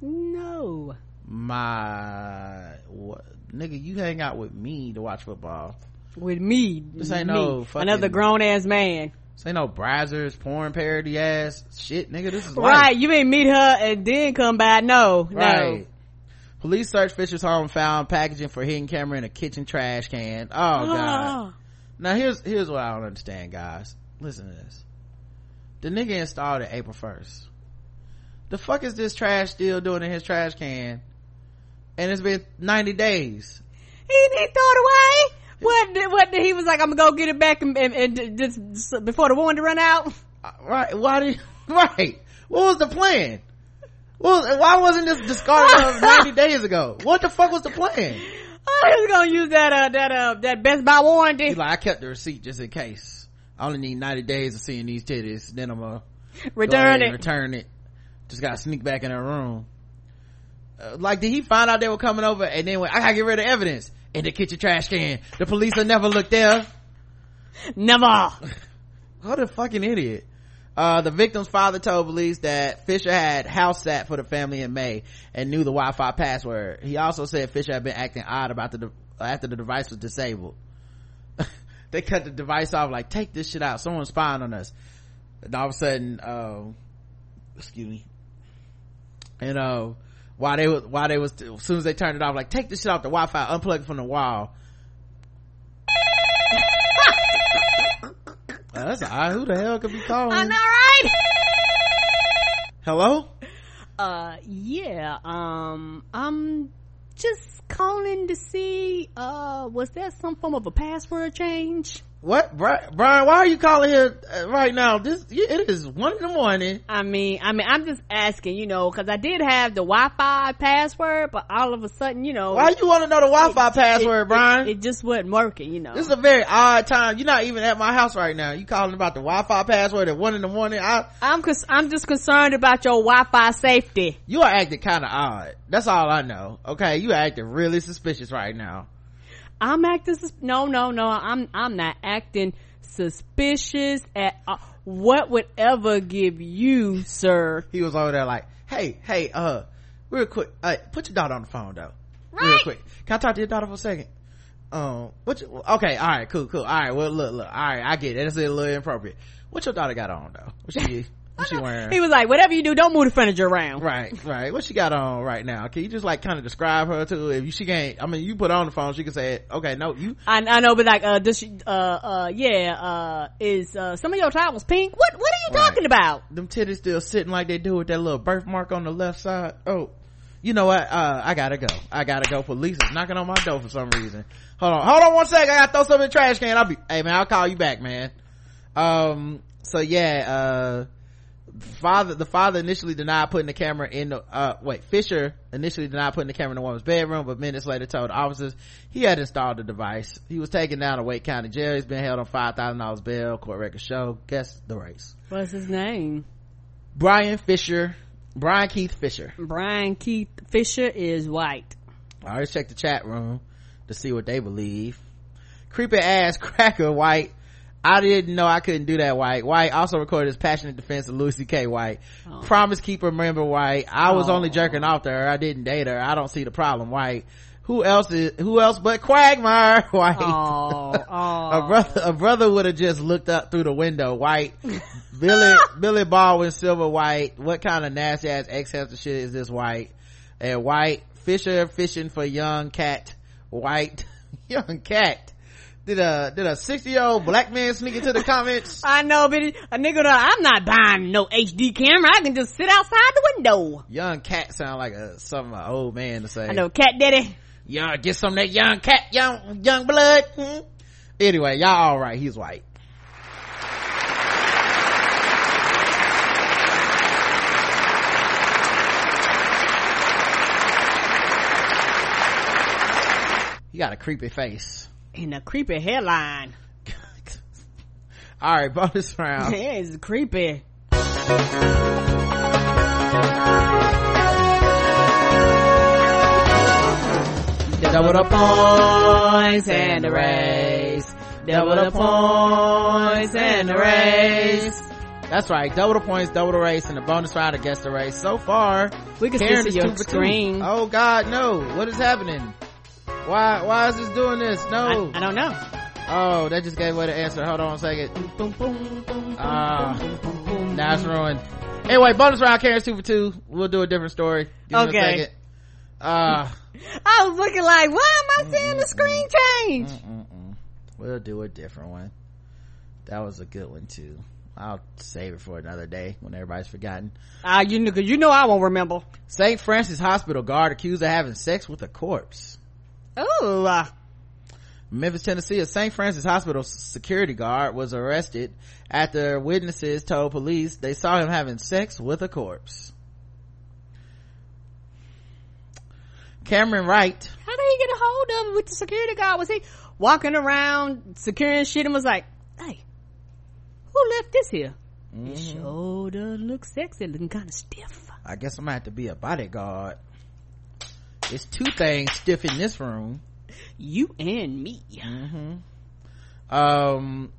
No. My, what, nigga, you hang out with me to watch football. With me. This ain't me. no fucking- Another grown ass man. This ain't no Brazzers, porn parody ass shit, nigga. This is life. Right. You ain't meet her and then come by. No. Right. Police searched Fisher's home found packaging for hidden camera in a kitchen trash can. Oh No. god. Now here's here's what I don't understand, guys. Listen to this. The nigga installed it April first. The fuck is this trash still doing in his trash can? And it's been ninety days. He didn't throw it away. What? did- What? did- He was like, "I'm gonna go get it back and, and, and just before the warranty run out." Uh, Right? Why did? Right? What was the plan? Well, why wasn't this discarded ninety days ago? What the fuck was the plan? Oh, he was gonna use that uh that uh that Best Buy warranty. He's like, I kept the receipt just in case. I only need 90 days of seeing these titties. Then I'm gonna Return it. Return it. Just gotta sneak back in her room. Uh, like, did he find out they were coming over and then went, I gotta get rid of evidence in the kitchen trash can. The police will never look there. Never. What a fucking idiot. Uh, the victim's father told police that Fisher had house sat for the family in May and knew the Wi-Fi password. He also said Fisher had been acting odd about the de- after the device was disabled. they cut the device off like, take this shit out. Someone's spying on us. And all of a sudden, uh, excuse me. And, uh, while they was, while they was, as soon as they turned it off, like, take this shit off the Wi-Fi, unplug it from the wall. That's odd. Who the hell could be calling? I know, right? Hello? Uh, yeah. Um, I'm just calling to see. Uh, was there some form of a password change? What, Bri- Brian? Why are you calling here uh, right now? This it is one in the morning. I mean, I mean, I'm just asking, you know, because I did have the Wi-Fi password, but all of a sudden, you know, Why you want to know the Wi-Fi it- password, it- Brian? It, just wasn't working, you know. this is a very odd time. You're not even at my house right now. You calling about the Wi-Fi password at one in the morning? I, I'm cons- I'm just concerned about your Wi-Fi safety. you are acting kind of odd. That's all I know. Okay, you are acting really suspicious right now. I'm acting sus- no, no, no. I'm I'm not acting suspicious at uh, what would ever give you, sir? He was over there like, hey, hey, uh, real quick, uh, put your daughter on the phone though. Real Right. quick. Can I talk to your daughter for a second? Um, what you, okay, alright, cool, cool. Alright, well, look, look, alright, I get it. That's a little inappropriate. What your daughter got on though? What she, what she wearing? He was like, whatever you do, don't move the furniture around. Right, right. What she got on right now? Can you just like kind of describe her too? If she can't, I mean, you put her on the phone, she can say, okay, no, you, I, I know, but like, uh, does she, uh, uh, yeah, uh, is, uh, some of your towels pink? What, what are you Right. talking about? them titties still sitting like they do with that little birthmark on the left side. Oh, you know what? Uh, I gotta go. I gotta go. Police is knocking on my door for some reason. Hold on, hold on one second. I gotta throw something in the trash can. I'll be, hey man, I'll call you back, man. Um, so yeah, uh, father, the father initially denied putting the camera in the, uh, wait, Fisher initially denied putting the camera in the woman's bedroom, but minutes later told officers he had installed the device. He was taken down to Wake County Jail. He's been held on $5,000 bail. Court records show. Guess the race. What's his name? Brian Fisher, Brian Keith Fisher. Brian Keith Fisher is white. I always check the chat room to see what they believe. Creepy ass cracker white. I didn't know I couldn't do that white. White also recorded his passionate defense of Louis C.K. White. Oh. Promise keeper member white. I was Oh. only jerking off to her. I didn't date her. I don't see the problem. White. who else is who else but quagmire white Oh, oh. a brother a brother would have just looked up through the window white billy billy baldwin Sliver white what kind of nasty ass xHamster shit is this white and white fisher fishing for young cat white young cat did a did a 60 year old black man sneak into the comments I know, but a nigga, I'm not buying no HD camera. I can just sit outside the window. young cat sound like a something an old man to say I know, cat daddy y'all get some of that young cat young young blood hmm? anyway y'all all right he's white he got a creepy face And a creepy hairline. all right bonus round Yeah, it's creepy. Double the points and the race. Double the points and the race. that's right double the points double the race and the bonus round against the race so far We can Karen see your for two. screen. oh god no what is happening why why is this doing this no I, I don't know. Oh, that just gave away the answer. Hold on a second. Ah, boom, Now it's ruined. Anyway, bonus round Karen's two for two. We'll do a different story. Give me a Okay. second. Uh, I was looking like, why am I seeing the screen change? mm-mm. we'll do a different one. That was a good one too. I'll save it for another day when everybody's forgotten. Ah, you know, 'cause you know I won't remember. St. Francis Hospital guard accused of having sex with a corpse. Oh, uh, Memphis, Tennessee, a St. Francis Hospital security guard was arrested after witnesses told police they saw him having sex with a corpse. Cameron Wright, how did he get a hold of him with the security guard? Was he walking around securing shit and was like, hey, who left this here? It sure does look sexy, looking kind of stiff. I guess I'm gonna have to be a bodyguard. It's two things stiff in this room. You and me. Um,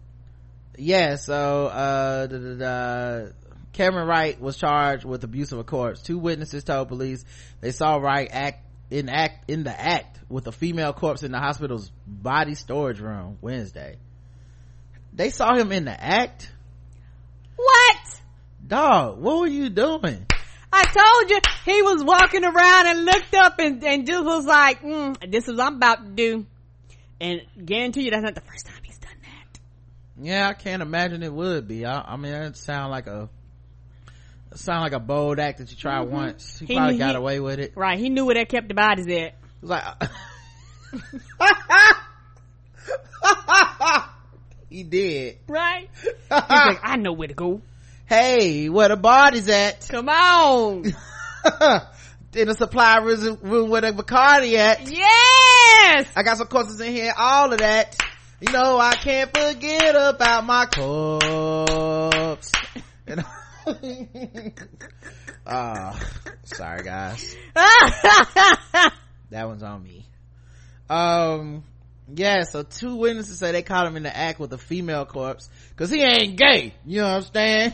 yeah, so, uh, da, da, da, Cameron Wright was charged with abuse of a corpse. Two witnesses told police they saw Wright act in act in the act with a female corpse in the hospital's body storage room Wednesday. They saw him in the act? What? Dog, what were you doing? I told you he was walking around and looked up and, and just was like, mm, this is what I'm about to do. And guarantee you that's not the first time he's done that. Yeah, I can't imagine it would be. I, I mean, it sound like a, sound like a bold act that you try once. He, He probably got he- away with it. Right, he knew where they kept the bodies at. It was like, he did. Right? He's like, I know where to go. Hey, where the body's at? Come on. in the supply room where the Bacardi at. yes! I got some courses in here, all of that. You know, I can't forget about my corpse. Know? Ah, sorry guys. That one's on me. Um, yeah, so two witnesses say they caught him in the act with a female corpse, cause he ain't gay. You understand?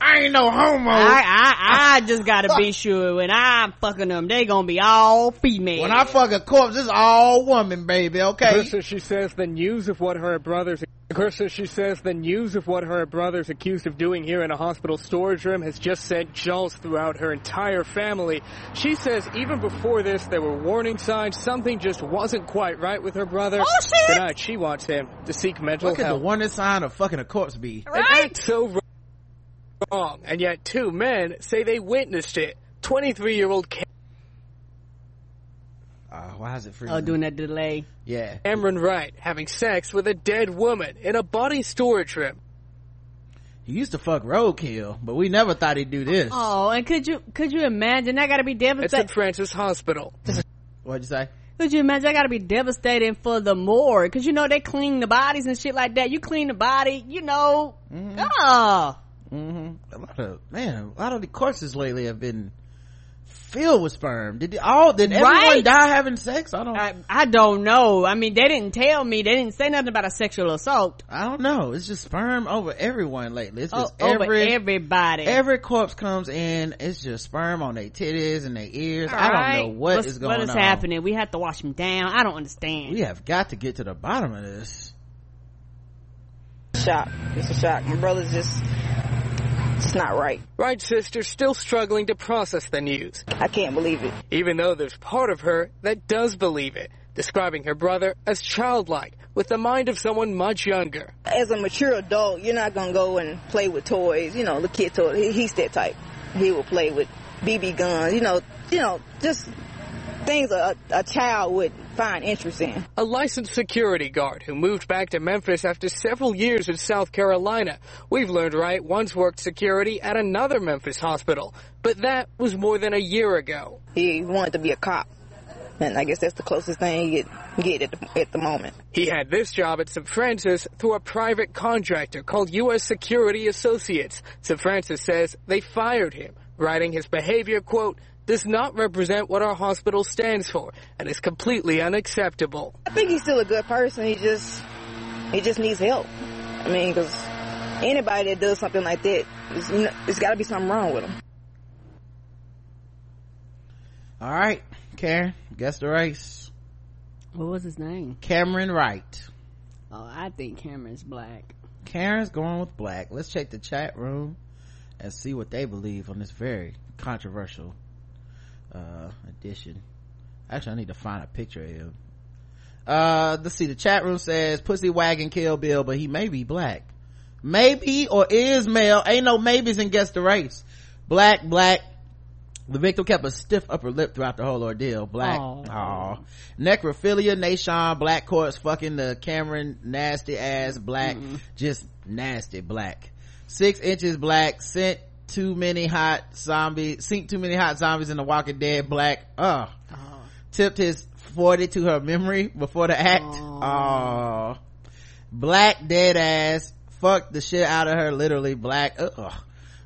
I ain't no homo. I, I, I just gotta be sure when I'm fucking them, they gonna be all female. when I fuck a corpse, it's all woman, baby, okay? Krista, she says the news of what her brothers. Krista, she says the news of what her brothers accused of doing here in a hospital storage room has just sent jolts throughout her entire family. She says even before this, there were warning signs. Something just wasn't quite right with her brother. Oh, shit! Tonight, she wants him to seek mental What could the warning sign of fucking a corpse be? An right? act so wrong, and yet two men say they witnessed it. 23-year-old Uh, why is it freezing? Oh, doing that delay. Yeah. Cameron Wright having sex with a dead woman in a body storage room. He used to fuck roadkill, but we never thought he'd do this. Oh, and could you, could you imagine? That gotta be At St. devastating. Francis Hospital. What'd you say? Could you imagine? That gotta be devastating for the morgue. Cause you know, they clean the bodies and shit like that. You clean the body, you know. Oh. Hmm A lot of, man, a lot of the corpses lately have been filled with sperm. Did all did everyone Right? die having sex? I don't. I, I, don't know. I mean, they didn't tell me. They didn't say nothing about a sexual assault I don't know. It's just sperm over everyone lately. It's just over every everybody. every corpse comes in. It's just sperm on their titties and their ears. I don't Alright. know what What's- is going What is on. happening? We have to wash them down. I don't understand. We have got to get to the bottom of this. Shock. It's a shock. My brother's just, it's not right. Right sister still struggling to process the news, I can't believe it. even though there's part of her that does believe it, describing her brother as childlike, with the mind of someone much younger. As a mature adult, you're not gonna go and play with toys. You know, the kid toy. He, he's that type. He will play with BB guns. You know, you know, just things a, a child would find interest in. A licensed security guard who moved back to Memphis after several years in South Carolina. We've learned Wright once worked security at another Memphis hospital, but that was more than a year ago. He wanted to be a cop, and I guess that's the closest thing he could get at the, at the moment. He had this job at St. Francis through a private contractor called U.S. Security Associates. St. Francis says they fired him, writing his behavior, quote, does not represent what our hospital stands for and is completely unacceptable. I think he's still a good person. He just, he just needs help. I mean, because anybody that does something like that, it's, it's got to be something wrong with him. All right, Karen, guess the race. What was his name? Cameron Wright. Oh, I think Cameron's black. Karen's going with black. Let's check the chat room and see what they believe on this very controversial uh edition. Actually, I need to find a picture of him. Uh, let's see. The chat room says Pussy Wagon Kill Bill, but he may be black. Maybe or is male. Ain't no maybes and Guess the Race. Black, black. The victim kept a stiff upper lip throughout the whole ordeal. Black. Aw. Necrophilia, Nation, Black Courts, fucking the Cameron, nasty ass, black, just nasty black. Six inches black, sent too many hot zombies, sink too many hot zombies in the Walking Dead, black. Ugh. Tipped his 40 to her memory before the act. Aw. Black dead ass, fucked the shit out of her, literally black. Ugh.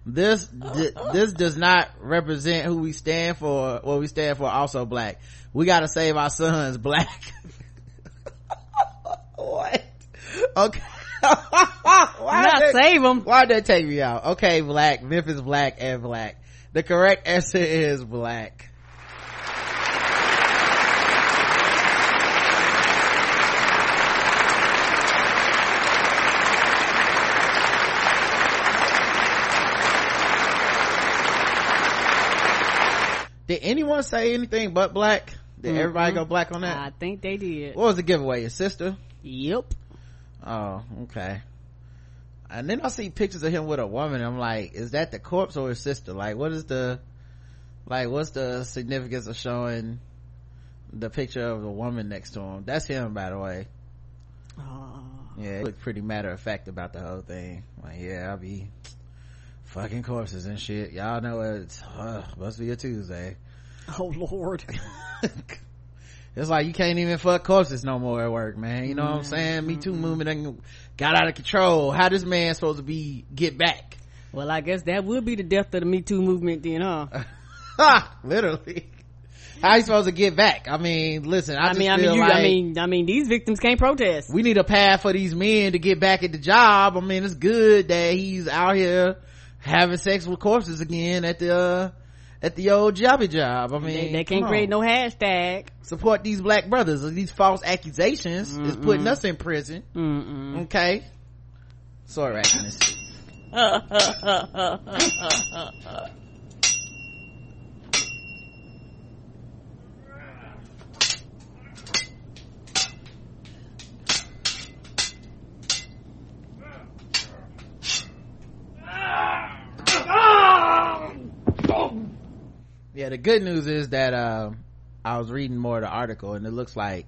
This, d- this does not represent who we stand for, what we stand for, also black. We gotta save our sons, black. what? Okay. Why Not they- save him. Why'd they take me out? Okay, black. Memphis black and black. The correct answer is black. Did anyone say anything but black? Did everybody go black on that? I think they did. what was the giveaway? Your sister? Yep. Oh, okay. And then I see pictures of him with a woman. I'm like, is that the corpse or his sister? Like, what is the, like, what's the significance of showing the picture of the woman next to him? That's him, by the way. Oh. Yeah, he looked pretty matter of fact about the whole thing. Like, yeah, I'll be fucking corpses and shit. Y'all know it's, uh, must be a Tuesday. Oh Lord. It's like you can't even fuck corpses no more at work, man. You know what I'm saying? Me Too movement got out of control. How this man supposed to be get back? Well, I guess that would be the death of the Me Too movement, then, huh? Ha! Literally. How you supposed to get back? I mean, listen, I, I just mean, I mean, you, like I mean, I mean, these victims can't protest. we need a path for these men to get back at the job. I mean, it's good that he's out here having sex with corpses again at the, uh, at the old jobby job. I mean, they, they can't create no hashtag. support these black brothers. These false accusations is putting us in prison. Mm-mm. Okay. Sorry, this. Yeah, the good news is that um, I was reading more of the article, and it looks like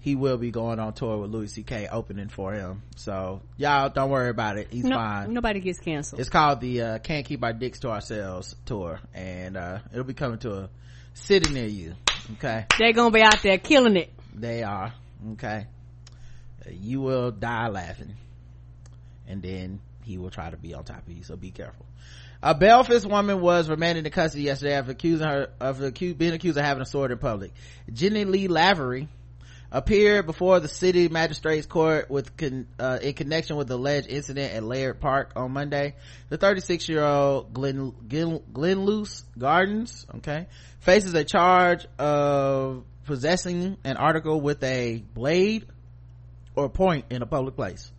he will be going on tour with Louis C.K. opening for him. So y'all don't worry about it. He's No, fine. nobody gets canceled. It's called the uh, "Can't Keep Our Dicks to Ourselves" tour, and uh, it'll be coming to a city near you. Okay, They're gonna be out there killing it. they are. Okay, Uh, you will die laughing, and then he will try to be on top of you. So be careful. A Belfast woman was remanded in custody yesterday after accusing her of being accused of having a sword in public. Jenny Lee Lavery appeared before the city magistrate's court with con, uh, in connection with the alleged incident at Laird Park on Monday. The 36 year old Glen, Glen, Glenluce Gardens, okay, faces a charge of possessing an article with a blade or point in a public place.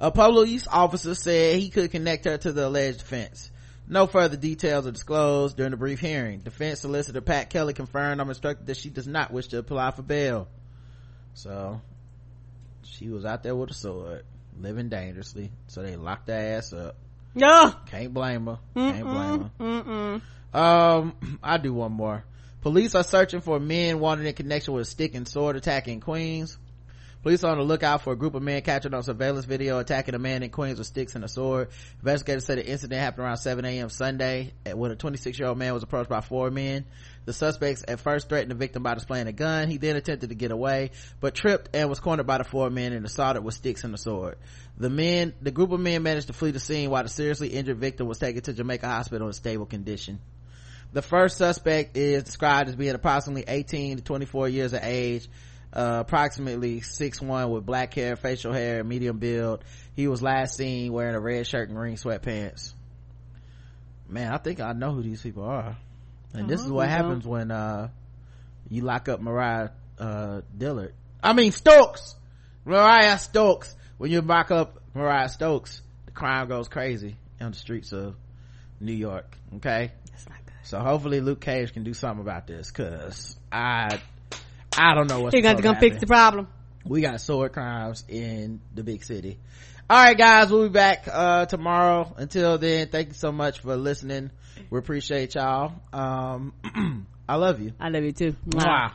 A police officer said he could connect her to the alleged offense. No further details are disclosed during the brief hearing. Defense solicitor Pat Kelly confirmed I'm instructed that she does not wish to apply for bail. So, she was out there with a sword, living dangerously. So they locked her ass up. Yeah. Can't blame her. Can't blame her. Um, I do one more. Police are searching for men wanted in connection with a stick and sword attack in Queens. Police are on the lookout for a group of men captured on surveillance video attacking a man in Queens with sticks and a sword. Investigators said the incident happened around 7 a.m. Sunday eh, when a 26 year old man was approached by four men. The suspects at first threatened the victim by displaying a gun. He then attempted to get away, but tripped and was cornered by the four men and assaulted with sticks and a sword. The men, the group of men managed to flee the scene while the seriously injured victim was taken to Jamaica Hospital in stable condition. The first suspect is described as being approximately 18 to 24 years of age, uh, approximately 6'1 with black hair, facial hair, medium build. He was last seen wearing a red shirt and green sweatpants. Man, I think I know who these people are. And this is what you happens when, uh, you lock up Mariah, uh, Dillard. I mean, Stokes! Mariah Stokes. When you lock up Mariah Stokes, the crime goes crazy on the streets of New York. Okay? That's not good. So hopefully Luke Cage can do something about this, cause I, I don't know what's got to gonna fix the problem. We got sword crimes in the big city. All right, guys, we'll be back, uh, tomorrow. Until then, thank you so much for listening. We appreciate y'all. Um, I love you. I love you too. Mwah.